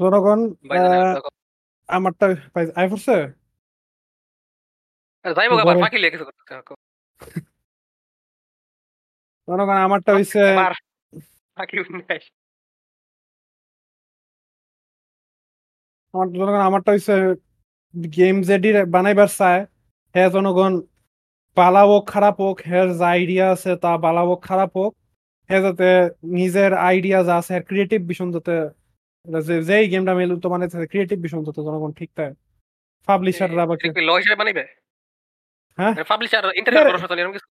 A: জনগণ আমারটা পাই- আই
B: যাইবো আবার ফাঁকি।
A: জনগণ আমারটা হইছে
B: আবার ফাঁকি নাই।
A: আমার জনগণ আমারটা হইছে গেম যেডি বানাইবার চায়। জনগণ বালা হোক খারাপ হোক হের যা আইডিয়া আছে তা বালা হোক খারাপ হোক হে যাতে নিজের আইডিয়া যা আছে ক্রিয়েটিভ ভীষণ যাতে যেই গেমটা মেলু তো মানে ক্রিয়েটিভ যাতে জনগণ ঠিক থাকে পাবলিশাররা বা
B: ল হিসেবে বানাইবে?
A: হ্যাঁ?
B: পাবলিশার ইন্টারনেট সাথে এরকম কিছু?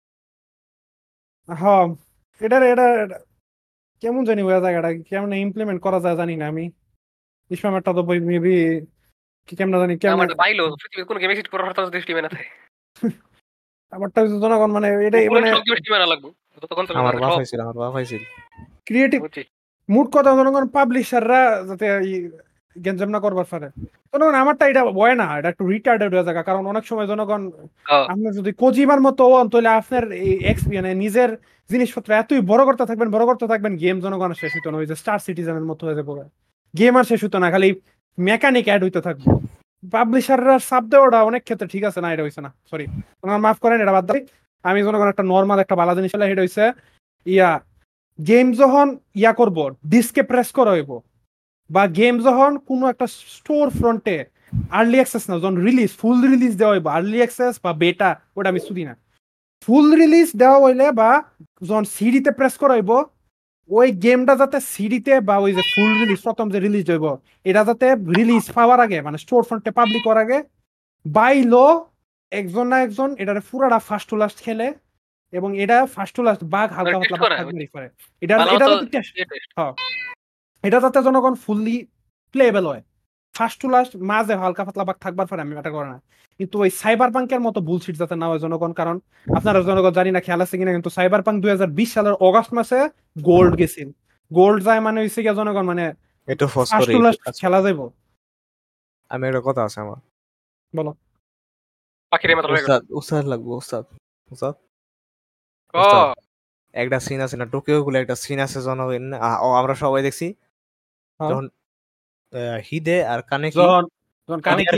A: হ্যাঁ এটা এটা- কেমন জানি ওই জায়গাটা কেমন ইমপ্লিমেন্ট করা যায় জানি না আমি। তো মেবি কেমন জানি কেমন
B: আমার বাইলো পৃথিবীর কোনো গেম এক্সিট করার না থাকে
A: আমারটা জনগণ মানে এটাই মানে
B: সব না লাগবে। যতক্ষণ চলবে
C: আমার বাপ
B: সব।
C: হয়েছিল আমার বাপ হয়েছিল।
A: ক্রিয়েটিভ মুড কথা জনগণ পাবলিশাররা যাতে গেঞ্জাম না করবার পারে। জনগণ আমারটা এটা বয় না এটা একটু রিটার্ডেড হয়ে যায় কারণ অনেক সময় জনগণ। আপনি যদি কোজিমার মতো হন তাহলে আপনার এক্স মানে নিজের জিনিসপত্র এতই বড় করতে থাকবেন বড় করতে থাকবেন গেম জনগণ শেষ হইতো না ওই যে স্টার সিটিজেনের মতো হয়ে যাবে গেম আর শেষ হতো না, খালি মেকানিক অ্যাড হইতে থাকবে। পাবলিশাররা সাব দেওয়াটা অনেক ক্ষেত্রে ঠিক আছে না, এটা হইছে না সরি ওনার মাফ করেন, এটা বাদ দেয় আমি জনগণ একটা নর্মাল একটা ভালো জিনিস হলে এটা হইছে, ইয়া গেম যখন ইয়া করব ডিস্কে প্রেস করা হইব, বা গেম যখন কোনো একটা স্টোর ফ্রন্টে আর্লি অ্যাক্সেস না, যখন রিলিজ ফুল রিলিজ দেওয়া হইব আর্লি অ্যাক্সেস বা বেটা ওটা আমি শুধু না। ফুল রিলিজ দেওয়া হইলে বা যখন সিডিতে প্রেস করা হইব ওই গেমটা যাতে সিডিতে বা ওই যে ফুল রিলিজ প্রথম যে রিলিজ হইব এটা যাতে রিলিজ পাওয়ার আগে মানে স্টোর ফ্রন্টে পাবলিক করার আগে বাই লো একজন না একজন এটার পুরাটা ফার্স্ট টু লাস্ট খেলে এবং এটা ফার্স্ট টু লাস্ট বাঘ হালকা পাতলা
B: করে,
A: করে। এটা এটা test। এটা যাতে জনগণ ফুললি প্লেবেল হয়। ফার্স্ট টু লাস্ট মাঝে হালকা পাতলা বাগ থাকবার পরে আমি এটা করে না। কিন্তু ওই সাইবার পাঙ্কের মতো বুলশিট যাতে না হয় জনগণ কারণ আপনারা জনগণ জানি না খেয়াল আছে কিনা কিন্তু সাইবার পাঙ্ক দুই সালের অগস্ট মাসে গোল্ড গেছিল। গোল্ড যায় মানে হইছে গিয়া জনগণ মানে
C: একটু ফস
A: ফার্স্ট টু লাস্ট খেলা যাইব।
C: আমি একটা কথা আছে আমার।
A: বলো।
B: পাখির মতো।
C: উস্তাদ উস্তাদ লাগবো উস্তাদ উস্তাদ একটা সিন আছে না টোকিও গুলো একটা সিন আছে জনগণ আমরা সবাই দেখছি।
A: হ্যাঁ।
C: যখন হিদে আর কানে কি?
A: যখন যখন আর
C: কানে কি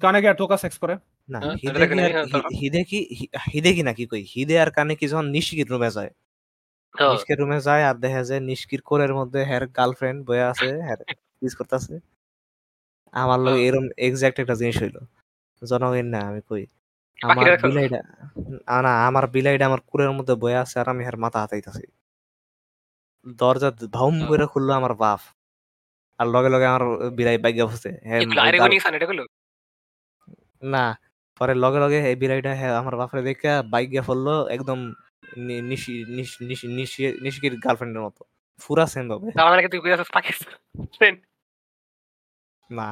A: কানে কি আর টোকা সেক্স করে?
C: না
B: হ্যাঁ,
C: হিদে কি? হিদে কি হি- হিদে কি নাকি কই? হিদে আর কানে কি যখন নিশকির রুমে যায়। নিষ্কির রুমে যায় আর দেখা যায় নিষ্কির কোলের মধ্যে হ্যার গার্লফ্রেন্ড বয়ে আছে হ্যার কিস করতেছে। আমার লোক। এরকম এক্সাক্ট একটা জিনিস হইল। জনগণ না আমি কই? আমার আ, না আমার বিলাইটা আমার কুলের মধ্যে বয়ে আছে আর আমি হ্যার মাথা হাতাইতাছি। দরজা ভাউম। করে খুললো আমার বাপ। আর লগে লগে আমার বিলাই বাইকে বসে হ্যাঁ? না পরে লগে লগে এই বিলাইটা হ্যাঁ আমার বাপরে দেখে বাইক গিয়ে ফেলল একদম নিশিকির গার্লফ্রেন্ডের মতো। ফুরা সেম ভাবে না।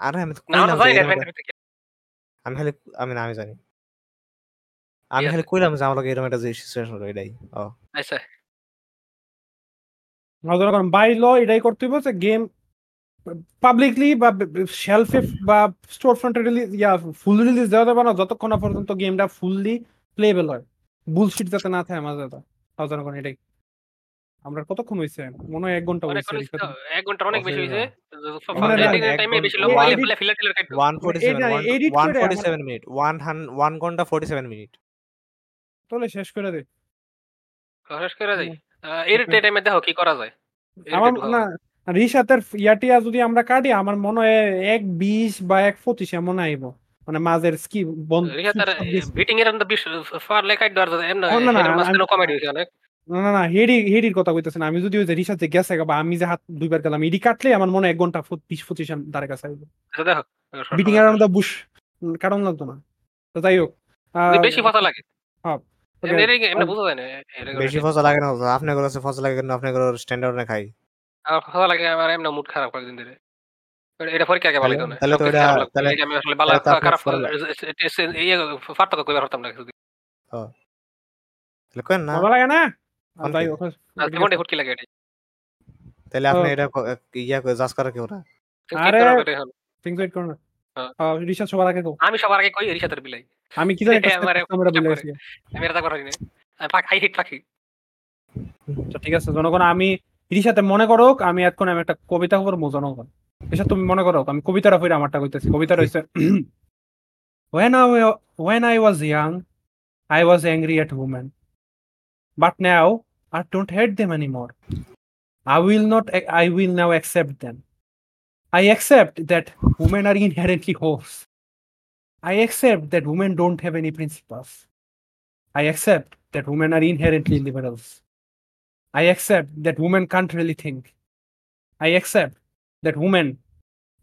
C: আরে আমি তো। আমি খালি আমি না আমি জানি। আমি খালি। কইলাম যে আমার লগে এরকম একটা সিচুয়েশন এটাই। ও।
B: আচ্ছা,
A: জনগণ বাই ল এটাই করতে হইব যে গেম পাবলিকলি বা শেলফে বা স্টোর ফ্রন্টে রিলিজ ইয়া ফুল রিলিজ দেওয়া যাবে না যতক্ষণ না পর্যন্ত গেমটা ফুললি প্লেবেল হয়। বুলশিট যাতে না থাকে মাঝে জনগণ এটাই। আমরা কতক্ষণ হইছে? মনে হয় এক
B: ঘণ্টা
A: হইছে
B: এক ঘণ্টা অনেক বেশি হইছে।
C: এক
B: বেশি লম্বা ফেলে ফিলার টিলার
C: ফোর্টি
A: আমার-
C: সেভেন মিনিট ওয়ান ওয়ান ঘণ্টা ফোর্টি সেভেন মিনিট
A: তাহলে শেষ করে দে।
B: শেষ করে যাই। এর টাইমে দেখো কি করা যায়।
A: আমার না রিসাতের ইয়াটিয়া যদি আমরা কাটি আমার মনে হয় এক বিশ বা এক পঁচিশ এমন আইব। মানে মাঝের স্কি বন্ধ
B: বিটিং এর বিশ ফার
A: না,
B: কমেডি হইছে অনেক।
A: না না না হেডি হেডির কথা কইতেছে না। আমি যদি ওই যে রিসাতে গেছে বা আমি যে হাত দুইবার গেলাম এডি কাটলে আমার মনে এক ঘণ্টা বিশ পঁচিশ দ্বারে কাছে আইব।
B: আচ্ছা
A: বিটিং এর বুশ কারণ লাগতো না। তো যাই হোক
B: বেশি ফসা লাগে।
A: হ্যাঁ, okay.
B: এমনি এমনি- এমনি বোঝা যায় না এর-
C: বেশি ফসল লাগে না আপনার কাছে ফসল লাগে না আপনার স্ট্যান্ডার্ড না খাই।
B: আমার ফসা লাগে আমার এমনি মুড খারাপ কয়েকদিন ধরে। এটা- পরীক্ষা আগে ভালো না।
C: তাহলে তো এটা- তাহলে-
B: আমি আসলে ভালো খারাপ
C: ফরলা-
B: ইয়ে কইবার পারতাম না কিছু
C: তাহলে কেন না।
A: ভালো লাগে না? হোক
B: আজকে মনে হুটকি লাগে এটা
C: তাহলে আপনি এটা ইয়া করে জাজ করে কেউ না
A: আরে! থিংস ওয়েট করো না।
B: হ্যাঁ।
A: সবার আগে।
B: আমি সবার আগে কই রিসাতের বিলাই।
A: আমি কি জানি একটা
B: এবারে
A: step আমরা
B: চাপ
A: বলে
B: করে।
A: গেছি
B: আমি এটা না আই হিট পাখি।
A: আচ্ছা, ঠিক আছে জনগণ আমি রিসাতে মনে করো আমি এখন আমি একটা কবিতা খবর জনগণ। এসব তুমি মনে করো আমি কবিতাটা ফিরে আমারটা কইতেছি। কবিতা রয়েছে when I wa- when I was young I was angry at women. But now I don't hate them anymore. I will not I will now accept them. I accept that women are inherently whores I accept that women don't have any principles I accept that women are inherently liberals I accept that women can't really think. I accept that women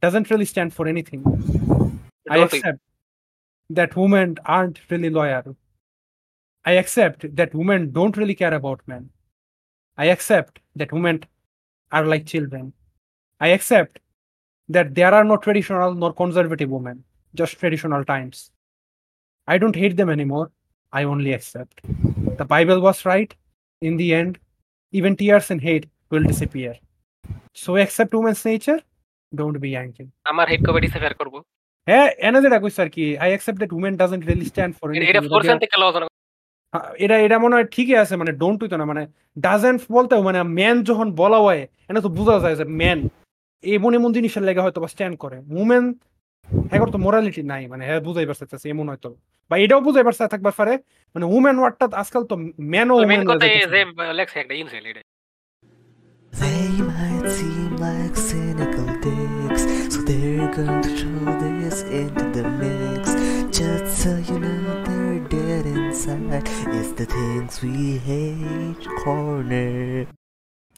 A: doesn't really stand for anything. I
B: think.
A: accept that women aren't really loyal. I accept that women don't really care about men. I accept that women are like children. I accept that there are no traditional nor conservative women, just traditional times. I don't hate them anymore. I only accept. The Bible was right. In the end, even tears and hate will disappear. So accept woman's nature. Don't be angry.
B: আমার হেড কমেডি সেফার করব
A: হ্যাঁ এনে যেটা কইছে আর কি I accept that women doesn't really stand for
B: এটা ফোরসেন থেকে লস
A: এটা এটা মনে হয় ঠিকই আছে মানে ডোন্ট হইতো না মানে ডাজেন্ট বলতে মানে ম্যান যখন বলা হয় এটা তো বোঝা যায় যে ম্যান এমন এমন জিনিসের লেগে হয়তো বা স্ট্যান্ড করে উমেন হ্যাঁ তো মোরালিটি নাই মানে হ্যাঁ বুঝাই পারছে এমন হয়তো বা এটাও বুঝাই পারছে থাকবার পারে মানে উমেন ওয়ার্ডটা আজকাল তো ম্যান ও
B: মেন
A: উমেন
B: এই
E: They might seem like cynical dicks, so they're going to throw this into the mix. Just so you know they're dead inside. It's the things we hate corner.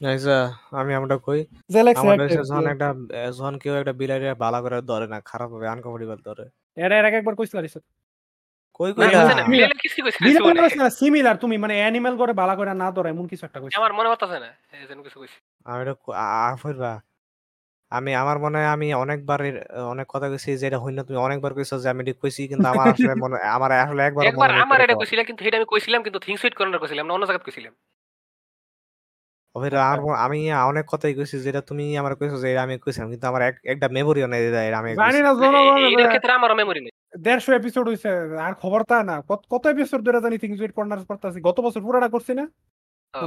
C: আচ্ছা আমি আমরা কই।
A: জেলেক্স
C: আমাদের দেশে যখন একটা যখন কেউ একটা বিলাইরে বালা করে ধরে না খারাপ হবে আনকমফোর্টেবল ধরে।
A: এর এর আগে একবার কইছিল রিসেট
C: কই কই
B: না,
A: মিলা-
B: কিছু কইছে না, কিছু বলে।
A: সিমিলার তুমি মানে অ্যানিমাল করে বালা করে না ধরে এমন কিছু একটা কইছো
B: আমার মনে পড়তেছে না এই কিছু কইছে।
C: আমি আমার মনে হয় আমি অনেকবার অনেক কথা কইছি যেটা হইন তুমি অনেকবার কইছো যে আমি এটা কইছি কিন্তু আমার আসলে মনে আমার আসলে একবার
B: একবার আমার এটা কইছিলাম কিন্তু এটা আমি কইছিলাম কিন্তু থিংস সুইট কর্নার কইছিলাম না অন্য জায়গায় কইছিলাম।
C: আমার মনে- আমি অনেক কথাই কইছি যেটা তুমি আমার কইছো যে আমি কইছিলাম কিন্তু আমার এক- একটা মেমোরিও নেই যে এটা আমি
A: জানি
C: কইছি।
A: না জনগণ
B: এটার ক্ষেত্রে আমারও মেমোরি নেই।
A: দেড়শো এপিসোড হইছে আর খবর তা না। কত কত এপিসোড ধরে জানি থিংস উইট কর্নার করতেছি। গত বছর পুরাটা করছি না?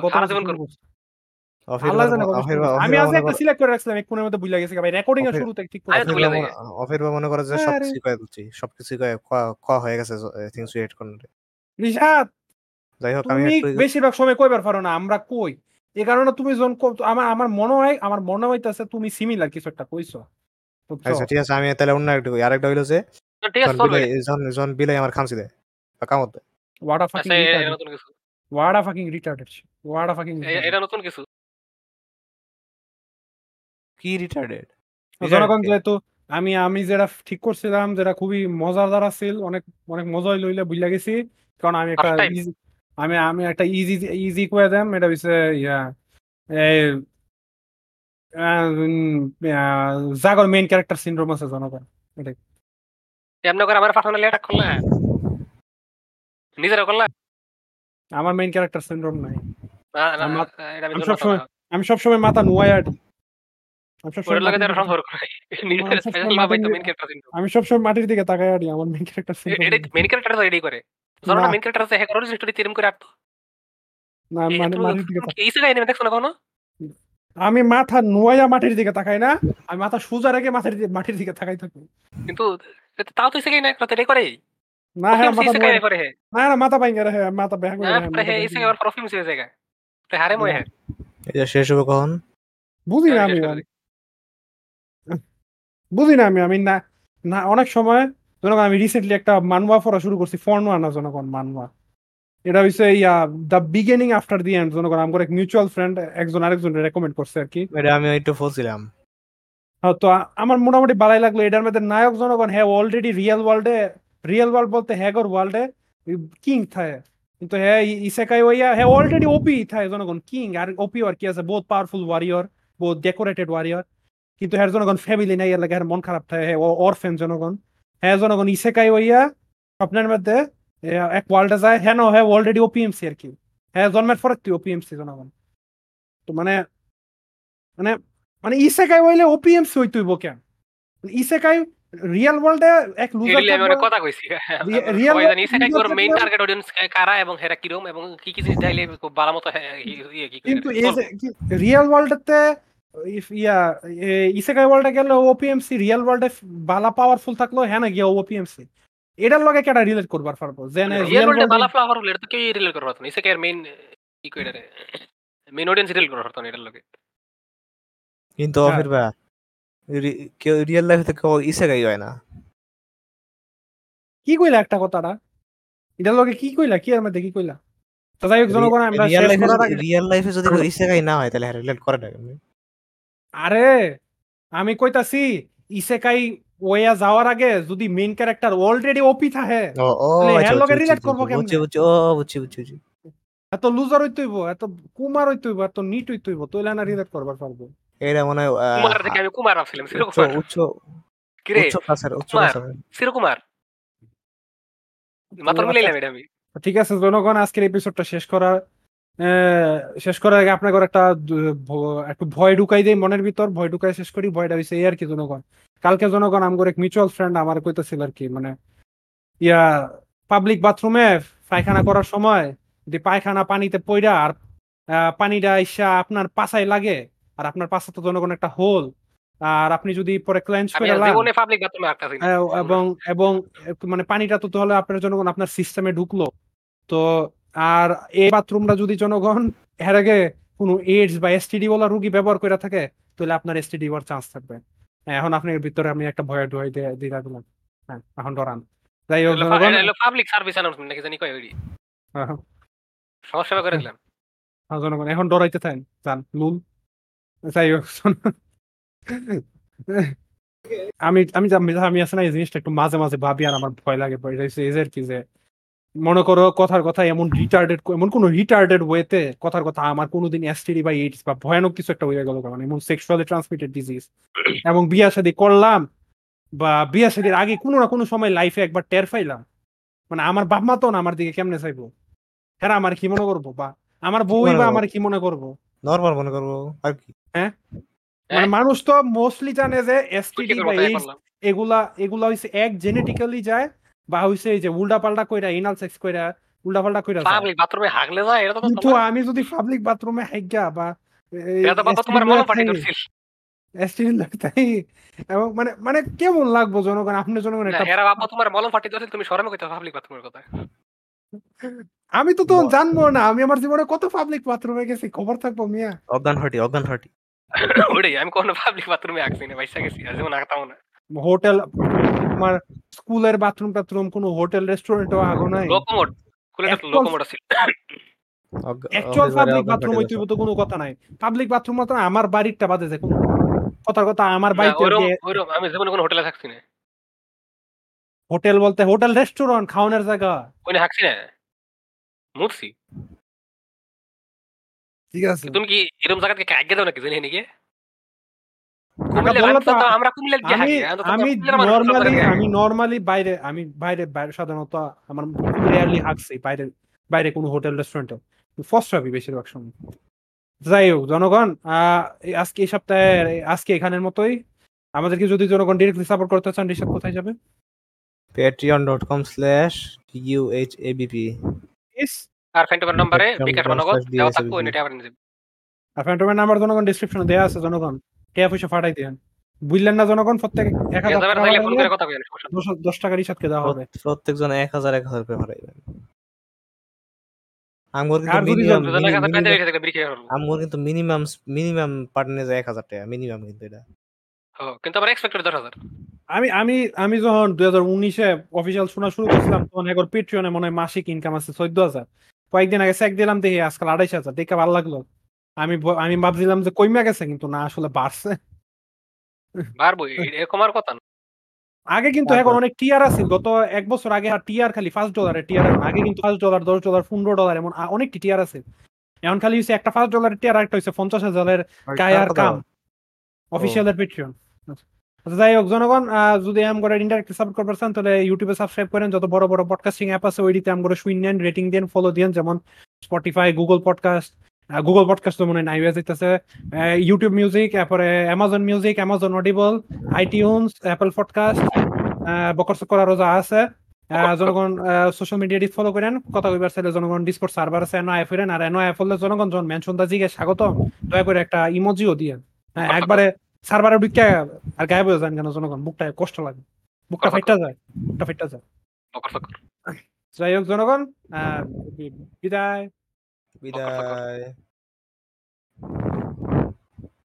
A: গত
B: সারা
A: বছর
B: জীবন করব।
A: করছি। আল্লাহ জানে কত
C: অফির
A: শুরু
C: বার-
A: করছি।
C: অফির
A: আমি
C: বার
A: আজ একটা সিলেক্ট করে রাখছিলাম এক কোণের মধ্যে ভুলে গেছি। ভাই রেকর্ডিং এর
C: অফির-
A: শুরুতে ঠিক
B: আমি তো
A: করে
B: ভুলে যাই।
C: বার- অফির মনে করে যে
A: আরে।
C: সবকিছু কয়ে দিচ্ছি সবকিছু কয়ে ক- ক হয়ে গেছে থিংস করতে যাই হোক আমি
A: তুমি
C: একটু
A: বেশিরভাগ সময় কইবার পারো না আমরা কই? এই কারণে তুমি যখন আমার আমার মনে হয় আমার মনে হইতাছে তুমি সিমিলার কিছু একটা কইছো।
C: আচ্ছা ঠিক আছে আমি তাহলে অন্য একটা। আরেকটা হইল যে
B: তো ঠিক আছে
C: যখন
B: চলবে
C: বিলাই আমার খামছি দেয় বা
B: এ-
A: a fucking retarded shit. What a fucking
B: A-
A: retarded.
B: এটা নতুন কিছু।
C: কি রিটার্ডেড
A: জনগণ যেহেতু আমি আমি যেটা ঠিক করছিলাম যেটা খুবই মজাদার আছিল অনেক অনেক মজাই লইলে বুঝলা গেছি। কারণ আমি একটা আমি আমি একটা ইজি ইজি করে দেম এটা হচ্ছে ইয়া এই জাগর মেইন ক্যারেক্টার সিনড্রোম আছে জনগণ
B: এমনি করে আমার পাঠানো লেটা করলা নিজেরা করলা
A: আমার মেইন ক্যারেক্টার সিনড্রোম নাই।
B: এটা আমি
A: সবসময়- আমি সবসময় মাথা আডি আমি সবসময় মাটির দিকে- তাকাই আডি আমার মেইন ক্যারেক্টার
B: এটা মেইন ক্যারেক্টার তো এটাই করে।
A: না।
B: মেইন ক্যারেক্টার আছে হ্যাঁ অরিজিন স্টোরি তিরম করে আটতো
A: না আমি মানে মাটির দিকে তাকাই।
B: এই জায়গায় এনে দেখছ না কখনো?
A: আমি মাথা নুয়াইয়া মাটির দিকে তাকাই না আমি মাথা সোজা রেখে মাটির দিকে মাটির দিকে তাকাই থাকি।
B: কিন্তু তাও তো জায়গায় না তো এটাই করে।
A: না হ্যাঁ মাথা
B: এই করে হে
A: না না মাথা বাইঙ্গা রে হ্যাঁ মাথা ব্যাগ
B: না পরে হে এই জায়গায় আর ফিল্ম এই জায়গায়। তো হারে মই হে
C: এই যে শেষ হবে কখন?
A: বুঝি না আমি
B: করে।
A: বুঝি না আমি আমি না না অনেক সময় জনগণ আমি রিসেন্টলি একটা মানওয়া পড়া শুরু করছি ফর্নওয়া না জনগণ মানওয়া। এটা হচ্ছে yeah the beginning after the end জনগণ আমার এক মিউচুয়াল ফ্রেন্ড একজন আরেকজন রেকমেন্ড করছে আর কি।
C: এটা আমি একটু ফলছিলাম
A: হ্যাঁ, তো আমার মোটামুটি ভালোই লাগল এটার মধ্যে নায়ক জনগণ হ্যাঁ অলরেডি রিয়েল ওয়ার্ল্ডে রিয়েল ওয়ার্ল্ড বলতে হ্যাগর ওয়ার্ল্ডে কিং থাকে কিন্তু হ্যাঁ ইসেকাই ওইয়া হ্যাঁ অলরেডি ওপি থাকে জনগণ কিং আর ওপি আর কি আছে বহুত পাওয়ারফুল ওয়ারিয়র বহুত ডেকোরেটেড ওয়ারিয়র কিন্তু হ্যাঁ জনগণ ফ্যামিলি নাই এর লাগে হ্যাঁ মন খারাপ থাকে হ্যাঁ অরফেন জনগণ। হ্যাঁ জনগণ ইসেকাই ওইয়া স্বপ্নের মধ্যে এক ওয়ার্ল্ডে যায়। হ্যাঁ নো হ্যাঁ অলরেডি ওপিএমসি আর কি। হ্যাঁ জন্মের পরে তুই ওপিএমসি জনগণ। তো মানে মানে মানে ইসেকাই হইলে ওপিএমসি হইতুইব কেন? ইসেকাই রিয়েল ওয়ার্ল্ডে এক লুজার
B: কথা কইছি। Isekai
A: video
B: main target audience কারা এবং হেরা কিরম এবং কি কি জিনিস চাইলে খুব ভালো মতো ইয়ে
A: কিন্তু
B: solve
A: রিয়েল ওয়ার্ল্ডতে ইয়া ইসেকাই ওয়ার্ল্ডে গেলে ওপিএমসি রিয়েল ওয়ার্ল্ডে বালা পাওয়ারফুল থাকল হ্যাঁ না গিয়া ওপিএমসি এটার লগে কেটা রিলেট করবার পারব? যে না
B: রিয়েল ওয়ার্ল্ডে বালা হলে এটা তো কেউ রিলেট করতে পারতো না। ইসেকাই মেইন কি কইরা মেইন অডিয়েন্স রিলেট পারতো না এটার লগে।
C: কিন্তু
A: হ্যাঁ।
C: অফির ভাই কেউ রিয়েল লাইফে তো কেউ ইসেগাই হয় না।
A: কি কইলা একটা কথাটা? এটার লগে কি কইলা? কি এর মধ্যে কি কইলা? তো যাই হোক জনগণ আমরা
C: রিয়েল লাইফে যদি কেউ ইসেগাই না হয় তাহলে রিলেট করে না?
A: আরে আমি কইতাছি ইসেকাই ওয়া যাওয়ার আগে যদি মেইন ক্যারেক্টার অলরেডি ওপি থাকে
C: ও ও
A: তাহলে
C: আচ্ছা
A: এর লগে
C: বুঝছি, বুঝছি,
A: করব
C: বুঝছি
A: কেমনে?
C: বুঝছি ও বুঝছি বুঝছি বুঝছি।
A: এত লুজার হইতেইব এত কুমার হইতেইব এত নিট হইতেইব তইলে না রিলেট করবার পারব।
C: এটা মনে হয়
B: কুমার থেকে আমি কুমার ভাবছিলাম সিরো
C: উচ্চ
B: কুমার
C: উচ্চ
B: কি
C: উচ্চ ক্লাসের উচ্চ
B: কুমার। সিরো কুমার মাত্র মিলাইলাম এটা আমি।
A: ঠিক আছে জনগণ আজকের এপিসোডটা শেষ করার শেষ করার আগে আপনাকে একটা একটু ভয় ঢুকাই দেই মনের ভিতর ভয় ঢুকাই শেষ করি ভয়টা হইছে এই আর কি জনগণ। কালকে জনগণ আমার এক মিউচুয়াল ফ্রেন্ড আমার কইতেছিল আর কি মানে ইয়া পাবলিক বাথরুমে পায়খানা করার সময় যদি পায়খানা পানিতে পইরা আর পানিটা ইসা আপনার পাছায় লাগে আর আপনার পাশে তো জনগণ একটা হোল আর আপনি যদি পরে ক্লেন্স করে এবং এবং মানে পানিটা তো তাহলে আপনার জনগণ আপনার সিস্টেমে ঢুকলো তো আর এই বাথরুমটা যদি জনগণ এর আগে কোনো এইডস বা এসটিডি বলা রুগী ব্যবহার করে থাকে তাহলে আপনার এসটিডি হওয়ার চান্স থাকবে। হ্যাঁ, এখন আপনার ভিতরে আমি একটা ভয় ঢুকাই দিয়ে দিলাম হ্যাঁ এখন ডরান যাই হোক জনগণ।
B: পাবলিক সার্ভিস অ্যানাউন্সমেন্ট নাকি জানি কই ওইডি
A: হ্যাঁ,
B: সমাজ সেবা করে দিলাম।
A: হ্যাঁ, জনগণ এখন ডরাইতে থাকেন। যান লুল যাই হোক আমি আমি আমি আছে না এই জিনিসটা একটু মাঝে মাঝে ভাবি আর আমার ভয় লাগে। এটা হচ্ছে এজের কি যে মনে করো কথার কথা এমন রিটার্ডেড এমন কোন রিটার্ডেড ওয়েতে কথার কথা আমার কোনোদিন এসটিডি বা এইডস বা ভয়ানক কিছু একটা হয়ে গেল মানে এমন সেক্সুয়ালি ট্রান্সমিটেড ডিজিজ এবং বিয়া শাদী করলাম বা বিয়া শাদীর আগে কোনো না কোনো সময় লাইফে একবার টের পাইলাম। মানে আমার বাপ মা তো না আমার দিকে কেমনে চাইব? হ্যাঁ আমার কি মনে করব? বা আমার বউই বা আমার কি মনে করব?
C: নরমাল মনে করব আর কি? হ্যাঁ?
A: মানে মানুষ তো মোস্টলি জানে যে এসটিডি বা এইডস এগুলা এগুলা হইছে এক জেনেটিক্যালি যায় বা হইছে এই যে উল্টা পাল্টা কইরা এনাল সেক্স কইরা উল্টা পাল্টা কইরা
B: পাবলিক বাথরুমে হাগলে যায় এটা তো
A: কিন্তু আমি যদি পাবলিক বাথরুমে হাইগা বা
B: এটা তো তোমার মলম পাটি
A: লাগতাই। এবং মানে মানে কেমন লাগবো জনগণ আপনি জনগণ
B: না,
A: একটা
B: এরা বাবা তোমার মলম ফাটি করছিল তুমি শরমে কইতে পাবলিক বাথরুমের কথা।
A: আমি তো তখন জানব না আমি আমার জীবনে কত পাবলিক বাথরুমে গেছি খবর থাকব মিয়া।
C: অজ্ঞান হার্টি অজ্ঞান
B: ওটাই আমি কোনো পাবলিক বাথরুমে আঁকছি না বাইসা গেছি যেমন আঁকতাম না।
A: হোটেল তোমার স্কুলের বাথরুম টাথরুম কোনো হোটেল রেস্টুরেন্টও আগো নাই?
B: লোকোমোট
A: অ্যাকচুয়াল পাবলিক বাথরুম হইতে তো কোনো কথা নাই। পাবলিক বাথরুম আমার বাড়িরটা বাদে যে কোনো কথার কথা আমার বাড়িতে
B: আমি জীবনে কোনো হোটেলে থাকছি না।
A: হোটেল বলতে হোটেল রেস্টুরেন্ট খাওয়ানোর জায়গা।
B: ওইনে থাকছি না? মুরছি।
A: ঠিক আছে।
B: তুমি কি এরকম দাও নাকি জানি নাকি
A: আমি নরমালি বাইরে আমি বাইরে বাইরে সাধারণত আমার রেয়ারলি হাঁকছি বাইরে বাইরে কোনো হোটেল রেস্টুরেন্টে ফার্স্ট হবি বেশিরভাগ সময় যাই হোক জনগণ আহ, আজকে এই সপ্তাহে আজকে এখানের মতোই আমাদেরকে যদি জনগণ ডিরেক্টলি সাপোর্ট করতে চান ঋষভ কোথায় যাবে
C: Patreon dot com slash UH ABP
A: Yes.
B: আর ফ্যান্টমের নম্বরে বিকাশ
C: দিয়ে
B: দেওয়া থাকব। আবার নিয়ে।
A: আর ফ্যান্টমের নাম্বার জনগণ ডিসক্রিপশনে দেওয়া আছে জনগণ টিয়া পয়সা ফাটাই দেন বুঝলেন না জনগণ প্রত্যেক এক হাজার। দশ- টাকা দেওয়া হবে।
C: প্রত্যেকজন এক হাজার এক হাজার করে আমগর কিন্তু মিনিমাম মিনিমাম মিনিমাম পার্টনে যায় এক হাজার টাকা মিনিমাম কিন্তু এটা।
B: হ্যাঁ, কিন্তু আবার এক্সপেক্টেড দশ হাজার।
A: আমি আমি আমি যখন দুই হাজার উনিশে অফিসিয়াল শোনা শুরু করছিলাম তখন এখন পেট্রিয়নে মনে হয় মাসিক ইনকাম আছে চোদ্দ হাজার। কয়েকদিন আগে চেক দিলাম দেখি আজকাল আড়াইশ হাজার দেখে ভালো লাগল। আমি আমি ভাবছিলাম যে কইমা গেছে কিন্তু না আসলে বাড়ছে।
B: বাড়বো এরকম আর কথা না।
A: আগে কিন্তু এখন অনেক টিয়ার আছে। গত এক বছর আগে আর টিয়ার খালি পাঁচ ডলারে টিয়ার আগে কিন্তু পাঁচ ডলার দশ ডলার পনেরো ডলার এমন অনেকটি টিয়ার আছে। এখন খালি হচ্ছে একটা পাঁচ ডলারের টিয়ার একটা হচ্ছে পঞ্চাশ হাজারের গায়ে আর কাম। অফিসিয়ালের পেট্রিয়ন আচ্ছা যাই হোক জনগণ আহ, যদি আম করে ইন্টারেক্টে সাপোর্ট করতে চান তাহলে ইউটিউবে সাবস্ক্রাইব করেন। যত বড় বড় পডকাস্টিং অ্যাপ আছে ওইটিতে আম করে শুনেন রেটিং দেন ফলো দেন যেমন Spotify Google podcast Google podcast তো মনে হয় নাই হয়ে যাইতেছে ইউটিউব মিউজিক তারপরে Amazon music Amazon Audible iTunes Apple podcast Bakr সকর আরও যা আছে। জনগণ সোশ্যাল মিডিয়াটি ফলো করেন কথা কইবার চাইলে জনগণ ডিসকর্ড সার্ভার আছে এনো আই ফেরেন আর আই ফেললে জনগণ জন মেনশন দা জিগে স্বাগত দয়া করে একটা ইমোজিও দিয়ে হ্যাঁ একবারে সার্ভারের বিকা আর গায়েব হয়ে যান কেন জনগণ? বুকটা কষ্ট লাগে। বুকটা ফাইটা যায় বুকটা ফাইটা যায়। যাই হোক জনগণ বিদায়।
C: বিদায়